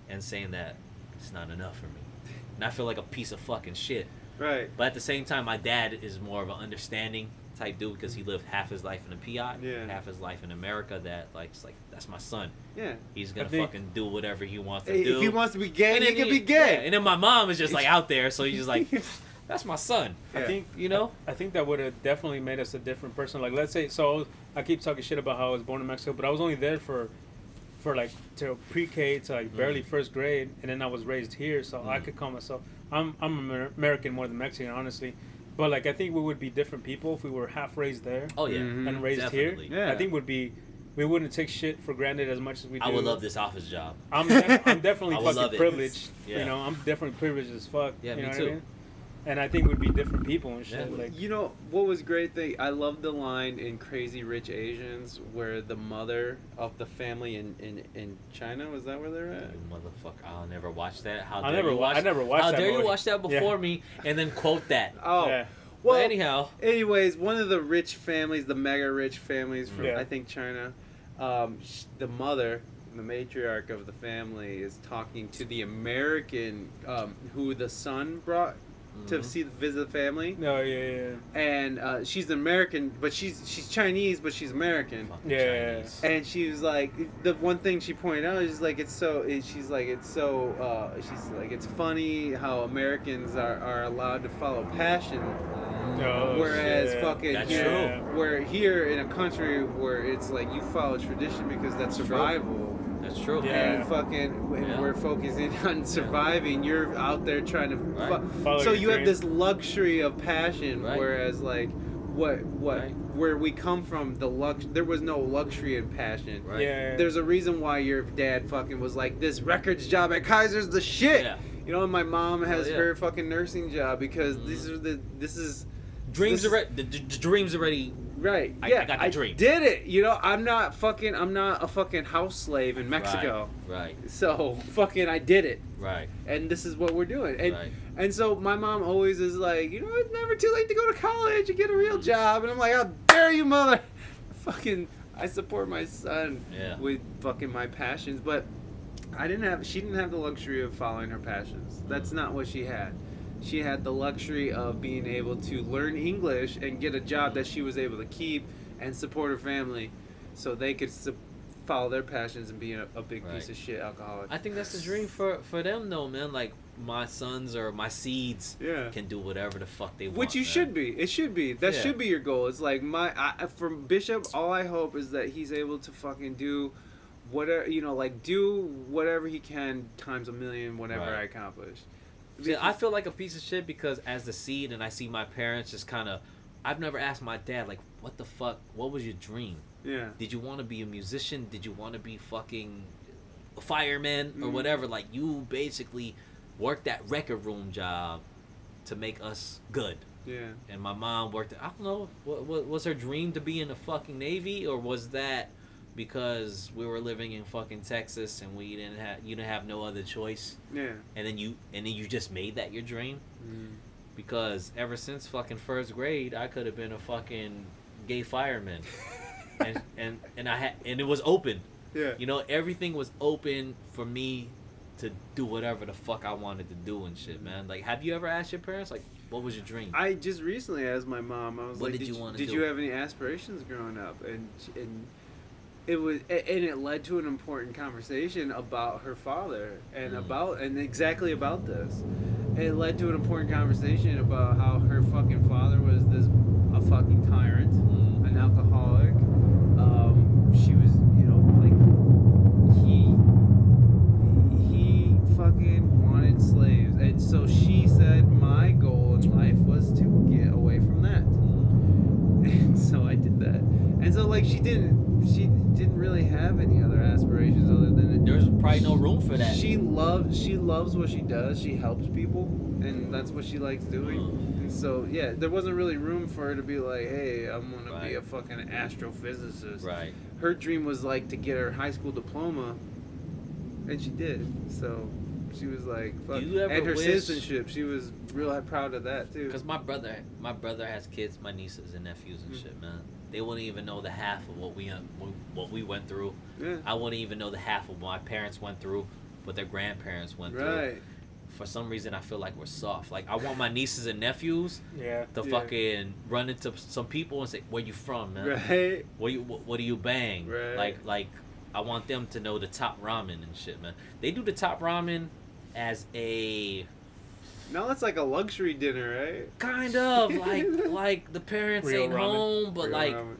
and saying that it's not enough for me. And I feel like a piece of fucking shit. Right. But at the same time, my dad is more of an understanding type dude because he lived half his life in the PI, Yeah. half his life in America. That like, it's like that's my son. Yeah. He's gonna think- fucking do whatever he wants to Hey, do. If he wants to be gay, And he then can be yeah, gay. and then my mom is just like out there, so he's just like, that's my son. I think You know? I think that would have definitely made us a different person. Like, let's say, so I keep talking shit about how I was born in Mexico, but I was only there for, for like till pre-K to like barely Mhm. first grade, and then I was raised here, so I Mhm. could call myself. I'm I'm Amer- American more than Mexican, honestly. But like, I think we would be different people if we were half raised there Oh yeah, Mhm. and raised definitely. here. Yeah. I think would be, we wouldn't take shit for granted as much as we do. I would love this office job. I'm, def- I'm definitely I would love fucking privileged. Yeah. You know, I'm definitely privileged as fuck. Yeah, you me know too. What I mean? And I think we'd be different people and shit. Yeah. Like, You know what was great thing? I love the line in Crazy Rich Asians where the mother of the family in, in, in China was that where they're at? You motherfucker! I'll never watch that. How I dare never you watch? I never watched How that dare you watch that Yeah. before me and then quote that? Oh, yeah. well. but anyhow, anyways, one of the rich families, the mega rich families from Yeah. I think China, um, sh- the mother, the matriarch of the family, is talking to the American um, who the son brought to Mhm. see visit the family, No, yeah, yeah. and uh, she's American, but she's she's Chinese, but she's American. fucking Yeah. Chinese. And she was like, the one thing she pointed out is like it's so. it- She's like it's so. Uh, she's like it's funny how Americans are, are allowed to follow passion, Oh, whereas shit. fucking That's here, true. where here in a country where it's like you follow tradition because that's True. Survival, That's true. Yeah. and fucking when Yeah. we're focusing on surviving, you're out there trying to. Right. fu- so your you have this luxury of passion, Right. whereas like what what Right. where we come from, the lux there was no luxury in passion. Right. Yeah. There's a reason why your dad fucking was like, this records job at Kaiser's the shit. Yeah. You know, and my mom has yeah. her fucking nursing job because Mhm. these are the this is Dreams this is- already. The, the, the dreams already. Right. I- yeah, I got the dream. did it. You know, I'm not fucking I'm not a fucking house slave in Mexico. Right. So fucking I did it. Right. And this is what we're doing. And Right. and so my mom always is like, you know, it's never too late to go to college and get a real job. And I'm like, how dare you, mother? Fucking, I support my son Yeah. with fucking my passions, but I didn't have. She didn't have the luxury of following her passions. That's not what she had. She had the luxury of being able to learn English and get a job that she was able to keep and support her family, so they could su- follow their passions and be a, a big piece of shit alcoholic. I think that's the dream for for them though, man. Like my sons or my seeds yeah. can do whatever the fuck they want. Which you man. should be. It should be. That Yeah. should be your goal. It's like my I, from Bishop. All I hope is that he's able to fucking do whatever you know, like do whatever he can times a million. Whatever Right. I accomplish. See, I feel like a piece of shit because as the seed, and I see my parents just kind of. I've never asked my dad like, "What the fuck? What was your dream? yeah. Did you want to be a musician? Did you want to be fucking a fireman or Mhm. whatever?" Like you basically worked that record room job to make us good. Yeah. And my mom worked. I don't know. What, what was her dream to be in the fucking navy, or was that because we were living in fucking Texas and we didn't have you didn't have no other choice, Yeah. and then you and then you just made that your dream? Mm. Because ever since fucking first grade, I could have been a fucking gay fireman, and and and I had and it was open. Yeah. You know, everything was open for me to do whatever the fuck I wanted to do and shit, man. Like, have you ever asked your parents like, what was your dream? I just recently asked my mom. I was What like, did "Did, you wanna did do?" you have any aspirations growing up?" And and it was and it led to an important conversation about her father and Mm. about and exactly about this. It led to an important conversation about how her fucking father was this a fucking tyrant, Mm. an alcoholic. Um, she was, you know, like he he fucking wanted slaves, and so she said my goal in life was to get away from that she didn't really have any other aspirations other than it. There's probably no room for that. She loves she loves what she does. She helps people, and that's what she likes doing. Mm. And so yeah, there wasn't really room for her to be like, hey, I'm gonna right. be a fucking astrophysicist. Right. Her dream was like to get her high school diploma, and she did. So she was like, fuck. and her wish... citizenship, she was real proud of that too. Cause my brother, my brother has kids, my nieces and nephews and mm-hmm. shit, man. They wouldn't even know the half of what we uh, what we went through. Yeah. I wouldn't even know the half of what my parents went through, what their grandparents went through. For some reason, I feel like we're soft. Like I want my nieces and nephews Yeah. to Yeah. fucking run into some people and say, "Where you from, man? Right. What you what, what do you bang?" Right. Like like I want them to know the top ramen and shit, man. They do the top ramen as a Now it's like a luxury dinner, right? kind of like like the parents Real ain't ramen. home, but Real like ramen.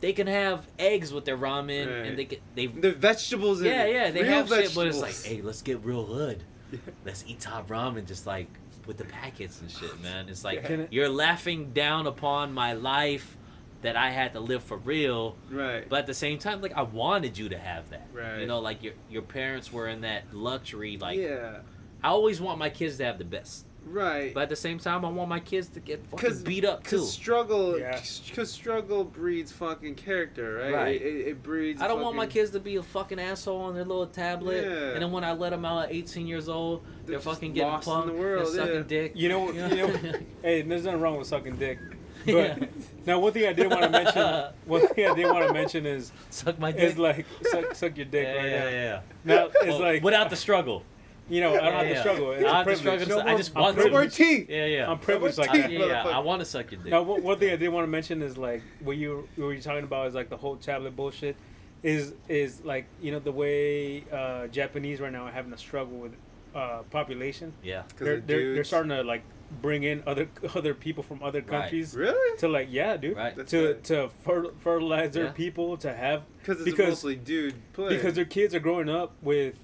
they can have eggs with their ramen Right. and they can they the vegetables. in yeah it. yeah they Real have shit, but it's like vegetables. hey let's get real hood, Yeah. let's eat top ramen just like with the packets and shit, man. It's like Can it- you're laughing down upon my life that I had to live for real, Right. but at the same time, like I wanted you to have that. Right. You know, like your your parents were in that luxury. Like yeah. I always want my kids to have the best, Right. but at the same time, I want my kids to get fucking 'Cause- beat up too. Cause struggle, Yeah. cause struggle breeds fucking character, right? Right. It, it, it breeds. I don't want my kids to be a fucking asshole on their little tablet, Yeah. and then when I let them out at 18 years old, They're they're, fucking getting lost in punked the world, and sucking yeah. dick. You know, you know, hey, there's nothing wrong with sucking dick. But Yeah. now, one thing I did want to mention, one thing I did want to mention is, Suck my dick. is like suck, suck your dick yeah, right yeah, now. yeah. Now it's Well, like without the struggle. You know, I don't Yeah, have to struggle. It's I a have to privilege. struggle. No I more- just I'm want No more to. teeth. Yeah, yeah. I'm privileged like I, that. yeah, yeah. Motherfucker. I want to suck your dick. Now, one one thing I did want to mention is like what you what you're talking about is like the whole tablet bullshit. Is is like you know the way uh, Japanese right now are having a struggle with uh, population. Yeah. 'Cause They're, of they're they're dudes. starting to like bring in other other people from other Right. countries Really? to like yeah, dude, Right. That's to good. to fer- fertilize their Yeah. people to have Because it's Because- mostly dude play. because their kids are growing up with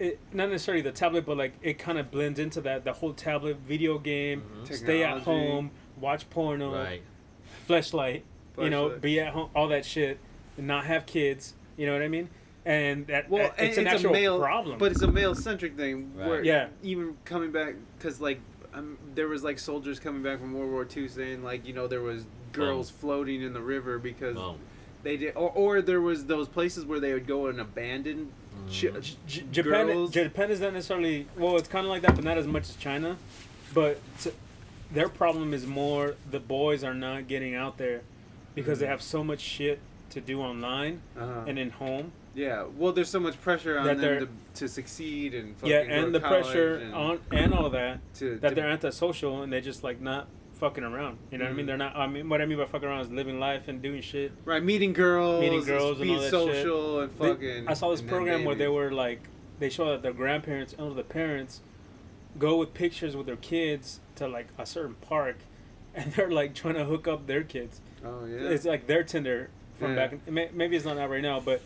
it not necessarily the tablet but like it kind of blends into that the whole tablet video game Mhm. stay at home watch porno Right. fleshlight you know be at home all that shit and not have kids you know what i mean and that, well, that- and it's an actual a male problem but it's a male centric thing. Right. Where Yeah. even coming back because like um, there was like soldiers coming back from World War II saying like you know there was girls floating in the river because they did or, or there was those places where they would go and abandon J- Japan, girls. Japan is not necessarily well. It's kind of like that, but not as much as China. But t- their problem is more the boys are not getting out there because they Mhm. have so much shit to do online uh-huh. and in home. yeah well there's so much pressure on them to, to succeed and fucking yeah, and the pressure and on and all that to, that to- they're antisocial and they just like not fucking around. You know what I mean? Mhm. They're not. I mean, what I mean by fucking around is living life and doing shit. right meeting girls Meeting girls and being all that social and They- fucking I saw this program where they were like, they show that their grandparents and the parents go with pictures with their kids to like a certain park, and they're like trying to hook up their kids. oh yeah It's like their Tinder from Yeah. back. In, maybe it's not out right now, but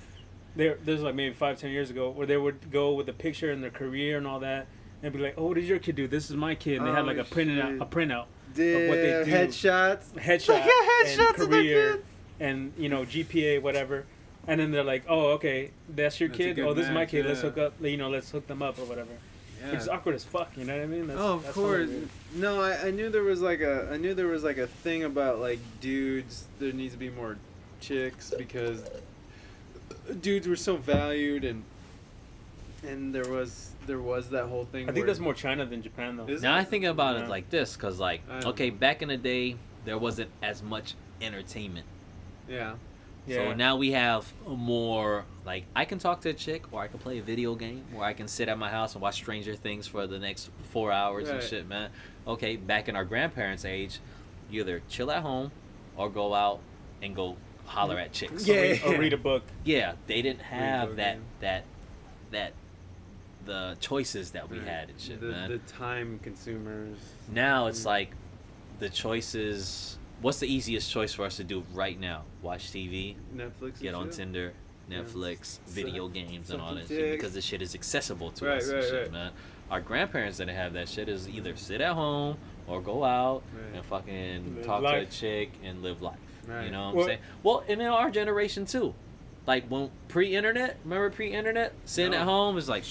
there, there's like maybe five, ten years ago where they would go with a picture and their career and all that, and be like, "Oh, what did your kid do? This is my kid." And they had Oh, like a printout, shit. a printout, Damn, what they do. headshots headshot, Like, yeah, and headshots of their career, kids. and you know GPA, whatever. And then they're like, "Oh, okay, that's your That's kid. Oh, this is my match, kid. Let's hook up. You know, let's hook them up or whatever." It's awkward as fuck. You know what I mean? That's, oh, of that's course. No, I, I knew there was like a I knew there was like a thing about like dudes. There needs to be more chicks because dudes were so valued and and there was there was that whole thing. I think where- that's more China than Japan though. Now it? I think about Yeah. it like this, cause like, okay, know. back in the day, there wasn't as much entertainment. Yeah. yeah. So now we have more like I can talk to a chick, or I can play a video game, or I can sit at my house and watch Stranger Things for the next four hours and shit, man. Okay, back in our grandparents' age, you either chill at home or go out and go holler at chicks. Yeah. or, read, or read a book. Yeah, they didn't book, have that yeah. that that the choices that we Right. had and shit, the, man. the time consumers. Now it's Mm. like the choices. What's the easiest choice for us to do right now? Watch TV, Netflix. get on shit. Tinder, Yeah. Netflix, video games, and all suck that your shit because this shit is accessible to Right, us and right, shit, right. man. Our grandparents didn't have that shit. Is either sit at home or go out Right. and fucking Live talk life. to a chick and live life. You know what I'm Well- saying? Well, and in our generation too. like when pre-internet. Remember pre-internet? Sitting No. at home is like,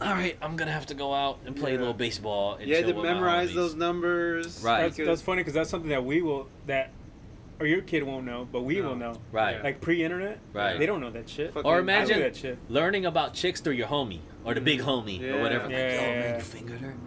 all right, I'm gonna have to go out and play Yeah. a little baseball. And You had to memorize those numbers. Right. That's, that's funny because that's something that we will that, or your kid won't know, but we No. will know. Right. Like pre-internet, Right. They don't know that shit. Fuck Or I I imagine- that shit. learning about chicks through your homie or the big homie Yeah. or whatever. Like, Yeah, yo, yeah, man, yeah. you fingered her.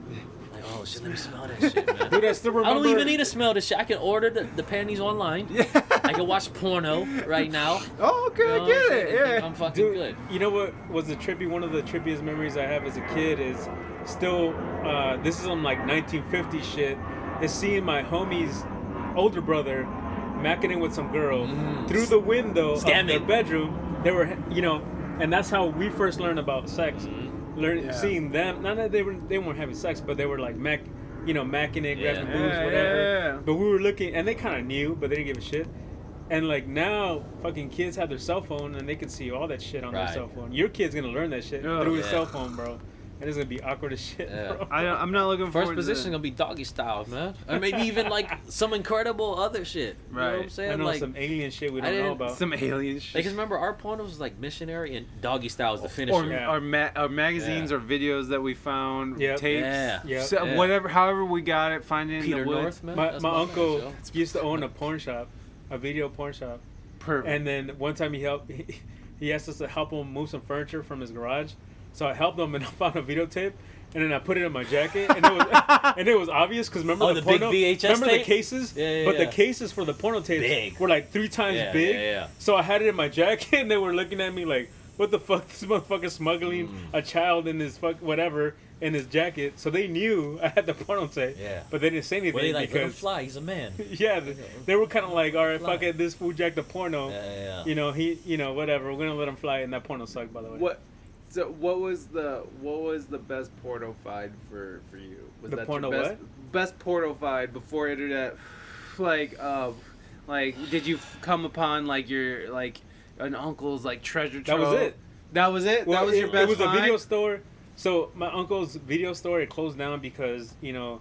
Like, oh shit, let me smell that shit, man. Dude, I still I remember. don't even need to smell this shit. I can order the, the panties online. Yeah. I can watch porno right now. Oh, okay, You know I get it. Yeah. I'm fucking Dude, good. you know what was the trippy? One of the trippiest memories I have as a kid is still. Uh, this is some like 1950 shit. Is seeing my homie's older brother macking in with some girl Mm. through the window of their bedroom. They were, you know, and that's how we first learned about sex. Mm-hmm. Learn Yeah. seeing them. Not that they were they weren't having sex, but they were like mac, you know, macking it, Yeah. grabbing boobs, Yeah, whatever. yeah, yeah. But we were looking, and they kind of knew, but they didn't give a shit. And like now, fucking kids have their cell phone and they can see all that shit on Right. their cell phone. Your kid's gonna learn that shit Ugh. through his cell phone, bro. And it's gonna be awkward as shit, Yeah. bro. I, I'm not looking First forward position to gonna be doggy style, man. Or maybe even like some incredible other shit. You know what I'm saying? I know like, some alien shit we don't know about. some alien shit. Because remember, our porno was like missionary and doggy style was the finisher. or, Yeah. or, ma- or magazines Yeah. or videos that we found, Yep. tapes, Yeah. Yep. so- Yeah. whatever, however we got it, finding it in Peter the woods. North, man. my That's my uncle used to own a porn shop, a video porn shop. Perfect. And then one time he helped, he, he asked us to help him move some furniture from his garage. So I helped him and I found a videotape. And then I put it in my jacket, and it was and it was obvious because remember Oh, the, the big porno, VHS remember tape? the cases, Yeah, yeah, but yeah. the cases for the porno tapes Big. were like three times Yeah, big. yeah, yeah. So I had it in my jacket, and they were looking at me like, "What the fuck? This motherfucker smuggling Mm. a child in his fuck whatever in his jacket." So they knew I had the porno tape, Yeah. but they didn't say anything Were they like, because fly? He's a man. yeah, they, they were kind of like, "All right, Fly. fuck it, this fool jacked the porno." Yeah, yeah, yeah. You know, he, you know, whatever. We're gonna let him fly, and that porno sucked, by the way. What? So what was the what was the best porno find for for you? Was The your porno best, what? Best porno find before internet, like um, like did you f- come upon like your like an uncle's like treasure trove. That trove? was it. That was it. Well, that was it, your best. It was find? a video store. So my uncle's video store it closed down because you know,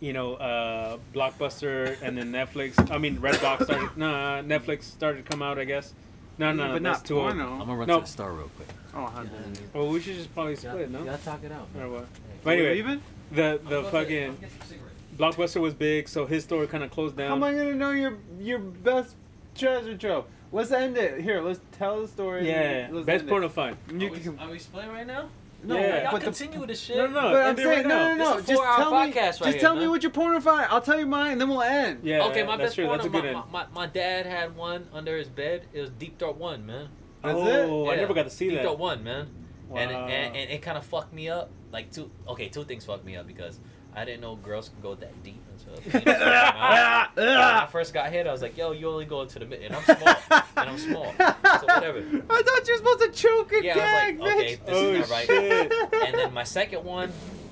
you know, uh, Blockbuster and then Netflix. I mean, Redbox started. Nah, Netflix started to come out. I guess. No, no, but that's not too old. I'm gonna run No. to the store real quick. Oh, how dare you. Well, we should just probably split, no? You gotta talk it out. Or what? Are But anyway, leaving? the the fucking Blockbuster was big, so his store kind of closed down. How am I gonna know your your best treasure trove? Let's end it here. Let's tell the story. yeah, Let's best end porno it. find. You are, we, can, are we splitting right now? no, Yeah. Y'all but the, continue this shit. No, no, But I'm saying right no, no, no. This Just four-hour tell me. podcast right just here, tell me what your porno find. I'll tell you mine, and then we'll end. Yeah, okay, my that's best true. porno. That's a good my, end. my, my, my dad had one under his bed. It was Deep Throat One, man. That's oh, I Yeah. never got to see Deep that. Deep Throat One, man. And, Wow. and and it kind of fucked me up. Like two, okay, two things fucked me up because I didn't know girls could go that deep into a when I first got hit, I was like, "Yo, you only go into the mid," and I'm small, and I'm small, so whatever. I thought you were supposed to choke and Yeah, gag, I was like, okay, bitch. this Oh, is not oh, right. shit. And then my second one,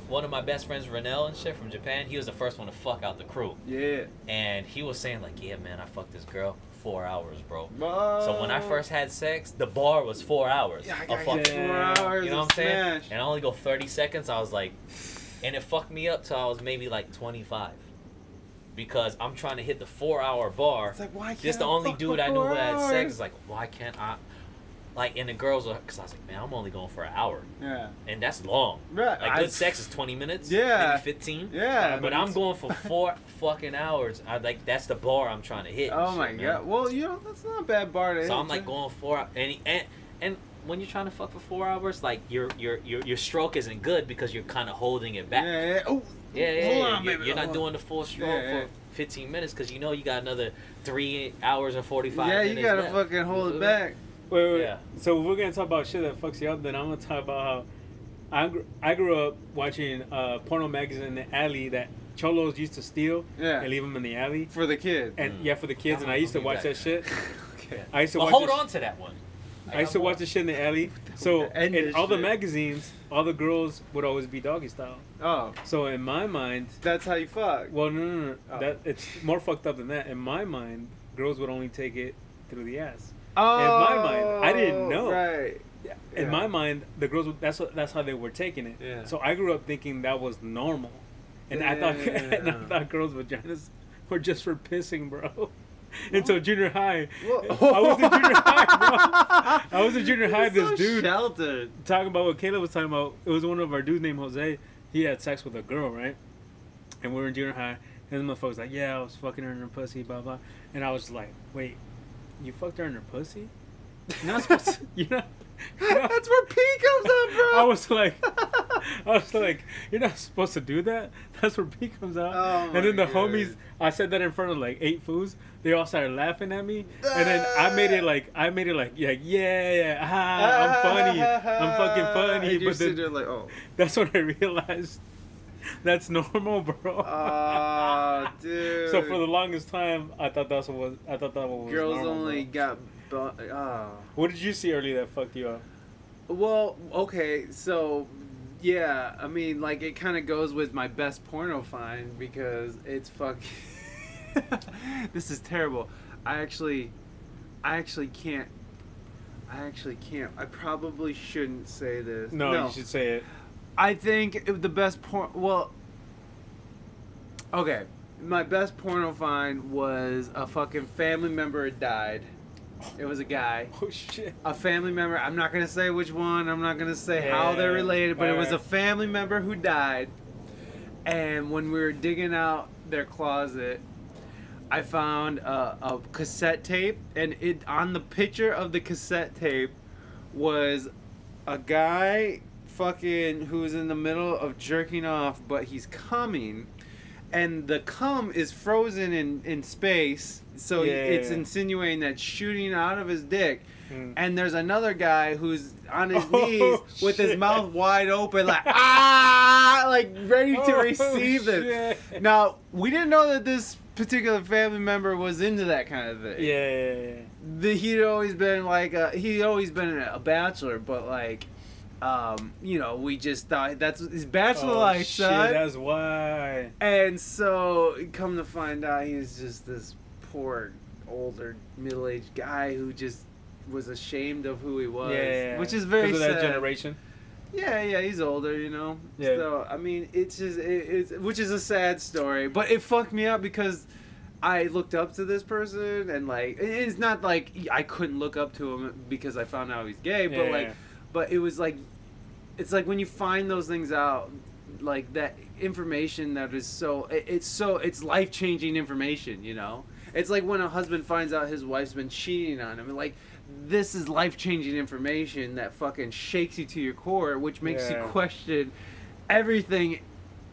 one of my best friends, Renell and shit from Japan, he was the first one to fuck out the crew, Yeah. and he was saying like, "Yeah, man, I fucked this girl four hours, bro." Bro. So when I first had sex, the bar was four hours. yeah, I gotta fucking four hours You know of what I'm saying? smash. And I only go 30 seconds. I was like, and it fucked me up till I was maybe like 25. Because I'm trying to hit the four hour bar. It's like why can't Just the only dude I knew who had hours? sex is like, why can't I? Like, and the girls were, because I was like, man, I'm only going for an hour. Yeah. And that's long. Right. Like, I- good sex is 20 minutes. Yeah. Maybe 15. Yeah. But I'm going for four fucking hours. I like that's the bar I'm trying to hit. Oh shit, my man. god. Well, you know that's not a bad bar to So hit, I'm like going four and and and when you're trying to fuck for four hours, like your your your your stroke isn't good because you're kind of holding it back. Yeah, yeah. Oh, Yeah, yeah, hold yeah. on, you're, baby. you're not doing the full stroke Yeah, yeah. for 15 minutes because you know you got another three hours and 45 Yeah, minutes. you gotta left. fucking hold it back. Wait, wait, wait. Yeah. So we're gonna talk about shit that fucks you up. Then I'm gonna talk about how I grew, I grew up watching uh, porno magazine in the alley that cholos used to steal Yeah. and leave them in the alley. For the kids. And Mm. yeah, for the kids. And I used to watch back. that shit. okay. I used to watch Well, watch. hold this- on to that one. I used to watch the shit in the alley. So End in this all the magazines, all the girls would always be doggy style. Oh, So in my mind, that's how you fuck. well, no, no, no, Oh. that it's more fucked up than that. In my mind, girls would only take it through the ass. Oh, In my mind, I didn't oh, know. Right. In Yeah. my mind, the girls would, that's what, that's how they were taking it. Yeah. So I grew up thinking that was normal, and I thought and I thought girls' vaginas were just for pissing, bro. until junior high. Whoa. I was in junior high, bro. I was in junior high. This so dude sheltered. talking about what Caleb was talking about. It was one of our dudes named Jose. He had sex with a girl, right? And we were in junior high. And the motherfucker was like, "Yeah, I was fucking her in her pussy, blah blah." And I was like, "Wait, you fucked her in her pussy? You're not supposed. To, you're not." That's where P comes up, bro. I was like, I was like, you're not supposed to do that. That's where P comes out. Oh and then the homies, I said that in front of like eight fools. They all started laughing at me, and then I made it like, I made it like, yeah, yeah, yeah, ah, I'm funny, I'm fucking funny. And But then there like, oh, that's when I realized that's normal, bro. oh, dude. so for the longest time, I thought that's what was, I thought that was girls normal, only bro. got, oh. What did you see earlier that fucked you up? Well, okay, so yeah, I mean, like it kind of goes with my best porno find because it's fuck. this is terrible. I actually, I actually can't. I actually can't. I probably shouldn't say this. No, you should say it. I think the best porn. Well, okay, my best porno find was a fucking family member had died. It was a guy Oh shit. a family member. I'm not gonna say which one. I'm not gonna say how they're related, but it was a family member who died. And when we were digging out their closet, I found a, a cassette tape, and it on the picture of the cassette tape was a guy fucking who's in the middle of jerking off, but he's coming. And the cum is frozen in, in space, so Yeah. it's insinuating that shooting out of his dick. Mm. And there's another guy who's on his Oh, knees with his mouth wide open, like ah, like ready to Oh, receive it. shit. Now we didn't know that this particular family member was into that kind of thing. Yeah, yeah, yeah. The, he'd always been like a, he'd always been a bachelor, but like, um, you know, we just thought that's his bachelor oh, life, shit, son. that's why. And so, come to find out, he's just this poor, older, middle-aged guy who just was ashamed of who he was, yeah, which is very of that sad. generation. Yeah, yeah, he's older, you know. Yeah. So I mean, it's just it, it's which is a sad story, but it fucked me up because I looked up to this person and like it's not like I couldn't look up to him because I found out he's gay, but Yeah, like, yeah. but it was like, it's like when you find those things out, like that information that is so it, it's so it's life changing information, you know. It's like when a husband finds out his wife's been cheating on him, like this is life changing information that fucking shakes you to your core, which makes Yeah. you question everything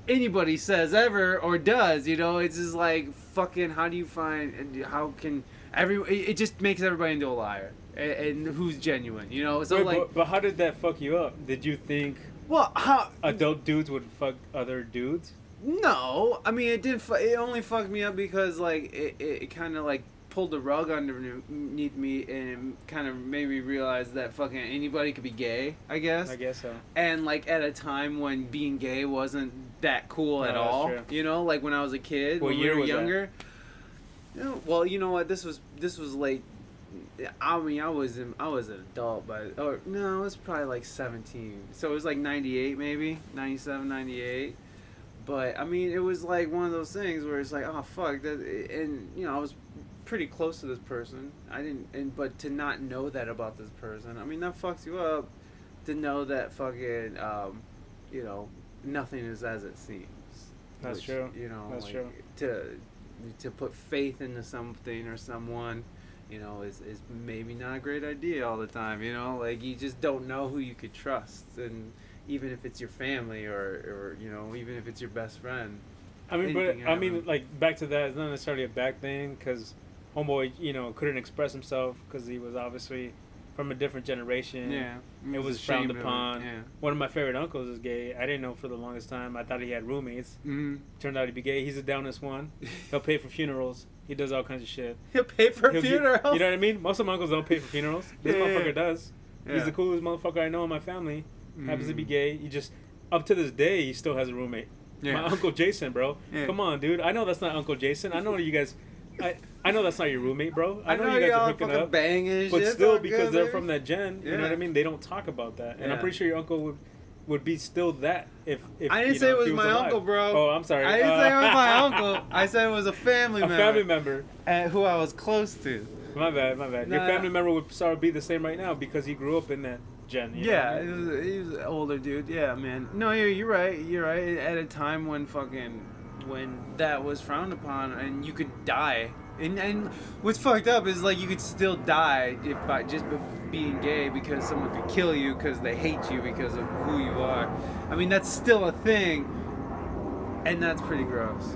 anybody says ever or does. You know, it's just like fucking. How do you find? and How can every? It it just makes everybody into a liar, and, and who's genuine. You know, so Wait, like, but, but how did that fuck you up? Did you think well, how? adult dudes would fuck other dudes? No, I mean it did. Fu- it only fucked me up because like it, it, it kind of like pulled the rug underneath me and kind of made me realize that fucking anybody could be gay. I guess. I guess so. and like at a time when being gay wasn't that cool No, at all. true. You know, like when I was a kid, What when year we were younger. You know, well, you know what? This was this was late. I mean, I was in, I was an adult, but or no, it was probably like seventeen. So it was like ninety eight, maybe 97, 98. But I mean, it was like one of those things where it's like, oh fuck, that, and you know, I was pretty close to this person. I didn't, and but to not know that about this person, I mean, that fucks you up. To know that fucking, um, you know, nothing is as it seems. That's Which, true. You know, That's like, true. To to put faith into something or someone, you know, is is maybe not a great idea all the time. You know, like you just don't know who you could trust, and even if it's your family or or you know, even if it's your best friend. I mean, but I mean, like back to that. It's not necessarily a bad thing because homeboy, you know, couldn't express himself because he was obviously from a different generation. Yeah, It was frowned ashamed of upon. Yeah. One of my favorite uncles is gay. I didn't know for the longest time. I thought he had roommates. Mm-hmm. Turned out to be gay. He's the downest one. He'll pay for funerals. He does all kinds of shit. He'll pay for He'll funerals. you know what I mean? Most of my uncles don't pay for funerals. This Yeah, motherfucker does. Yeah. He's the coolest motherfucker I know in my family. Happens to be Mm. gay. He just, up to this day, he still has a roommate. Yeah. My uncle Jason, bro. Yeah. Come on, dude. I know that's not Uncle Jason. I know you guys. I, I know that's not your roommate, bro. I, know, you guys are hooking up. banging But still, because good, they're baby. from that gen, you know what I mean? They don't talk about that. And I'm pretty sure your uncle would would be still that if if I didn't you say it if was my alive. uncle, bro. Oh, I'm sorry. I didn't say it was Uh, my uncle. I said it was a family a member. family member. uh, who I was close to. My bad, my bad. Your family member would sort of be the same right now because he grew up in that gen. Yeah, he was, he was an older dude. Yeah, man. No, you're, you're right. You're right. At a time when fucking when that was frowned upon and you could die. And and what's fucked up is like you could still die if by just being gay because someone could kill you because they hate you because of who you are. I mean that's still a thing, and that's pretty gross.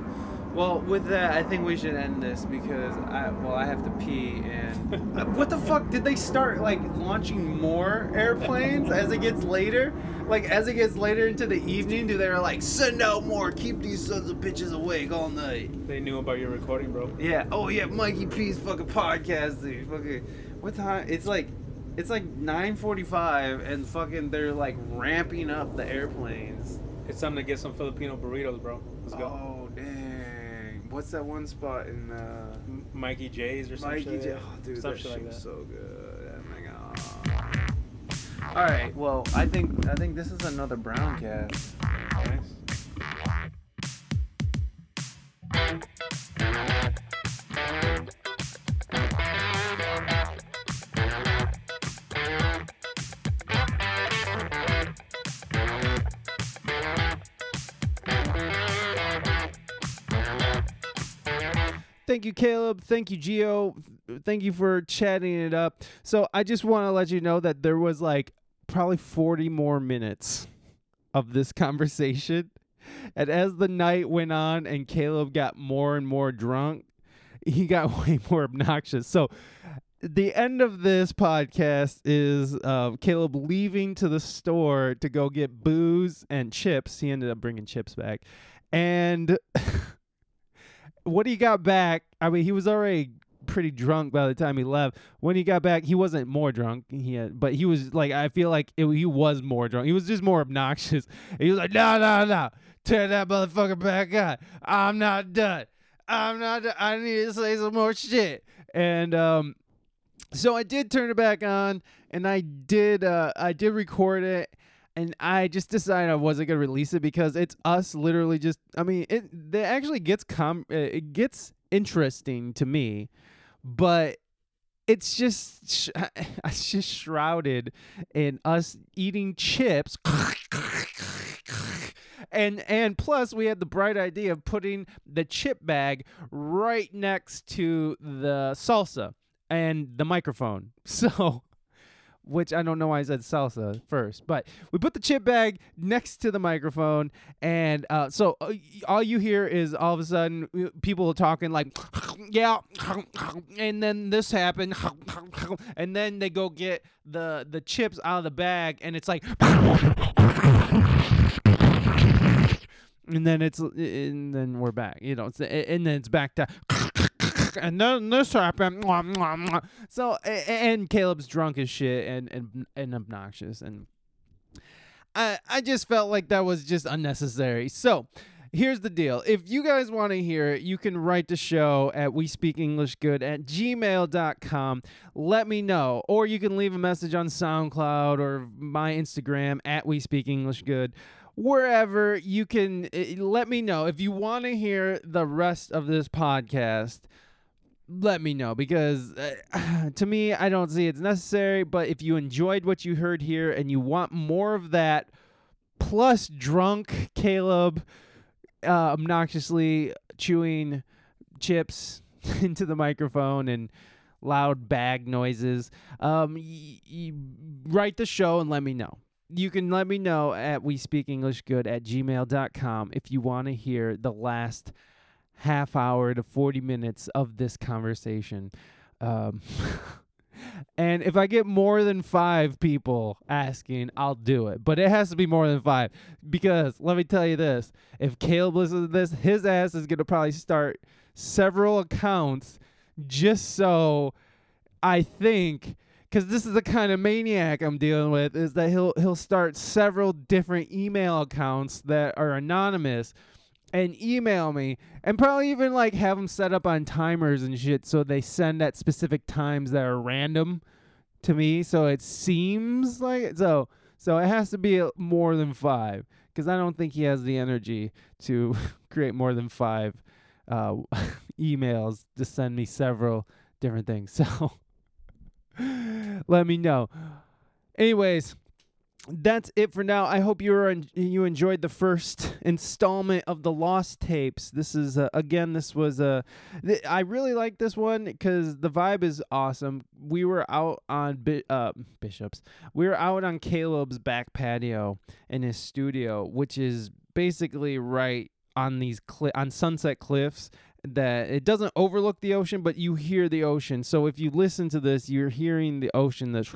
Well, with that, I think we should end this because I well I have to pee and what the fuck did they start like launching more airplanes as it gets later? Like as it gets later into the evening, do they are like send out more, keep these sons of bitches awake all night? They knew about your recording, bro. Yeah. Oh yeah, Mikey P's fucking podcast, dude. Fucking what time? It's like it's like 9:45 and fucking they're like ramping up the airplanes. It's time to get some Filipino burritos, bro. Let's go. Oh dang! What's that one spot in uh, Mikey J's or something? Mikey. J? Oh, dude, Some that shit shit like was that. so good. Oh my god. All right. Well, I think I think this is another brown cast. Nice. Thank you, Caleb. Thank you, Gio. Thank you for chatting it up. So I just want to let you know that there was like probably 40 more minutes of this conversation. And as the night went on and Caleb got more and more drunk, he got way more obnoxious. So the end of this podcast is uh, Caleb leaving to the store to go get booze and chips. He ended up bringing chips back. And when he got back, I mean, he was already pretty drunk by the time he left. When he got back, he wasn't more drunk. He had, but he was like, I feel like it, he was more drunk. He was just more obnoxious. He was like, no, no, no, turn that motherfucker back on. I'm not done. I'm not. Done. I need to say some more shit. And um, so I did turn it back on, and I did. Uh, I did record it and I just decided I wasn't gonna release it because it's us literally just. I mean, it. It actually gets com. uh, It gets interesting to me, but it's just sh- it's just shrouded in us eating chips. And and plus we had the bright idea of putting the chip bag right next to the salsa and the microphone. So which I don't know why I said salsa first, but we put the chip bag next to the microphone, and uh, so uh, all you hear is all of a sudden uh, people talking like, yeah, and then this happened, and then they go get the the chips out of the bag, and it's like. And then it's and then we're back, you know. And then it's back to and then this happened. So and Caleb's drunk as shit and and and obnoxious and I I just felt like that was just unnecessary. So here's the deal. If you guys want to hear it, you can write the show at we speak English good at gmail.com. Let me know. Or you can leave a message on SoundCloud or my Instagram at we speak English good wherever you can uh, let me know if you want to hear the rest of this podcast let me know because uh, to me i don't see it's necessary but if you enjoyed what you heard here and you want more of that plus drunk caleb uh, obnoxiously chewing chips into the microphone and loud bag noises um y- y- write the show and let me know. You can let me know at we speak english good at gmail.com if you want to hear the last half hour to 40 minutes of this conversation um, and if i get more than five people asking i'll do it. But it has to be more than five because let me tell you this if caleb listens to this his ass is going to probably start several accounts just so i think because this is the kind of maniac I'm dealing with is that he'll he'll start several different email accounts that are anonymous and email me and probably even like have them set up on timers and shit so they send at specific times that are random to me so it seems like it. so So it has to be more than five because I don't think he has the energy to create more than five uh, emails to send me several different things. So let me know. Anyways, that's it for now. I hope you you enjoyed the first installment of the Lost Tapes. This is uh, again, this was a. th- I really like this one because the vibe is awesome. We were out on Bi- uh, Bishops. We were out on Caleb's back patio in his studio, which is basically right on these cli- on Sunset Cliffs. That it doesn't overlook the ocean, but you hear the ocean. So if you listen to this, you're hearing the ocean. That's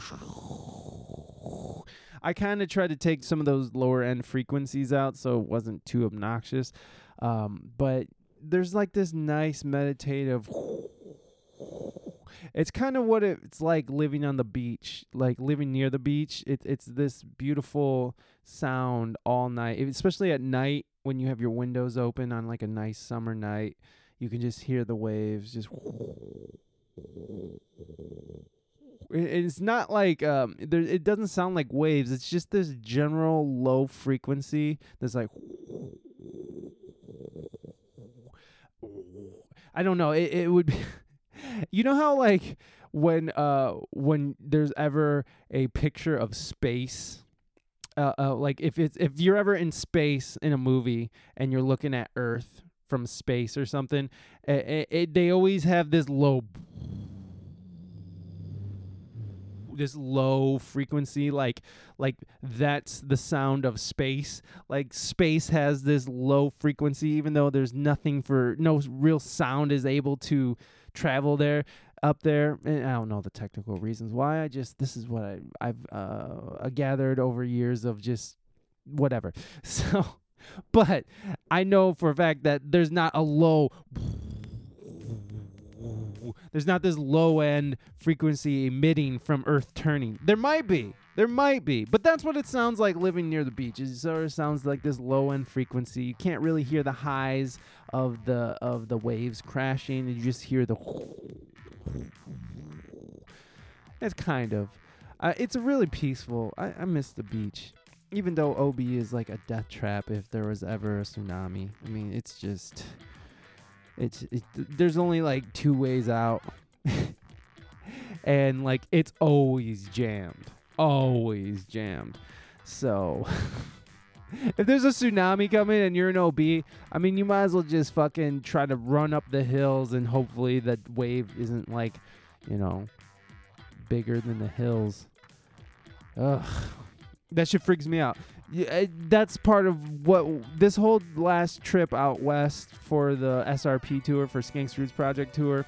I kind of tried to take some of those lower end frequencies out so it wasn't too obnoxious. Um, but there's like this nice meditative. It's kind of what it's like living on the beach, like living near the beach. It, it's this beautiful sound all night, especially at night when you have your windows open on like a nice summer night. You can just hear the waves just it's not like um there it doesn't sound like waves. It's just this general low frequency that's like i don't know. It, it would be you know how like when uh when there's ever a picture of space uh, uh like if it's if you're ever in space in a movie and you're looking at earth from space or something it, it, they always have this low this low frequency like like that's the sound of space. Like space has this low frequency even though there's nothing for no real sound is able to travel there up there. And i don't know the technical reasons why i just this is what i i've uh gathered over years of just whatever. So but i know for a fact that there's not a low there's not this low end frequency emitting from Earth turning. There might be. There might be. But that's what it sounds like living near the beach. It sort of sounds like this low end frequency. You can't really hear the highs of the of the waves crashing. You just hear the It's kind of. Uh, it's a really peaceful. I, I miss the beach. Even though OB is like a death trap if there was ever a tsunami. I mean, it's just it's it, there's only like two ways out. And like it's always jammed. Always jammed. So if there's a tsunami coming and you're an ob i mean you might as well just fucking try to run up the hills and hopefully that wave isn't like you know bigger than the hills. Ugh. That shit freaks me out uh, that's part of what this whole last trip out west for the SRP tour for Skanks Roots Project tour.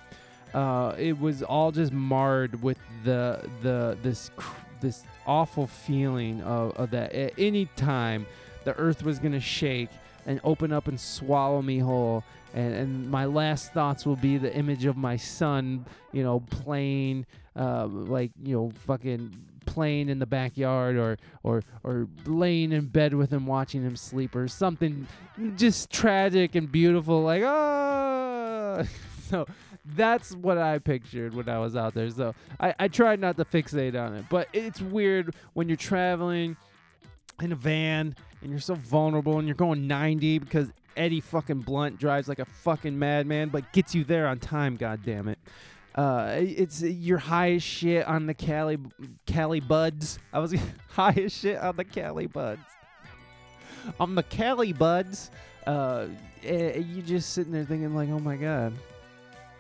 Uh, it was all just marred with the the this this awful feeling of, of that at any time the earth was gonna shake and open up and swallow me whole. And, and my last thoughts will be the image of my son, you know, playing, uh, like you know, fucking playing in the backyard or or or laying in bed with him watching him sleep or something just tragic and beautiful like ah. So that's what I pictured when I was out there. So I, I tried not to fixate on it but it's weird when you're traveling in a van and you're so vulnerable and you're going 90 because Eddie fucking Blunt drives like a fucking madman but gets you there on time god damn it uh, it's you're high as shit on the Cali Cali buds. I was high as shit on the Cali buds. On the Cali buds, uh, you just sitting there thinking like, oh my god,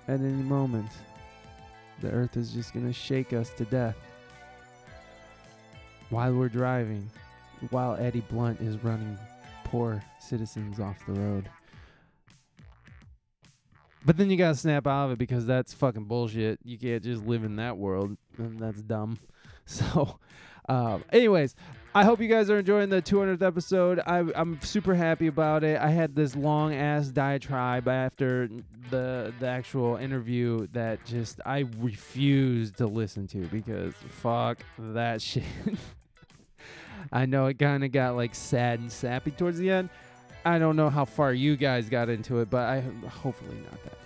at any moment, the earth is just gonna shake us to death while we're driving, while Eddie Blunt is running poor citizens off the road. But then you gotta snap out of it because that's fucking bullshit. You can't just live in that world. That's dumb. So, um, anyways, I hope you guys are enjoying the 200th episode. I, I'm super happy about it. I had this long ass diatribe after the the actual interview that just I refused to listen to because fuck that shit. I know it kind of got like sad and sappy towards the end. I don't know how far you guys got into it, but I hopefully not that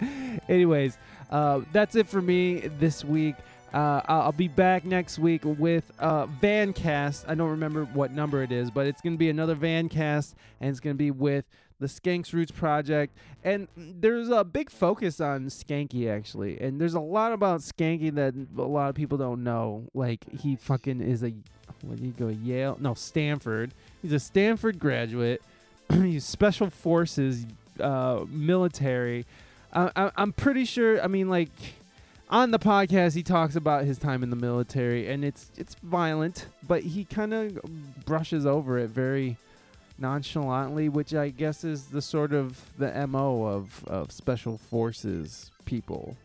far. Anyways, uh, that's it for me this week. Uh, I'll, be back next week with uh, Vancast. I don't remember what number it is, but it's going to be another Vancast, and it's going to be with the Skanks Roots Project. And there's a big focus on Skanky, actually. And there's a lot about Skanky that a lot of people don't know. Like, he fucking is a, what he go, Yale? No, Stanford. He's a Stanford graduate. He's Special Forces, uh, military. I, I'm pretty sure, I mean, like on the podcast he talks about his time in the military and it's it's violent but he kind of brushes over it very nonchalantly which i guess is the sort of the mo of of special forces people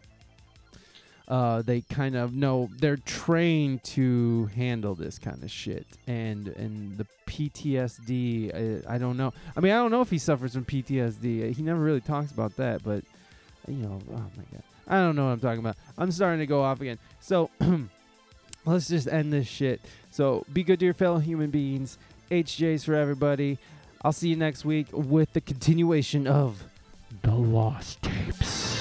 uh, they kind of know they're trained to handle this kind of shit and and the PTSD I, I don't know I mean I don't know if he suffers from PTSD he never really talks about that but you know oh my god I don't know what I'm talking about. I'm starting to go off again. So let's just end this shit. So be good to your fellow human beings. HJs for everybody. I'll see you next week with the continuation of The Lost Tapes.